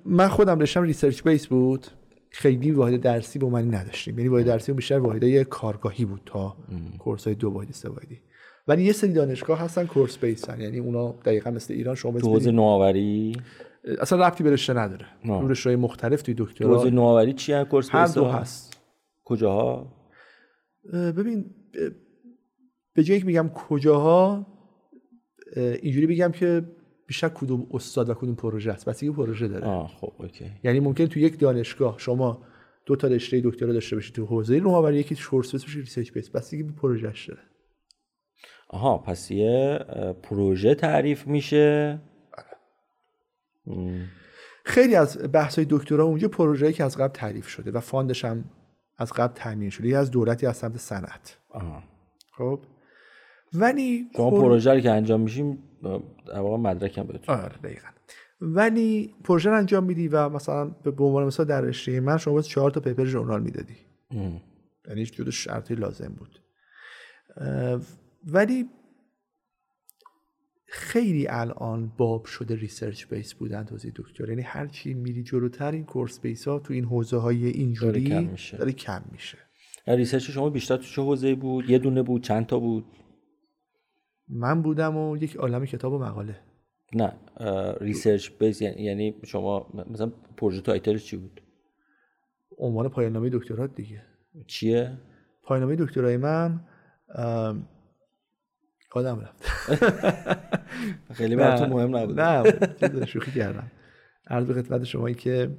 من خودم رشتم research base بود. خیلی واحد درسی با من نداشتیم. یعنی واحد درسی بیشتر واحدای کارگاهی بود تا course های دو واحدی سه واحدی ولی یه سری دانشگاه هستن course base ن یعنی اونا دقیقا مثل ایران شما تو حوزه نوآوری؟ اصلا ربطی به رشته نداره. اون رشته مختلف توی دکترا. حوزه نوآوری چی هست؟ course هر دو هست. کجاها؟ ببین به جایی که میگم کجاها اینجوری بگم که بیشتر کدوم استاد و کدوم پروژه است. بیس پروژه داره. آه خب okay. یعنی ممکن تو یک دانشگاه شما دو تا رشته دکترا داشته باشید تو حوزه نوآوری یکی course base research base. بسته دیگه پروژهش داره. آها پس یه پروژه تعریف میشه. خیلی از بحث های دکترا اونجا پروژه‌ای که از قبل تعریف شده و fund ش هم از قبل تامین شده. یا از دولتی از سمت صنعت. خب؟ ولی شما پر... پروژه که انجام میشیم در واقع مدرک هم بهتون آره دقیقا. ولی پروژه رو انجام میدی و مثلا به عنوان مثال در رشته من شما باید چهار تا paper journal می‌دادی. یعنی جدا شرطی لازم بود. ولی خیلی الان باب شده research base بودن توضیح دکتر. یعنی هر چی میری جلوتر این course base ها تو این حوزه های اینجوری داره کم میشه. داره کم میشه. research شما بیشتر تو چه حوزه بود؟ یه دونه بود؟ چند تا بود؟ من بودم و یک عالم کتاب و مقاله. نه research base یعنی-, یعنی شما مثلا پروژه title ش چی بود؟ عنوان پایان نامه دکترات دیگه. چیه؟ پایان نامه دکترای من یادم رفت. خیلی براتون مهم نبود نه شوخی کردم. عرض به خدمت شما که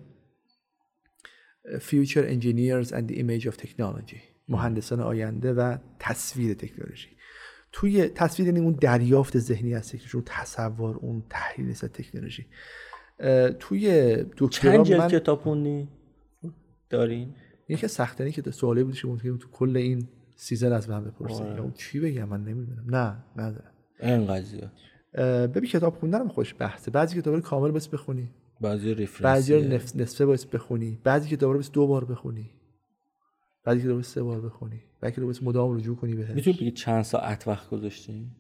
Future Engineers and the Image of Technology مهندسان آینده و تصویر تکنولوژی. توی تصویر یعنی اون دریافت ذهنی از تکنولوژی اون تصور اون تحلیل از تکنولوژی. توی دکترا چند من... کتاب خوندی؟ دارین؟ یکی سختنی که سوالی بودش که تو کل این سیزن از من بپرسی آره. یا چی بگم؟ من نمی‌دونم. نه ندارم. این قضیه ببین کتاب خوندنم خوش بحثه. بعضی کتابا رو کامل بس بخونی. بعضی رفرنس بعضی نف... نصفه باید بخونی. بعضی کتابا رو بس دو بار بخونی. بعضی کتابا سه بار بخونی. بعضی کتابا بس مدام رجوع کنی بهش. می‌تونی بگی چند ساعت وقت گذاشتی؟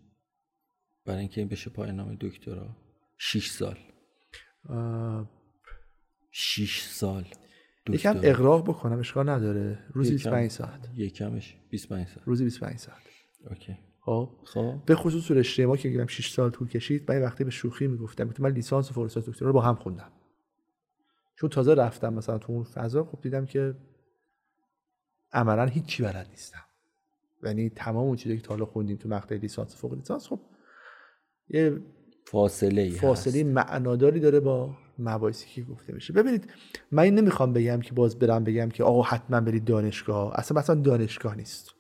برای اینکه این بشه پایان نامه دکترا. 6 سال. 6 سال. یکم اقراق بکنم اشکال نداره. روزی 25 ساعت. یکمش 25 ساعت. روزی 25 ساعت. اوکی. خب. خب. به خصوص رشته ما که میگم 6 سال طول کشید من وقتی به شوخی می‌گفتم. من لیسانس و فوق دکترا رو با هم خوندم. چون تازه رفتم مثلا تو اون فضا خب دیدم که عملا هیچی بلد نیستم. یعنی تمام اون چیزی که تا حالا خوندیم تو مقطع لیسانس فوق لیسانس خب یه فاصله فاصله معناداری داره با مباحثی که گفته میشه. ببینید من این نمی‌خوام بگم که باز برم بگم که آقا حتما برید دانشگاه. اصلا مثلا دانشگاه نیست.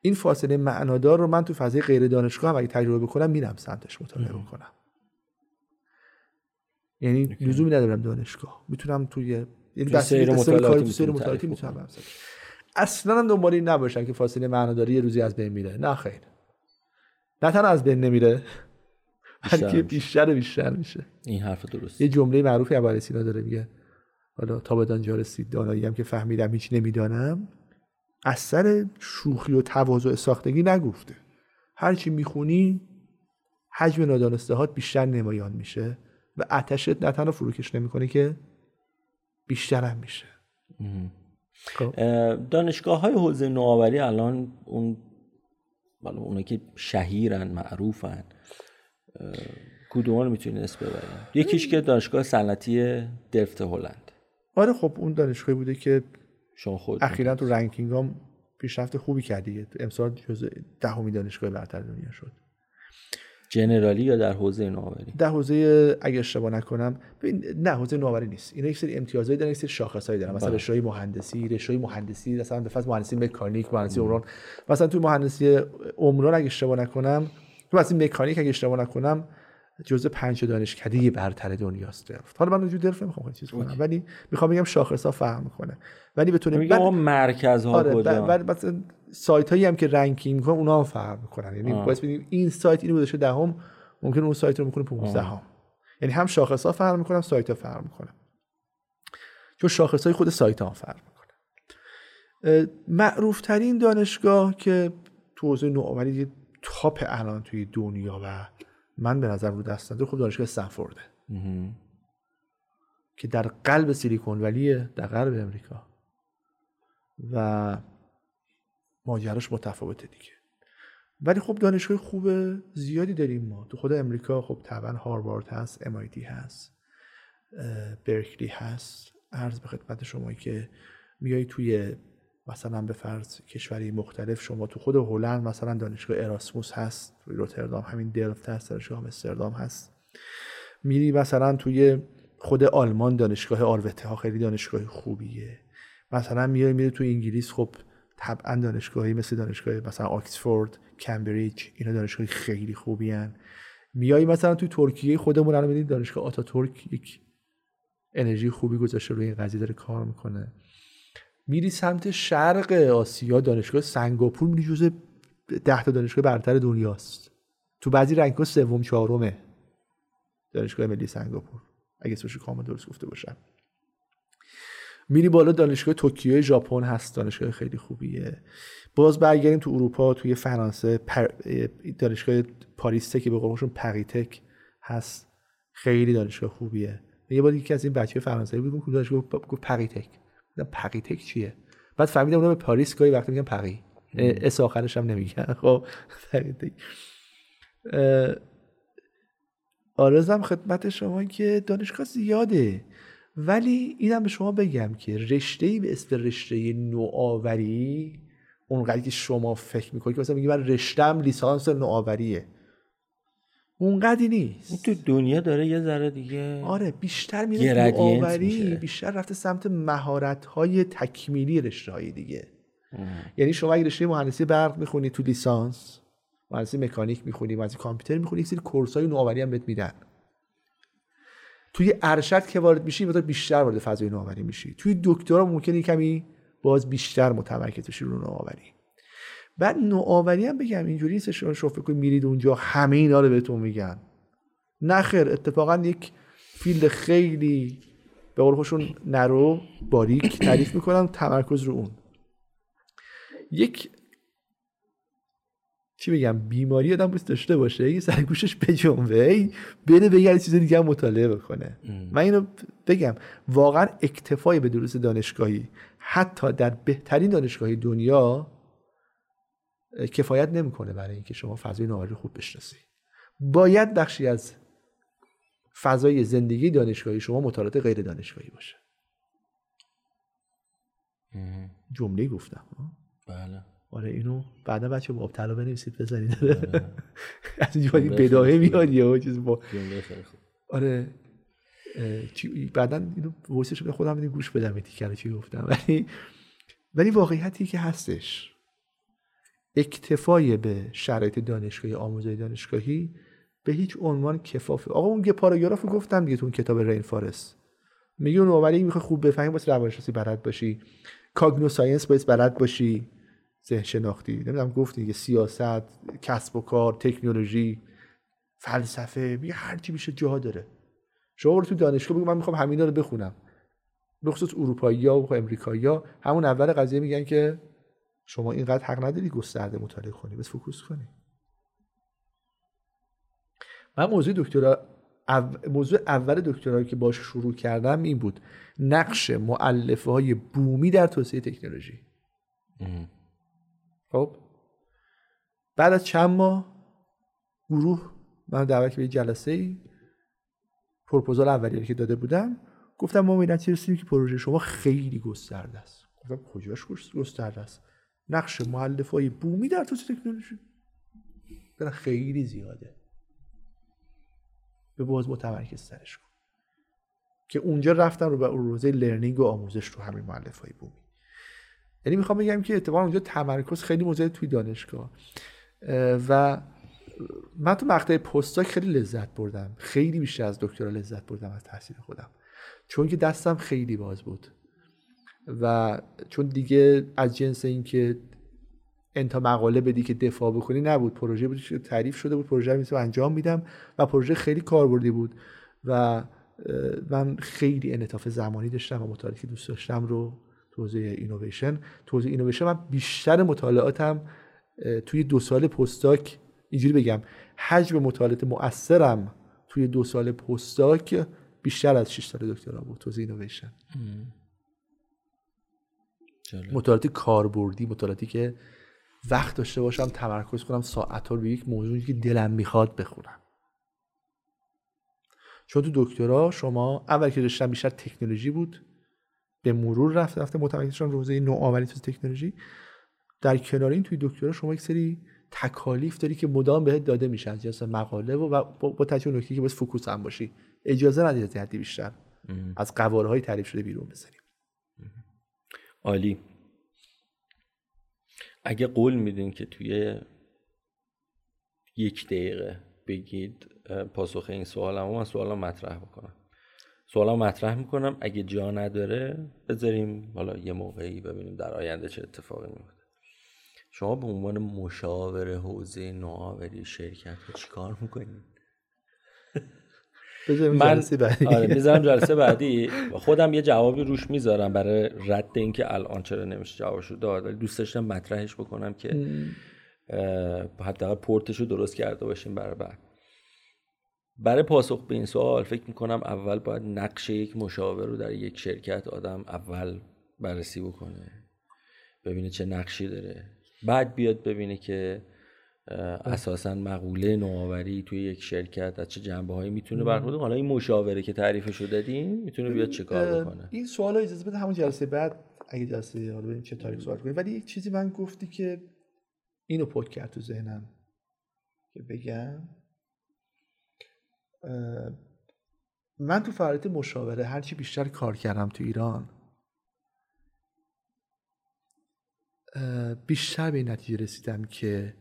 این فاصله معنادار رو من تو فضای غیر دانشگاه هم اگه تجربه بکنم میرم سمتش مطالعه بکنم. یعنی لزومی ندارم دانشگاه. می‌تونم توی یعنی تو سیر مطالعاتی می‌تونم اصلا هم دنبال این نباشم که فاصله معناداری یه روزی از بین میره. نه خیر. نه تنها از بین نمیره بلکه بیشتر بیشتر میشه. این حرف درست. یه جمله معروفی ابو سینا داره میگه حالا تا به دانجا رسید دانایی هم که فهمیدم هیچ نمی‌دانم از سر شوخی و تواضع ساختگی نگفته. هرچی می‌خونی حجم نادانسته بیشتر نمایان میشه و آتشت نه تنها فروکش نمی‌کنه که بیشتر هم میشه. دانشگاه های حوزه نوآوری الان اون اونایی که شهیرن معروفن کدوم رو می‌تونید اسم ببرید؟ یکیش که دانشگاه صنعتی دلفت هلند. آره خب اون دانشگاهی بوده که شما خود اخیرا تو رنکینگ هم پیشرفت خوبی کردی. امسال جزء دهمی دانشگاه برتر دنیا شد. جنرالی یا در حوزه نوآوری؟ در حوزه اگه اشتباه نکنم نه حوزه نوآوری نیست. اینا یک سری امتیازایی دارن یک سری شاخصایی دارن. مثلا بله. رشته مهندسی رشته مهندسی مثلا به فرض مهندسی مکانیک مهندسی عمران. مثلا تو مهندسی عمران اگه اشتباه نکنم تو مثلا مکانیک اگه اشتباه نکنم جزء پنج دانشکده برتر دنیاست. دلفت حالا من اونجوری دلفت نمی‌خوام چیز کنم ولی می‌خوام بگم شاخص ها فرق می‌کنه ولی بتونه میگم مرکز ها آره سایت هایی هم که رنکینگ می‌کنن اونا هم فرق می‌کنن. یعنی باعث ببینیم این سایت اینو گذاشته دهم ممکن اون سایت رو می‌کنه 15 هم. یعنی هم شاخص ها فرق می‌کنن سایت ها فرق می‌کنن. چون شاخص های خود سایت ها فرق می‌کنه معروف ترین دانشگاه که تو حوزه نوآوری تاپ الان توی دنیا و من به نظر رو دست خب دانشگاه استنفورده. که در قلب سیلیکون ولیه در غرب امریکا. و ماجراش متفاوته دیگه. ولی خب دانشگاه خوب زیادی داریم ما. تو خود امریکا خب طبعا هاروارد هست MIT هست برکلی هست. عرض به خدمت شما که میای توی مثلا به فرض کشوری مختلف شما تو خود هلند مثلا دانشگاه اراسموس هست توی روتردام همین دلفت هست دانشگاه آمستردام هست. میری مثلا توی خود آلمان دانشگاه آلوته ها خیلی دانشگاه خوبیه. مثلا میای میری توی انگلیس خب طبعا دانشگاهی مثل دانشگاه مثلا آکسفورد کمبریج اینا دانشگاه خیلی خوبی هن. میای مثلا توی ترکیه خودمون الان می‌دید دانشگاه آتا ترک یک انرژی خوبی گذاشته روی این قضیه داره کار می‌کنه. میری سمت شرق آسیا دانشگاه سنگاپور میری جزء ده تا دانشگاه برتر دنیاست. تو بعضی rank سوم چهارمه دانشگاه ملی سنگاپور اگه اسمش کامل درست گفته باشم. میری بالا دانشگاه توکیو ژاپن هست. دانشگاه خیلی خوبیه. باز برگردیم تو اروپا توی فرانسه. پر... دانشگاه پاریس که به قولشون ParisTech هست. خیلی دانشگاه خوبیه. یه بار یکی از این بچه فرانسوی بود که دانشگاه گفت ParisTech ParisTech چیه؟ بعد فهمیدم اونا به پاریس. گاهی وقتی میگن پری. s آخرش هم نمیگن. خب عرضم خدمت شما که دانشگاه زیاده. ولی اینم به شما بگم که رشته به اسم رشته نوآوری اونقدر که شما فکر می‌کنید که مثلا میگی من رشتم لیسانس نوآوریه. اونقدی نیست. تو دنیا داره یه ذره دیگه آره بیشتر میره نوآوری بیشتر رفته سمت مهارت های تکمیلی رشته های دیگه یعنی شما اگه رشته مهندسی برق می‌خونی تو لیسانس مهندسی مکانیک می‌خونی مهندسی کامپیوتر می‌خونی یک سری کورس های نوآوری هم بهت میدن. توی ارشد که وارد میشی مقدار بیشتر وارد فضای نوآوری میشی. توی دکترا ممکنه کمی باز بیشتر متمرکز بشی رو نوآوری. بعد نوآوری هم بگم اینجوری نیست شما شما فکر میرید اونجا همه اینا رو بهتون میگن. نه خیر اتفاقا یک field خیلی به قول خودشون narrow باریک تعریف می‌کنن تمرکز رو اون. یک چی بگم بیماری آدم باید داشته باشه یه سرگوشش بجنبه بره بگه چیز دیگه هم مطالعه بکنه. من اینو بگم واقعا اکتفای به دروس دانشگاهی حتی در بهترین دانشگاهی دنیا کفایت نمی‌کنه برای اینکه شما فضای نوآوری خوب بشناسی. باید بخشی از فضای زندگی دانشگاهی شما مطالعات غیر دانشگاهی باشه. جمله گفتم. بله. آره اینو بعدا بچه طلا بنویسید بزنید. از اینجا بداهه میاد یا چیز با آره. بعدا اینو وایسش به خودم گوش بدم این چی گفتم. ولی ولی واقعیتی که هستش اکتفای به شرایط دانشگاهی آموزش دانشگاهی به هیچ عنوان کفافه. آقا اون یه پاراگراف گفتم دیگه تو اون کتاب rainforest میگه اون نوآوری می‌خوای خوب بفهمی باس روانشناسی بلد باشی. cogno science باید بلد باشی. ذهن شناختی نمی‌دونم گفتی دیگه سیاست کسب و کار تکنولوژی فلسفه میگه هر چی میشه جا داره. شما تو دانشگاه بگو من می‌خوام همینا رو بخونم. به خصوص اروپایی ها و امریکایی ها همون اول قضیه میگن که شما اینقدر حق نداری گسترده مطالعه کنی بس فوکوس کنی. من موضوع دکترا موضوع اول دکترا که باش شروع کردم این بود نقش معلفه های بومی در توسعه تکنولوژی. خب. بعد از چند ماه گروه من دعوت به جلسه ای پروپوزال اولیه که داده بودم گفتم ما به رسیدیم که پروژه شما خیلی گسترده است. گفتم کجاش گسترده است؟ نقش معلف های بومی در توسعه تکنولوژی. خیلی زیاده. به باز متمرکز سرش کن. که اونجا رفتن رو به روزه لرنینگ و آموزش رو همین معلف های بومی. یعنی می‌خوام بگم که اتفاقا اونجا تمرکز خیلی موضوع توی دانشگاه. و من تو مقطع پستاک خیلی لذت بردم. خیلی بیشتر از دکترا لذت بردم از تحصیل خودم. چون که دستم خیلی باز بود. و چون دیگه از جنس اینکه انتا مقاله بدی که دفاع بکنی نبود. پروژه بود که تعریف شده بود. پروژه رو انجام میدم. و پروژه خیلی کاربردی بود. و من خیلی انعطاف زمانی داشتم و مطالعاتی که دوست داشتم رو توزیع اینویشن توزیع اینویشن من بیشتر مطالعاتم توی دو سال postdoc اینجوری بگم حجم مطالعات مؤثرم توی دو سال postdoc بیشتر از 6 سال دکترا بود توزیع اینویشن مطالعاتی کاربردی مطالعاتی که وقت داشته باشم تمرکز کنم ساعت رو به یک موضوعی که دلم می‌خواد بخونم. چون تو دکترا شما اول که داشتم بیشتر تکنولوژی بود به مرور رفت رفته متمرکز شدم روزه نوآوری تو تکنولوژی. در کنار این توی دکترا شما یک سری تکالیف داری که مدام بهت داده میشه از جنس مقاله و با, تجربه نکته که باید فوکوس هم باشی. اجازه ندید از بیشتر. از قواره تعریف شده بیرون بزنیم. عالی. اگه قول میدین که توی یک دقیقه بگید پاسخ این سوالم من سوالم مطرح بکنم. سوالم مطرح می‌کنم. اگه جا نداره بذاریم حالا یه موقعی ببینیم در آینده چه اتفاقی میفته شما به عنوان مشاور حوزه نوآوری شرکت چی کار می‌کنید من جلسه بعدی. آره می‌ذارم جلسه بعدی. خودم یه جوابی روش می‌ذارم برای رد اینکه الان چرا نمیشه جوابشو داد. ولی دوست داشتم مطرحش بکنم که حداقل پورتش رو درست کرده باشیم برای بعد. برای پاسخ به این سوال فکر می‌کنم اول باید نقش یک مشاور رو در یک شرکت آدم اول بررسی بکنه ببینه چه نقشی داره. بعد بیاد ببینه که اساسا مقوله نوآوری توی یک شرکت از چه جنبه هایی می‌تونه برخورد حالا این مشاوره که تعریفش دادیم می‌تونه بیاد چه کار بکنه؟ این سوال اجازه بده همون جلسه بعد اگه جلسه حالا چه تاریخ سوال کنیم. ولی یک چیزی من گفتی که اینو پک کرد تو ذهنم که بگم من تو فعالیت مشاوره هرچی بیشتر کار کردم تو ایران بیشتر به این نتیجه رسیدم که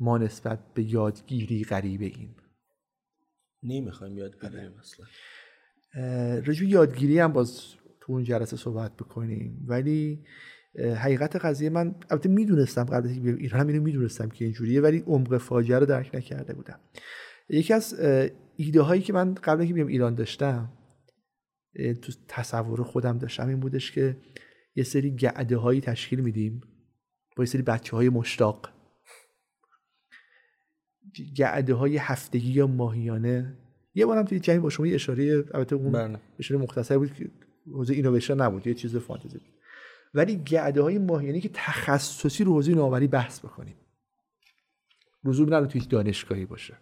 ما نسبت به یادگیری غریبه ایم. نمی‌خوایم یاد بگیریم اصلا رجوع یادگیری هم باز تو اون جلسه صحبت بکنیم. ولی حقیقت قضیه من البته می‌دونستم قبل از ایران هم اینو می‌دونستم که اینجوریه ولی عمق فاجعه رو درک نکرده بودم. یکی از ایده هایی که من قبل اینکه بیام ایران داشتم تو تصور خودم داشتم این بودش که یه سری گعده هایی تشکیل میدیم با یه سری بچه های مشتاق. گعده های هفتگی یا ماهیانه. یه بارم توی جنگ با شما یه اشاره البته اون بله. اشاره مختصر بود که حوزه اینویشن نبود یه چیز فانتزی بود. ولی گعده های ماهیانه که تخصصی رو حوزه نوآوری بحث بکنیم. لزوم نداره تو هیچ دانشگاهی باشه.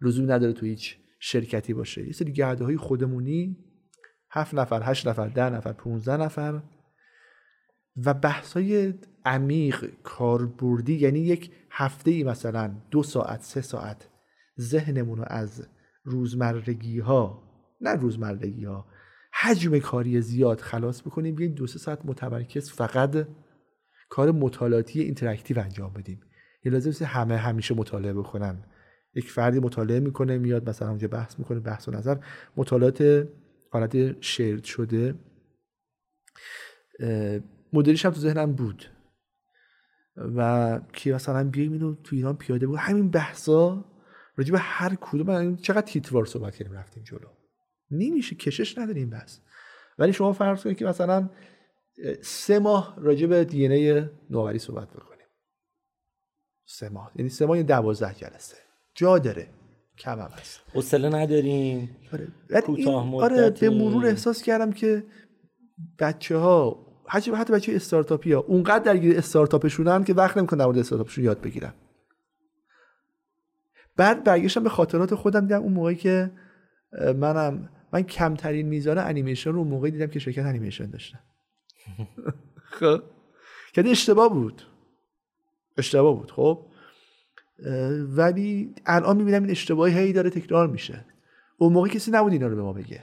لزوم نداره تو هیچ شرکتی باشه. یه سری گعده های خودمونی هفت نفر هشت نفر ده نفر 15 نفر و بحثای عمیق کاربردی یعنی یک هفته ای مثلا دو ساعت سه ساعت ذهنمون رو از روزمرگی ها نه روزمرگی ها حجم کاری زیاد خلاص بکنیم بیایم دو سه ساعت متمرکز فقط کار مطالعاتی interactive انجام بدیم. یه لازم همه همیشه مطالعه بکنن. یک فردی مطالعه می‌کنه میاد مثلا اونجا بحث می‌کنه بحث و نظر. مطالعات حالت shared شده. مدلیش هم تو ذهنم بود. و که مثلا بیایم اینو تو ایران پیاده بود همین بحثا راجع هر کدوم چقدر تیتوار صحبت کردیم رفتیم جلو. نمیشه کشش نداریم بس. ولی شما فرض کنید که مثلا سه ماه راجع به دی نوآوری صحبت بکنیم. سه ماه. یعنی سه ماه یعنی دوازده جلسه. جا داره. کم هم هست حوصله نداریم. آره. کوتاه آره به مرور احساس کردم که بچه ها حتی حتی بچه استارتاپی ها اونقدر درگیر استارتاپشونن که وقت نمی‌کنن در مورد استارتاپشون یاد بگیرن. بعد برگشتم به خاطرات خودم دیدم اون موقعی که منم من کمترین میزان انیمیشن رو اون موقعی دیدم که شرکت انیمیشن داشتم خب. که اشتباه بود. اشتباه بود. خب. ولی الان می‌بینم این اشتباهی هی داره تکرار میشه. اون موقع کسی نبود اینا رو به ما بگه.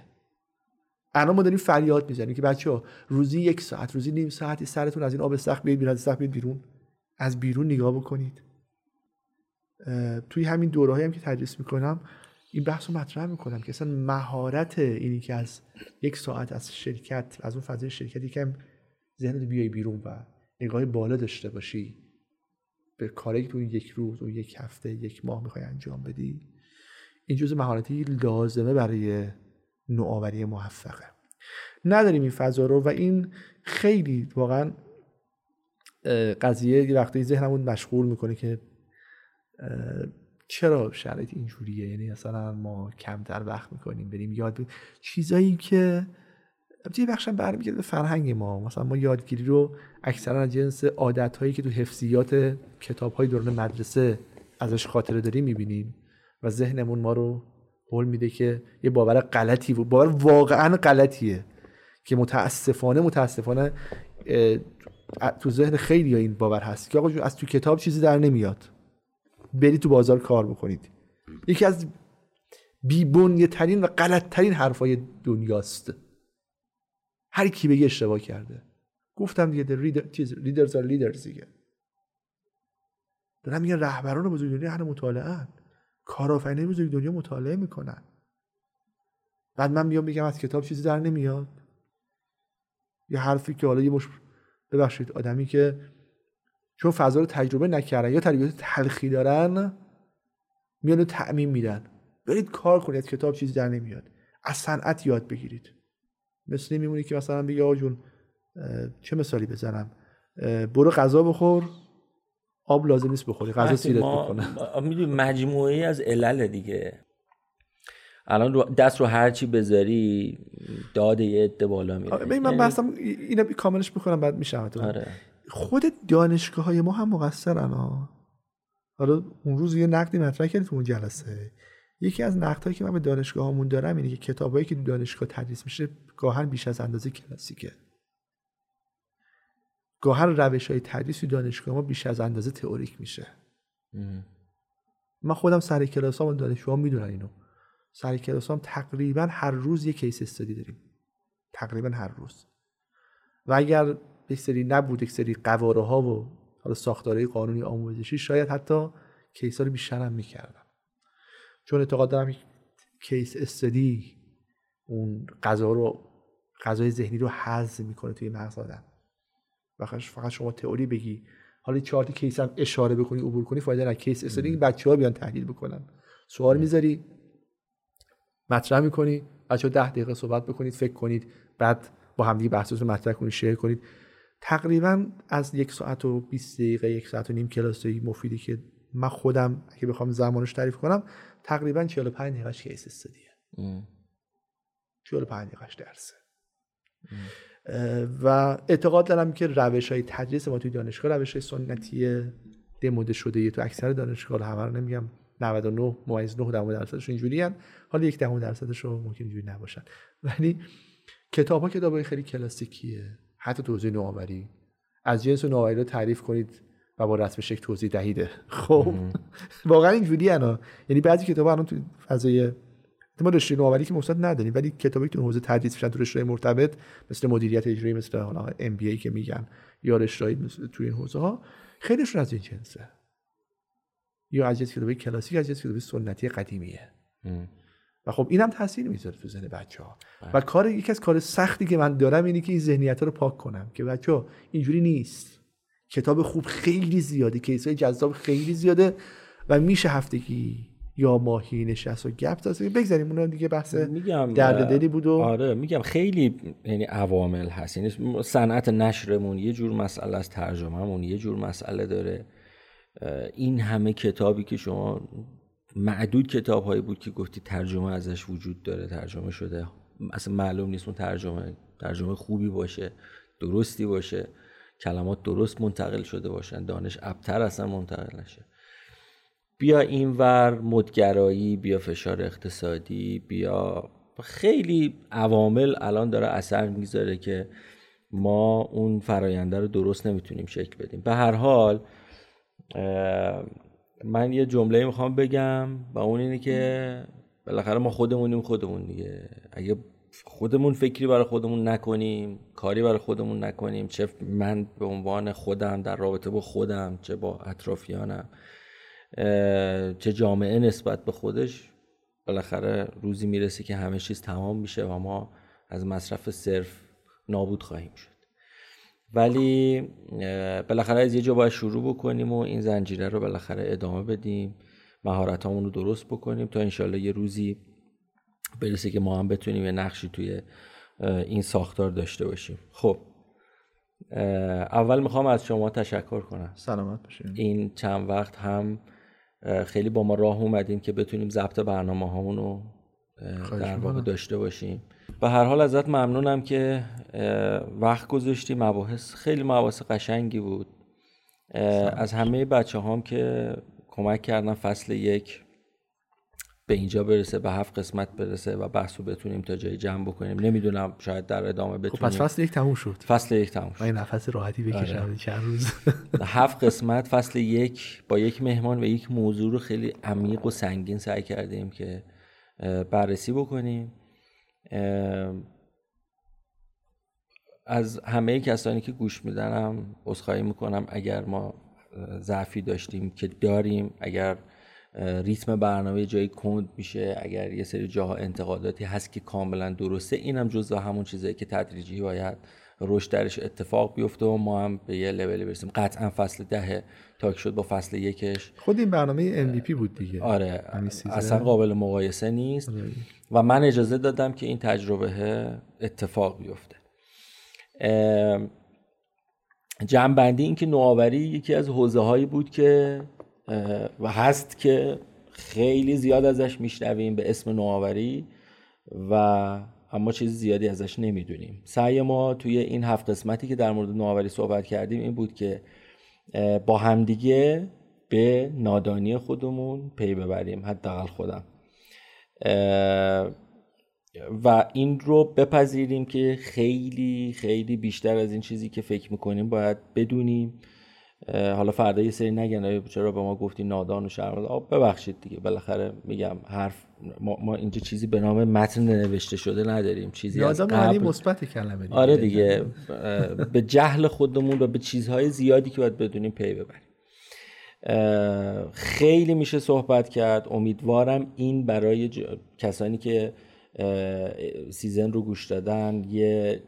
الان ما داریم فریاد می‌زنیم که بچه ها روزی یک ساعت روزی نیم ساعتی سرتون از این آب سخت بیاید بیرون از سخت بیاید بیرون. از بیرون نگاه بکنید. توی همین دوره هم که تدریس می‌کنم این بحث رو مطرح می‌کنم که اصلا مهارت اینی که از یک ساعت از شرکت از اون فضای شرکتی که ذهنت بیای بیرون و نگاه بالا داشته باشی به کاری که تو یک روز و یک هفته یک ماه می‌خوای انجام بدی این جزء مهارتی لازمه برای نوآوری موفقه. نداریم این فضا رو و این خیلی واقعا قضیه یه وقتی ذهنمون مشغول می‌کنه که چرا شرایط اینجوریه؟ یعنی مثلا ما کمتر وقت می‌کنیم بریم یاد چیزایی که یه بخشم برمیگرده فرهنگ ما. مثلا ما یادگیری رو اکثرا از جنس عادت هایی که تو حفظیات کتاب های دوران مدرسه ازش خاطره داریم می‌بینیم و ذهنمون ما رو قول میده که یه باور غلطی بود باور واقعا غلطیه که متاسفانه متاسفانه تو ذهن خیلی این باور هست که آقا از تو کتاب چیزی در نمیاد. برید تو بازار کار بکنید. یکی از بیبنیه ترین و غلط ترین حرفای دنیاست. هر کی بگه اشتباه کرده. گفتم دیگه لیدرز آر لیدرز دیگه. دارم میگن رهبران بزرگ دنیا اهل مطالعه کارآفرینای بزرگ دنیا مطالعه می‌کنن. بعد من میام میگم از کتاب چیزی در نمیاد. یه حرفی که حالا یه مش ببخشید آدمی که چون فضا رو تجربه نکردن یا تربیت تلخی دارن میان رو تعمین میدن. برید کار کنید کتاب چیزی در نمیاد. از صنعت یاد بگیرید. مثل میمونی که مثلا بگی آقا جون چه مثالی بزنم؟ برو غذا بخور آب لازم نیست بخوری غذا سیرت بکنه می‌دونی مجموعه از علل دیگه. الان دست رو هر چی بذاری داد یه عده بالا میره. من یعنی بحثم اینا کاملش بکنم بعد میشه آره. خود دانشگاه های ما هم مقصرن ها حالا اون روز یه نقدی مطرح کردی تو اون جلسه. یکی از نقدهایی که من به دانشگاه همون دارم اینه که کتابایی که دانشگاه تدریس میشه گاهن بیش از اندازه کلاسیکه. گاهن روش های تدریس تو دانشگاه ما بیش از اندازه تئوریک میشه. من خودم سر کلاس ها دانشجوها می‌دونن اینو. سر کلاس هم تقریبا هر روز یه case study داریم. تقریبا هر روز. و اگر یک سری نبود یک سری قواره ها و حالا ساختارهای قانونی آموزشی شاید حتی case ها رو بیشتر هم می‌کردم. چون اعتقاد دارم case study اون غذا رو غذای ذهنی رو حذف می‌کنه توی مغز آدم. و فقط شما تئوری بگی. حالا چهار case هم اشاره بکنی عبور کنی فایده نداره. case study بچه ها بیان تحلیل بکنن. سوال می‌ذاری؟ مطرح می‌کنی؟ بچه ها ده دقیقه صحبت بکنید فکر کنید. بعد با همدیگه بحثتون مطرح کنید share کنید. تقریبا از یک ساعت و 20 دقیقه یک ساعت و نیم کلاسی مفیدی که من خودم اگه بخوام زمانش تعریف کنم تقریبا 45 دقیقهش case study ه 45 دقیقهش درسه. و اعتقاد دارم که روش های تدریس ما توی دانشگاه روش های سنتی دموده شده تو اکثر دانشگاه همه رو نمیگم 99 ممیز 9 دهم درصدش اینجوری حالا یک دهم درصدش رو ممکن اینجوری نباشن. ولی کتاب ها کتاب های خیلی کلاسیکیه. حتی توضیح نوآوری. از جنس نوآوری رو تعریف کنید و با رسم شکل توضیح دهیده. خب. واقعا اینجوری انا یعنی بعضی کتاب الان تو فضای ما رشته نوآوری که مستند نداریم ولی کتابی که تو حوزه تدریس میشن تو رشته مرتبط مثل مدیریت اجرایی مثل حالا ام بی ای که میگن یا رشته تو این حوزه ها خیلیشون از این جنسه. یا از جنس کتاب کلاسیک از جنس کتاب سنتی قدیمیه. و خب اینم تاثیر می‌ذاره تو ذهن بچه ها بله. و کار یکی از کار سختی که من دارم اینه که این ذهنیت رو پاک کنم که بچه ها اینجوری نیست. کتاب خوب خیلی زیاده کیس های جذاب خیلی زیاده. و میشه هفتگی یا ماهی نشست و گپ داشت بگذاریم اون دیگه بحث میگم درد دلی بود و آره میگم خیلی یعنی عوامل هست. یعنی صنعت نشرمون یه جور مسئله از ترجمهمون یه جور مسئله داره. این همه کتابی که شما معدود کتاب هایی بود که گفتی ترجمه ازش وجود داره ترجمه شده. اصلا معلوم نیست اون ترجمه ترجمه خوبی باشه درستی باشه کلمات درست منتقل شده باشن دانش ابتر اصلا منتقل نشه. بیا اینور مدگرایی بیا فشار اقتصادی بیا. خیلی عوامل الان داره اثر می‌ذاره که ما اون فراینده رو درست نمی‌تونیم شکل بدیم. به هر حال من یه جمله می‌خوام بگم و اون اینه که بالاخره ما خودمونیم خودمون دیگه. اگه خودمون فکری برای خودمون نکنیم کاری برای خودمون نکنیم چه من به عنوان خودم در رابطه با خودم چه با اطرافیانم چه جامعه نسبت به خودش بالاخره روزی می‌رسه که همه چیز تمام میشه و ما از مصرف صرف نابود خواهیم شد. ولی بالاخره از یه جا باید شروع بکنیم و این زنجیره رو بالاخره ادامه بدیم مهارت رو درست بکنیم تا انشالله یه روزی برسه که ما هم بتونیم یه نقشی توی این ساختار داشته باشیم. خب اول می‌خوام از شما تشکر کنم. سلامت باشیم این چند وقت هم خیلی با ما راه اومدیم که بتونیم ضبط برنامه هامون رو در واقع داشته باشیم. به هر حال ازت ممنونم که وقت گذاشتی. مباحث خیلی مباحث قشنگی بود. از همه بچه هم که کمک کردن فصل یک. به اینجا برسه به هفت قسمت برسه و بحث رو بتونیم تا جایی جمع بکنیم. نمی‌دونم شاید در ادامه بتونیم خب پس فصل یک تموم شد. فصل یک تموم شد. این نفس راحتی بکشم آره. چند روز. هفت قسمت فصل یک با یک مهمان و یک موضوع رو خیلی عمیق و سنگین سعی کردیم که بررسی بکنیم. از همه کسانی که گوش میدنم عذرخواهی می‌کنم اگر ما ضعفی داشتیم که داریم اگر ریتم برنامه جایی کند میشه. اگر یه سری جاها انتقاداتی هست که کاملا درسته اینم جزء همون چیزایی که تدریجی باید رشد درش اتفاق بیفته و ما هم به یه لولی برسیم. قطعا فصل ده تاک شد با فصل یکش. خود این برنامه MVP بود دیگه. آره اصلا قابل مقایسه نیست. آره. و من اجازه دادم که این تجربه اتفاق بیفته. جمعبندی این که نوآوری یکی از حوزه هایی بود که و هست که خیلی زیاد ازش میشنویم به اسم نوآوری و اما چیز زیادی ازش نمی‌دونیم. سعی ما توی این هفت قسمتی که در مورد نوآوری صحبت کردیم این بود که با همدیگه به نادانی خودمون پی ببریم حداقل خودم. و این رو بپذیریم که خیلی خیلی بیشتر از این چیزی که فکر می‌کنیم باید بدونیم. حالا فردا یه سری نگن چرا به ما گفتی نادان و شرمنده ببخشید دیگه. بالاخره میگم حرف ما, ما اینجا چیزی به نام متن نوشته شده نداریم. چیزی از قبل مثبت کلمه دیگه. آره دیگه. به جهل خودمون و به چیزهای زیادی که باید بدونیم پی ببریم. خیلی میشه صحبت کرد. امیدوارم این برای کسانی که season رو گوش دادن یه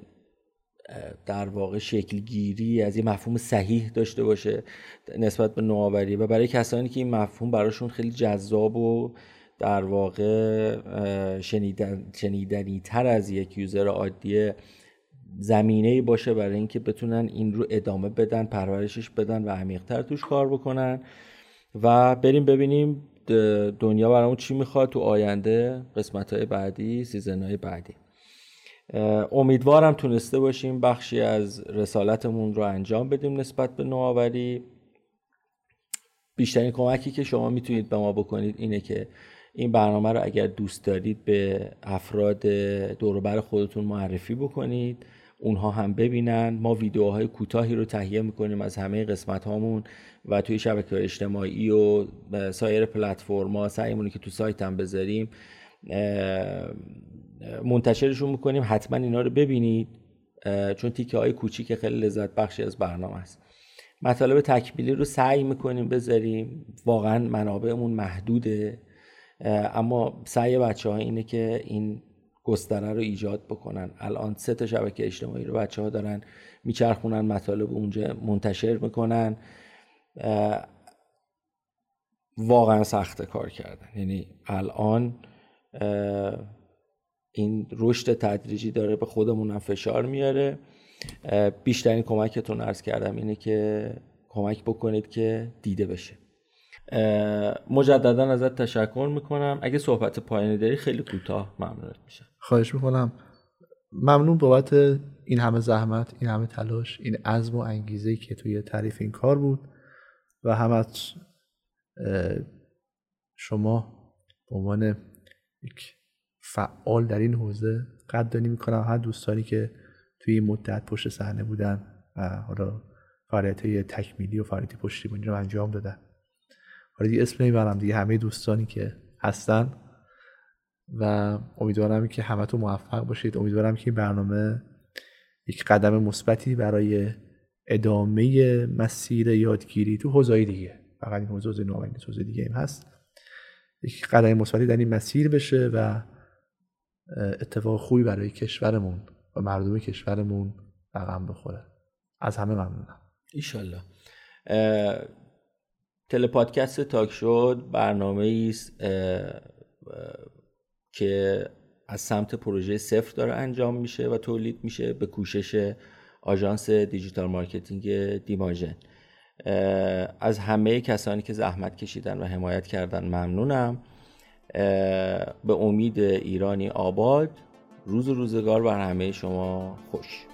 در واقع شکلگیری از یه مفهوم صحیح داشته باشه نسبت به نوآوری. و برای کسانی که این مفهوم براشون خیلی جذاب و در واقع شنیدن، شنیدنی تر از یک user عادی زمینه باشه برای اینکه بتونن این رو ادامه بدن پرورشش بدن و عمیقتر توش کار بکنن. و بریم ببینیم دنیا برامون چی می‌خواد تو آینده قسمت های بعدی season های بعدی. امیدوارم تونسته باشیم بخشی از رسالتمون رو انجام بدیم نسبت به نوآوری. بیشترین کمکی که شما می‌تونید به ما بکنید اینه که این برنامه رو اگر دوست دارید به افراد دوروبر خودتون معرفی بکنید اونها هم ببینن. ما ویدیوهای کوتاهی رو تهیه می‌کنیم از همه قسمت هامون و توی شبکه اجتماعی و سایر پلتفرما سعیمونه که تو سایت هم بذاریم. منتشرشون می‌کنیم حتما اینا رو ببینید چون تیکه های کوچیک خیلی لذت بخشی از برنامه است. مطالب تکمیلی رو سعی می‌کنیم بذاریم. واقعا منابعمون محدوده. اما سعی بچه ها اینه که این گستره رو ایجاد بکنن. الان سه تا شبکه اجتماعی رو بچه ها دارن میچرخونن مطالب اونجا منتشر می‌کنن. واقعا سخت کار کردن. یعنی الان این رشد تدریجی داره به خودمون هم فشار میاره. بیشترین کمکتون ارز کردم اینه که کمک بکنید که دیده بشه. مجددا ازت تشکر می‌کنم. اگه صحبت پایانی داری خیلی کوتاه ممنونت میشم. خواهش می‌کنم. ممنون بابت این همه زحمت این همه تلاش این عزم و انگیزه که توی تعریف این کار بود و همت شما به عنوان یک فعال در این حوزه قدردانی می‌کنم. هر دوستانی که توی این مدت پشت صحنه بودن و حالا فعالیت تکمیلی و فعالیت پشتیبانی رو انجام دادن. حالا دیگه اسم نمی‌برم دیگه همه دوستانی که هستن و امیدوارم که همه تو موفق باشید. امیدوارم که این برنامه یک قدم مثبتی برای ادامه مسیر یادگیری تو حوزه دیگه. فقط این حوزه نوآوری حوزه دیگه هم هست. یک قدم مثبتی در این مسیر بشه و اتفاق خوبی برای کشورمون و مردم کشورمون رقم بخوره. از همه ممنونم. ایشالله. تلپادکست تاک شد. برنامه است که از سمت پروژه صفر داره انجام میشه و تولید میشه به کوشش آژانس digital marketing دیماژن. از همه کسانی که زحمت کشیدن و حمایت کردن ممنونم. به امید ایرانی آباد. روز روزگار بر همه شما خوش.